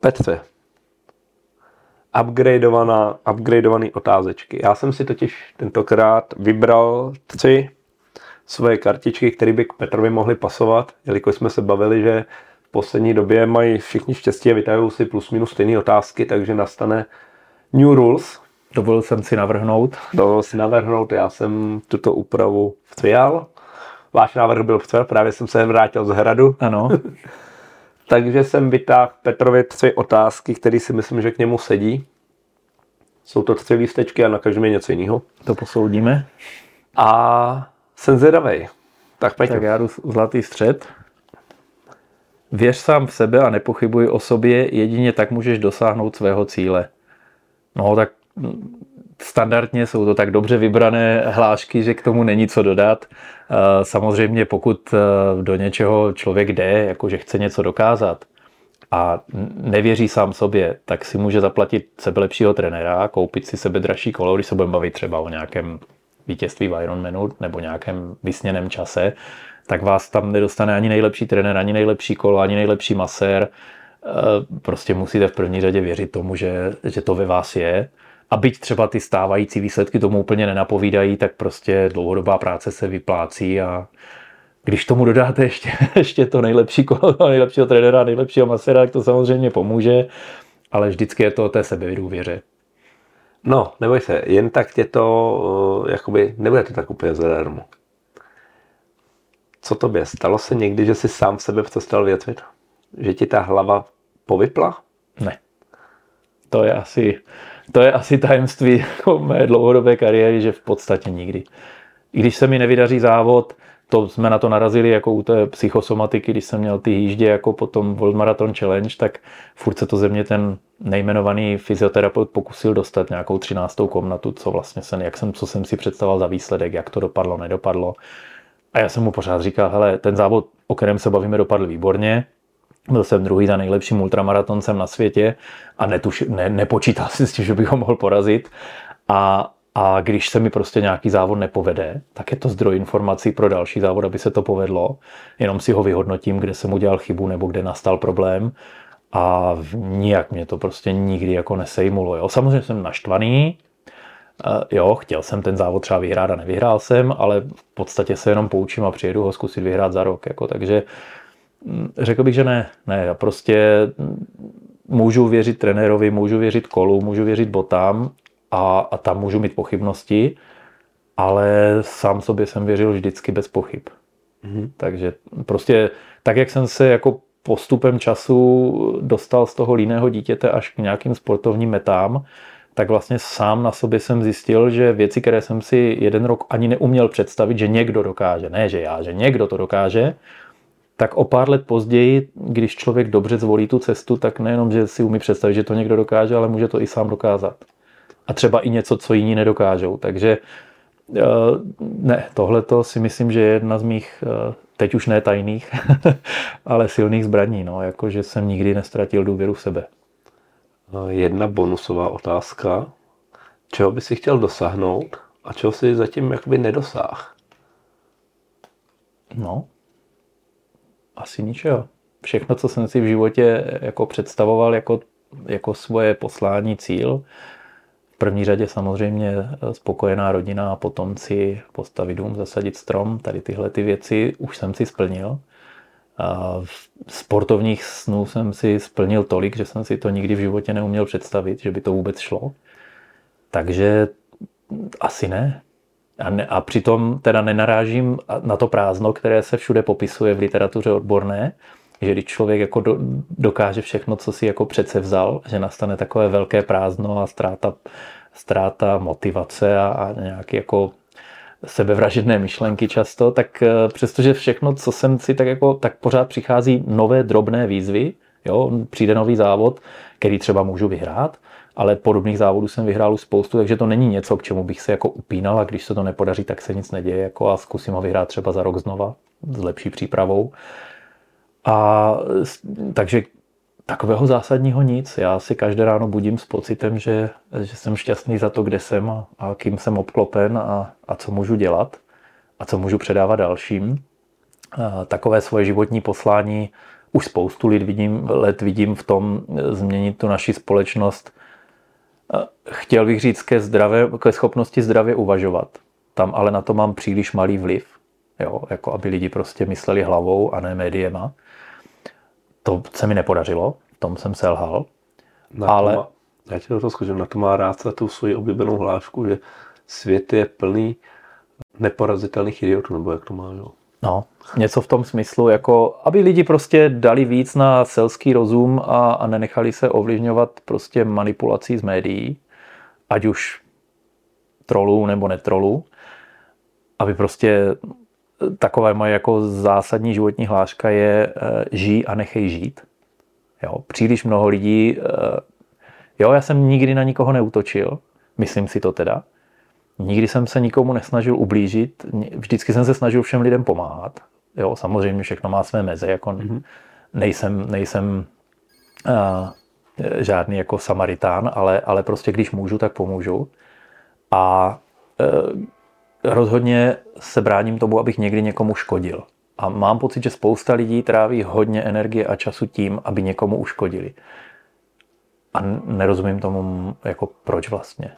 Speaker 2: Petře, upgradeovaná, upgradeovaný otázečky. Já jsem si totiž tentokrát vybral tři svoje kartičky, které by k Petrovi mohly pasovat, jelikož jsme se bavili, že v poslední době mají všichni štěstí a vytahují si plus minus stejné otázky, takže nastane New Rules.
Speaker 1: Dovolil jsem si navrhnout.
Speaker 2: Dovolil si navrhnout, já jsem tuto úpravu přijal. Váš návrh byl přijal, právě jsem se vrátil z hradu.
Speaker 1: Ano.
Speaker 2: takže jsem vytáhl Petrovi tři otázky, které si myslím, že k němu sedí. Jsou to tři lístečky a na každém je něco jiného.
Speaker 1: To posoudíme.
Speaker 2: A jsem zvědavej.
Speaker 1: Tak pojď. Tak já jdu zlatý střed. Věř sám v sebe a nepochybuj o sobě, jedině tak můžeš dosáhnout svého cíle. No tak standardně jsou to tak dobře vybrané hlášky, že k tomu není co dodat. Eh, samozřejmě pokud eh, do něčeho člověk jde, jakože chce něco dokázat a nevěří sám sobě, tak si může zaplatit sebe lepšího trenéra, koupit si sebe dražší kolo, když se budeme bavit třeba o nějakém vítězství v Ironmanu nebo nějakém vysněném čase, tak vás tam nedostane ani nejlepší trenér, ani nejlepší kolo, ani nejlepší masér. Eh, prostě musíte v první řadě věřit tomu, že, že to ve vás je. A byť třeba ty stávající výsledky tomu úplně nenapovídají, tak prostě dlouhodobá práce se vyplácí a když tomu dodáte ještě, ještě to nejlepší kolo, nejlepšího trenéra, nejlepšího maséra, tak to samozřejmě pomůže, ale vždycky je to o té sebedůvěře.
Speaker 2: No, neboj se, jen tak tě to, eh, jakoby, nebude to tak úplně zadarmo. Co tobě? Stalo se někdy, že jsi sám sebe přestal větvit? Že ti ta hlava povypla?
Speaker 1: Ne. To je asi, to je asi tajemství jako mé dlouhodobé kariéry, že v podstatě nikdy. Když se mi nevydaří závod, to jsme na to narazili jako u té psychosomatiky, když jsem měl ty jíždě jako potom World Marathon Challenge, tak furt se to ze mě ten nejmenovaný fyzioterapeut pokusil dostat nějakou třináctou komnatu, co vlastně jsem, jak jsem, co jsem si představoval za výsledek, jak to dopadlo, nedopadlo. A já jsem mu pořád říkal, hele, ten závod, o kterém se bavíme, dopadl výborně, byl jsem druhý za nejlepším ultramaratoncem na světě a netuš, ne, nepočítal si s tím, že bych ho mohl porazit. A A když se mi prostě nějaký závod nepovede, tak je to zdroj informací pro další závod, aby se to povedlo. Jenom si ho vyhodnotím, kde jsem udělal chybu nebo kde nastal problém. A nijak mě to prostě nikdy jako nesejmulo. Jo. Samozřejmě jsem naštvaný, jo, chtěl jsem ten závod třeba vyhrát a nevyhrál jsem, ale v podstatě se jenom poučím a přijedu ho zkusit vyhrát za rok. Jako, takže řekl bych, že ne. Ne, já prostě mm, můžu věřit trenérovi, můžu věřit kolu, můžu věřit botám a, a tam můžu mít pochybnosti, ale sám sobě jsem věřil vždycky bez pochyb. Mm-hmm. Takže prostě tak, jak jsem se jako postupem času dostal z toho líného dítěte až k nějakým sportovním metám, tak vlastně sám na sobě jsem zjistil, že věci, které jsem si jeden rok ani neuměl představit, že někdo dokáže, ne že já, že někdo to dokáže, tak o pár let později, když člověk dobře zvolí tu cestu, tak nejenom, že si umí představit, že to někdo dokáže, ale může to i sám dokázat. A třeba i něco, co jiní nedokážou. Takže eh, ne, tohle to si myslím, že je jedna z mých, eh, teď už ne tajných, ale silných zbraní. No, jako, že jsem nikdy nestratil důvěru v sebe.
Speaker 2: Jedna bonusová otázka. Čeho by si chtěl dosáhnout a čeho si zatím jakoby nedosáh?
Speaker 1: No, asi ničeho. Všechno, co jsem si v životě jako představoval jako, jako svoje poslání, cíl, v první řadě samozřejmě spokojená rodina a potomci, postavit dům, zasadit strom, tady tyhle ty věci už jsem si splnil. A sportovních snů jsem si splnil tolik, že jsem si to nikdy v životě neuměl představit, že by to vůbec šlo. Takže asi ne. A, ne, a přitom teda nenarážím na to prázdno, které se všude popisuje v literatuře odborné, že když člověk jako do, dokáže všechno, co si jako přece vzal, že nastane takové velké prázdno a ztráta, ztráta motivace a, a nějaký jako sebevražedné myšlenky často, tak eh, přestože všechno, co jsem si tak jako, tak pořád přichází nové drobné výzvy, jo, přijde nový závod, který třeba můžu vyhrát, ale podobných závodů jsem vyhrál už spoustu, takže to není něco, k čemu bych se jako upínal a když se to nepodaří, tak se nic neděje jako a zkusím ho vyhrát třeba za rok znova s lepší přípravou. A takže takového zásadního nic. Já si každé ráno budím s pocitem, že, že jsem šťastný za to, kde jsem a, a kým jsem obklopen a, a co můžu dělat a co můžu předávat dalším. A takové svoje životní poslání už spoustu let vidím, let vidím v tom změnit tu naši společnost. Chtěl bych říct ke, zdravé, ke schopnosti zdravě uvažovat. Tam ale na to mám příliš malý vliv. Jo, jako aby lidi prostě mysleli hlavou a ne médiema. To se mi nepodařilo, v tom jsem selhal.
Speaker 2: Na ale... Má, já ti to zkusím, na to má rád tu svoji oblíbenou hlášku, že svět je plný neporazitelných idiotů, nebo jak to má, jo?
Speaker 1: No, něco v tom smyslu, jako aby lidi prostě dali víc na selský rozum a, a nenechali se ovlivňovat prostě manipulací z médií, ať už trolů nebo netrolů, aby prostě takové moje jako zásadní životní hláška je uh, žij a nechej žít. Jo, příliš mnoho lidí, uh, jo, já jsem nikdy na nikoho neutočil, myslím si to teda. Nikdy jsem se nikomu nesnažil ublížit, vždycky jsem se snažil všem lidem pomáhat. Jo, samozřejmě všechno má své meze, jako mm-hmm. nejsem, nejsem uh, žádný jako samaritán, ale, ale prostě když můžu, tak pomůžu. A uh, rozhodně se bráním tomu, abych někdy někomu škodil. A mám pocit, že spousta lidí tráví hodně energie a času tím, aby někomu uškodili. A nerozumím tomu, jako proč vlastně,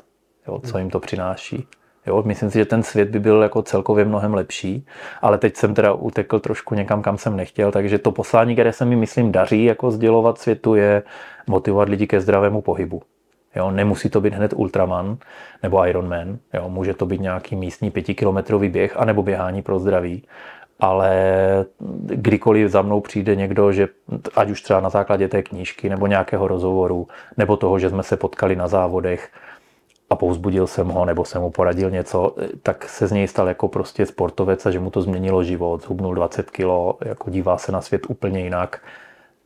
Speaker 1: jo, co jim to přináší. Jo, myslím si, že ten svět by byl jako celkově mnohem lepší, ale teď jsem teda utekl trošku někam, kam jsem nechtěl, takže to poslání, které se mi, myslím, daří jako sdělovat světu, je motivovat lidi ke zdravému pohybu. Jo, nemusí to být hned Ultraman nebo Ironman, jo, může to být nějaký místní pětikilometrový běh anebo běhání pro zdraví, ale kdykoliv za mnou přijde někdo, že ať už třeba na základě té knížky nebo nějakého rozhovoru, nebo toho, že jsme se potkali na závodech a povzbudil jsem ho, nebo jsem mu poradil něco, tak se z něj stal jako prostě sportovec a že mu to změnilo život, zhubnul 20 kilo, jako dívá se na svět úplně jinak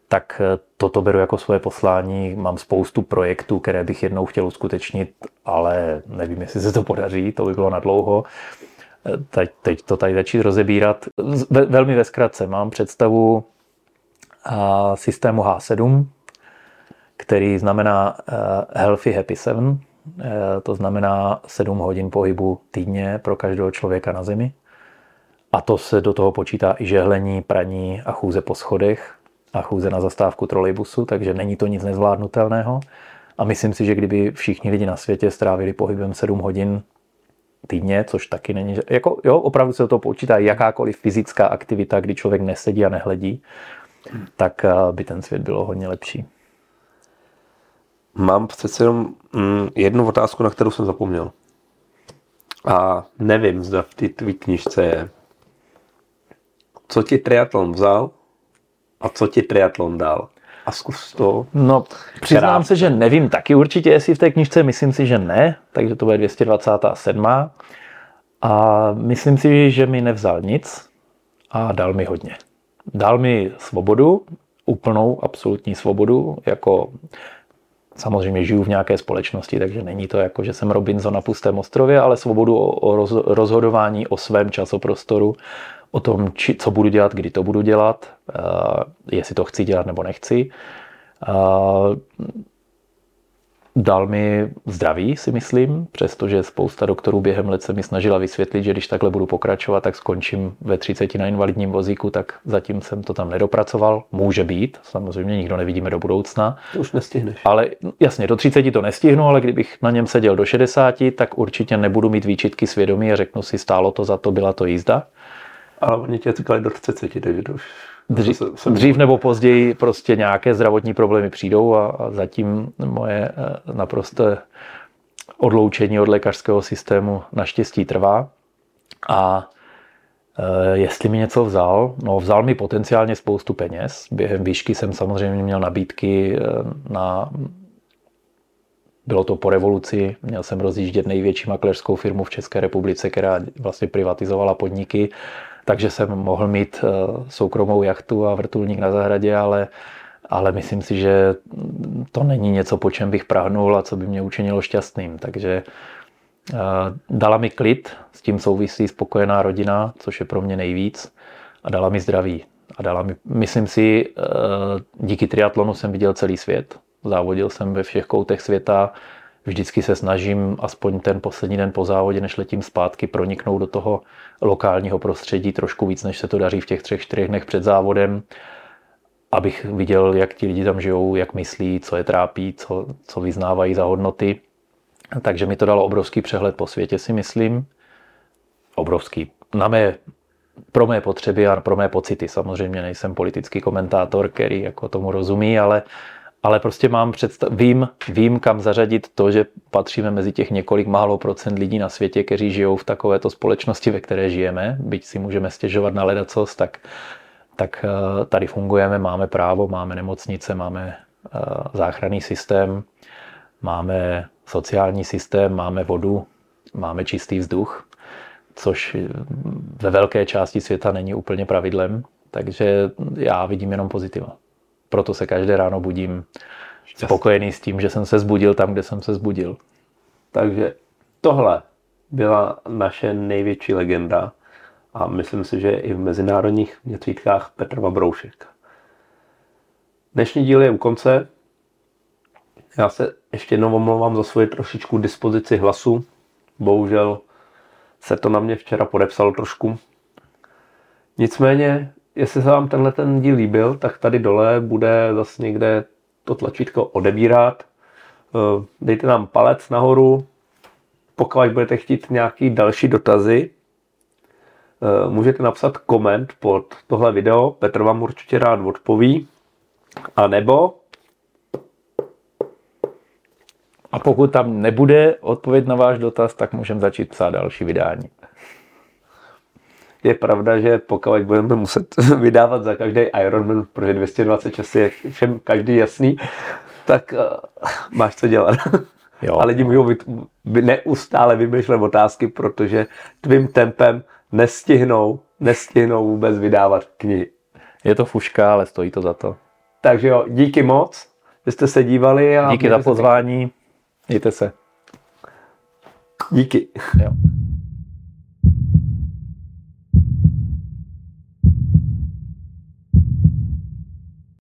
Speaker 1: tak eh, toto beru jako svoje poslání. Mám spoustu projektů, které bych jednou chtěl uskutečnit, ale nevím, jestli se to podaří, to by bylo na dlouho. Eh, teď, teď to tady začít rozebírat. Velmi ve zkratce mám představu systému H7, který znamená eh, Healthy Happy 7. Eh, to znamená 7 hodin pohybu týdně pro každého člověka na zemi. A to se do toho počítá i žehlení, praní a chůze po schodech a chůze na zastávku trolejbusu, takže není to nic nezvládnutelného. A myslím si, že kdyby všichni lidi na světě strávili pohybem 7 hodin týdně, což taky není, jako jo, opravdu se to počítá jakákoliv fyzická aktivita, kdy člověk nesedí a nehledí, tak eh, by ten svět bylo hodně lepší.
Speaker 2: Mám přece jenom mm, jednu otázku, na kterou jsem zapomněl. A nevím, zda v té tvý knižce je. Co ti triatlon vzal a co ti triatlon dal? A zkus to.
Speaker 1: No, přiznám se, že nevím taky určitě, jestli v té knižce, myslím si, že ne, takže to bude 227. A myslím si, že mi nevzal nic a dal mi hodně. Dal mi svobodu, úplnou, absolutní svobodu, jako samozřejmě žiju v nějaké společnosti, takže není to jako, že jsem Robinson na pustém ostrově, ale svobodu o, o roz, rozhodování o svém časoprostoru, o tom, či, co budu dělat, kdy to budu dělat, uh, jestli to chci dělat nebo nechci. Dal mi zdraví, si myslím, přestože spousta doktorů během let se mi snažila vysvětlit, že když takhle budu pokračovat, tak skončím ve 30 na invalidním vozíku, tak zatím jsem to tam nedopracoval. Může být, samozřejmě nikdo nevidíme do budoucna.
Speaker 2: To už nestihneš.
Speaker 1: Ale jasně, do 30 to nestihnu, ale kdybych na něm seděl do 60, tak určitě nebudu mít výčitky svědomí a řeknu si, stálo to za to, byla to jízda.
Speaker 2: Ale oni tě říkali do 30, takže to už
Speaker 1: Dřív, dřív nebo později prostě nějaké zdravotní problémy přijdou a, a zatím moje eh, naprosté odloučení od lékařského systému naštěstí trvá. A e, jestli mi něco vzal, no vzal mi potenciálně spoustu peněz. Během výšky jsem samozřejmě měl nabídky eh, na bylo to po revoluci, měl jsem rozjíždět největší makléřskou firmu v České republice, která vlastně privatizovala podniky takže jsem mohl mít eh, soukromou jachtu a vrtulník na zahradě, ale, ale myslím si, že to není něco, po čem bych prahnul a co by mě učinilo šťastným. Takže eh, dala mi klid, s tím souvisí spokojená rodina, což je pro mě nejvíc, a dala mi zdraví. A dala mi, myslím si, eh, díky triatlonu jsem viděl celý svět. Závodil jsem ve všech koutech světa, vždycky se snažím aspoň ten poslední den po závodě, než letím zpátky, proniknout do toho lokálního prostředí trošku víc, než se to daří v těch třech, čtyřech dnech před závodem, abych viděl, jak ti lidi tam žijou, jak myslí, co je trápí, co, co vyznávají za hodnoty. Takže mi to dalo obrovský přehled po světě, si myslím. Obrovský. Na mé, pro mé potřeby a pro mé pocity. Samozřejmě nejsem politický komentátor, který jako tomu rozumí, ale ale prostě mám představ, vím, vím, kam zařadit to, že patříme mezi těch několik málo procent lidí na světě, kteří žijou v takovéto společnosti, ve které žijeme, byť si můžeme stěžovat na ledacos, tak, tak eh, tady fungujeme, máme právo, máme nemocnice, máme eh, záchranný systém, máme sociální systém, máme vodu, máme čistý vzduch, což ve velké části světa není úplně pravidlem, takže já vidím jenom pozitiva proto se každé ráno budím spokojený s tím, že jsem se zbudil tam, kde jsem se zbudil.
Speaker 2: Takže tohle byla naše největší legenda a myslím si, že i v mezinárodních měřítkách Petr Vabroušek. Dnešní díl je u konce. Já se ještě jednou omlouvám za svoji trošičku dispozici hlasu. Bohužel se to na mě včera podepsalo trošku. Nicméně jestli se vám tenhle ten díl líbil, tak tady dole bude zase někde to tlačítko odebírat. Eh, dejte nám palec nahoru, pokud budete chtít nějaký další dotazy, eh, můžete napsat koment pod tohle video, Petr vám určitě rád odpoví. A nebo
Speaker 1: a pokud tam nebude odpověď na váš dotaz, tak můžeme začít psát další vydání
Speaker 2: je pravda, že pokud budeme muset vydávat za každý Ironman, protože 226 je všem každý jasný, tak uh, máš co dělat. Jo. A lidi můžou neustále vymýšlet otázky, protože tvým tempem nestihnou, nestihnou vůbec vydávat knihy.
Speaker 1: Je to fuška, ale stojí to za to.
Speaker 2: Takže jo, díky moc, že jste se dívali. A
Speaker 1: díky za pozvání. Mějte se.
Speaker 2: Díky. Jo.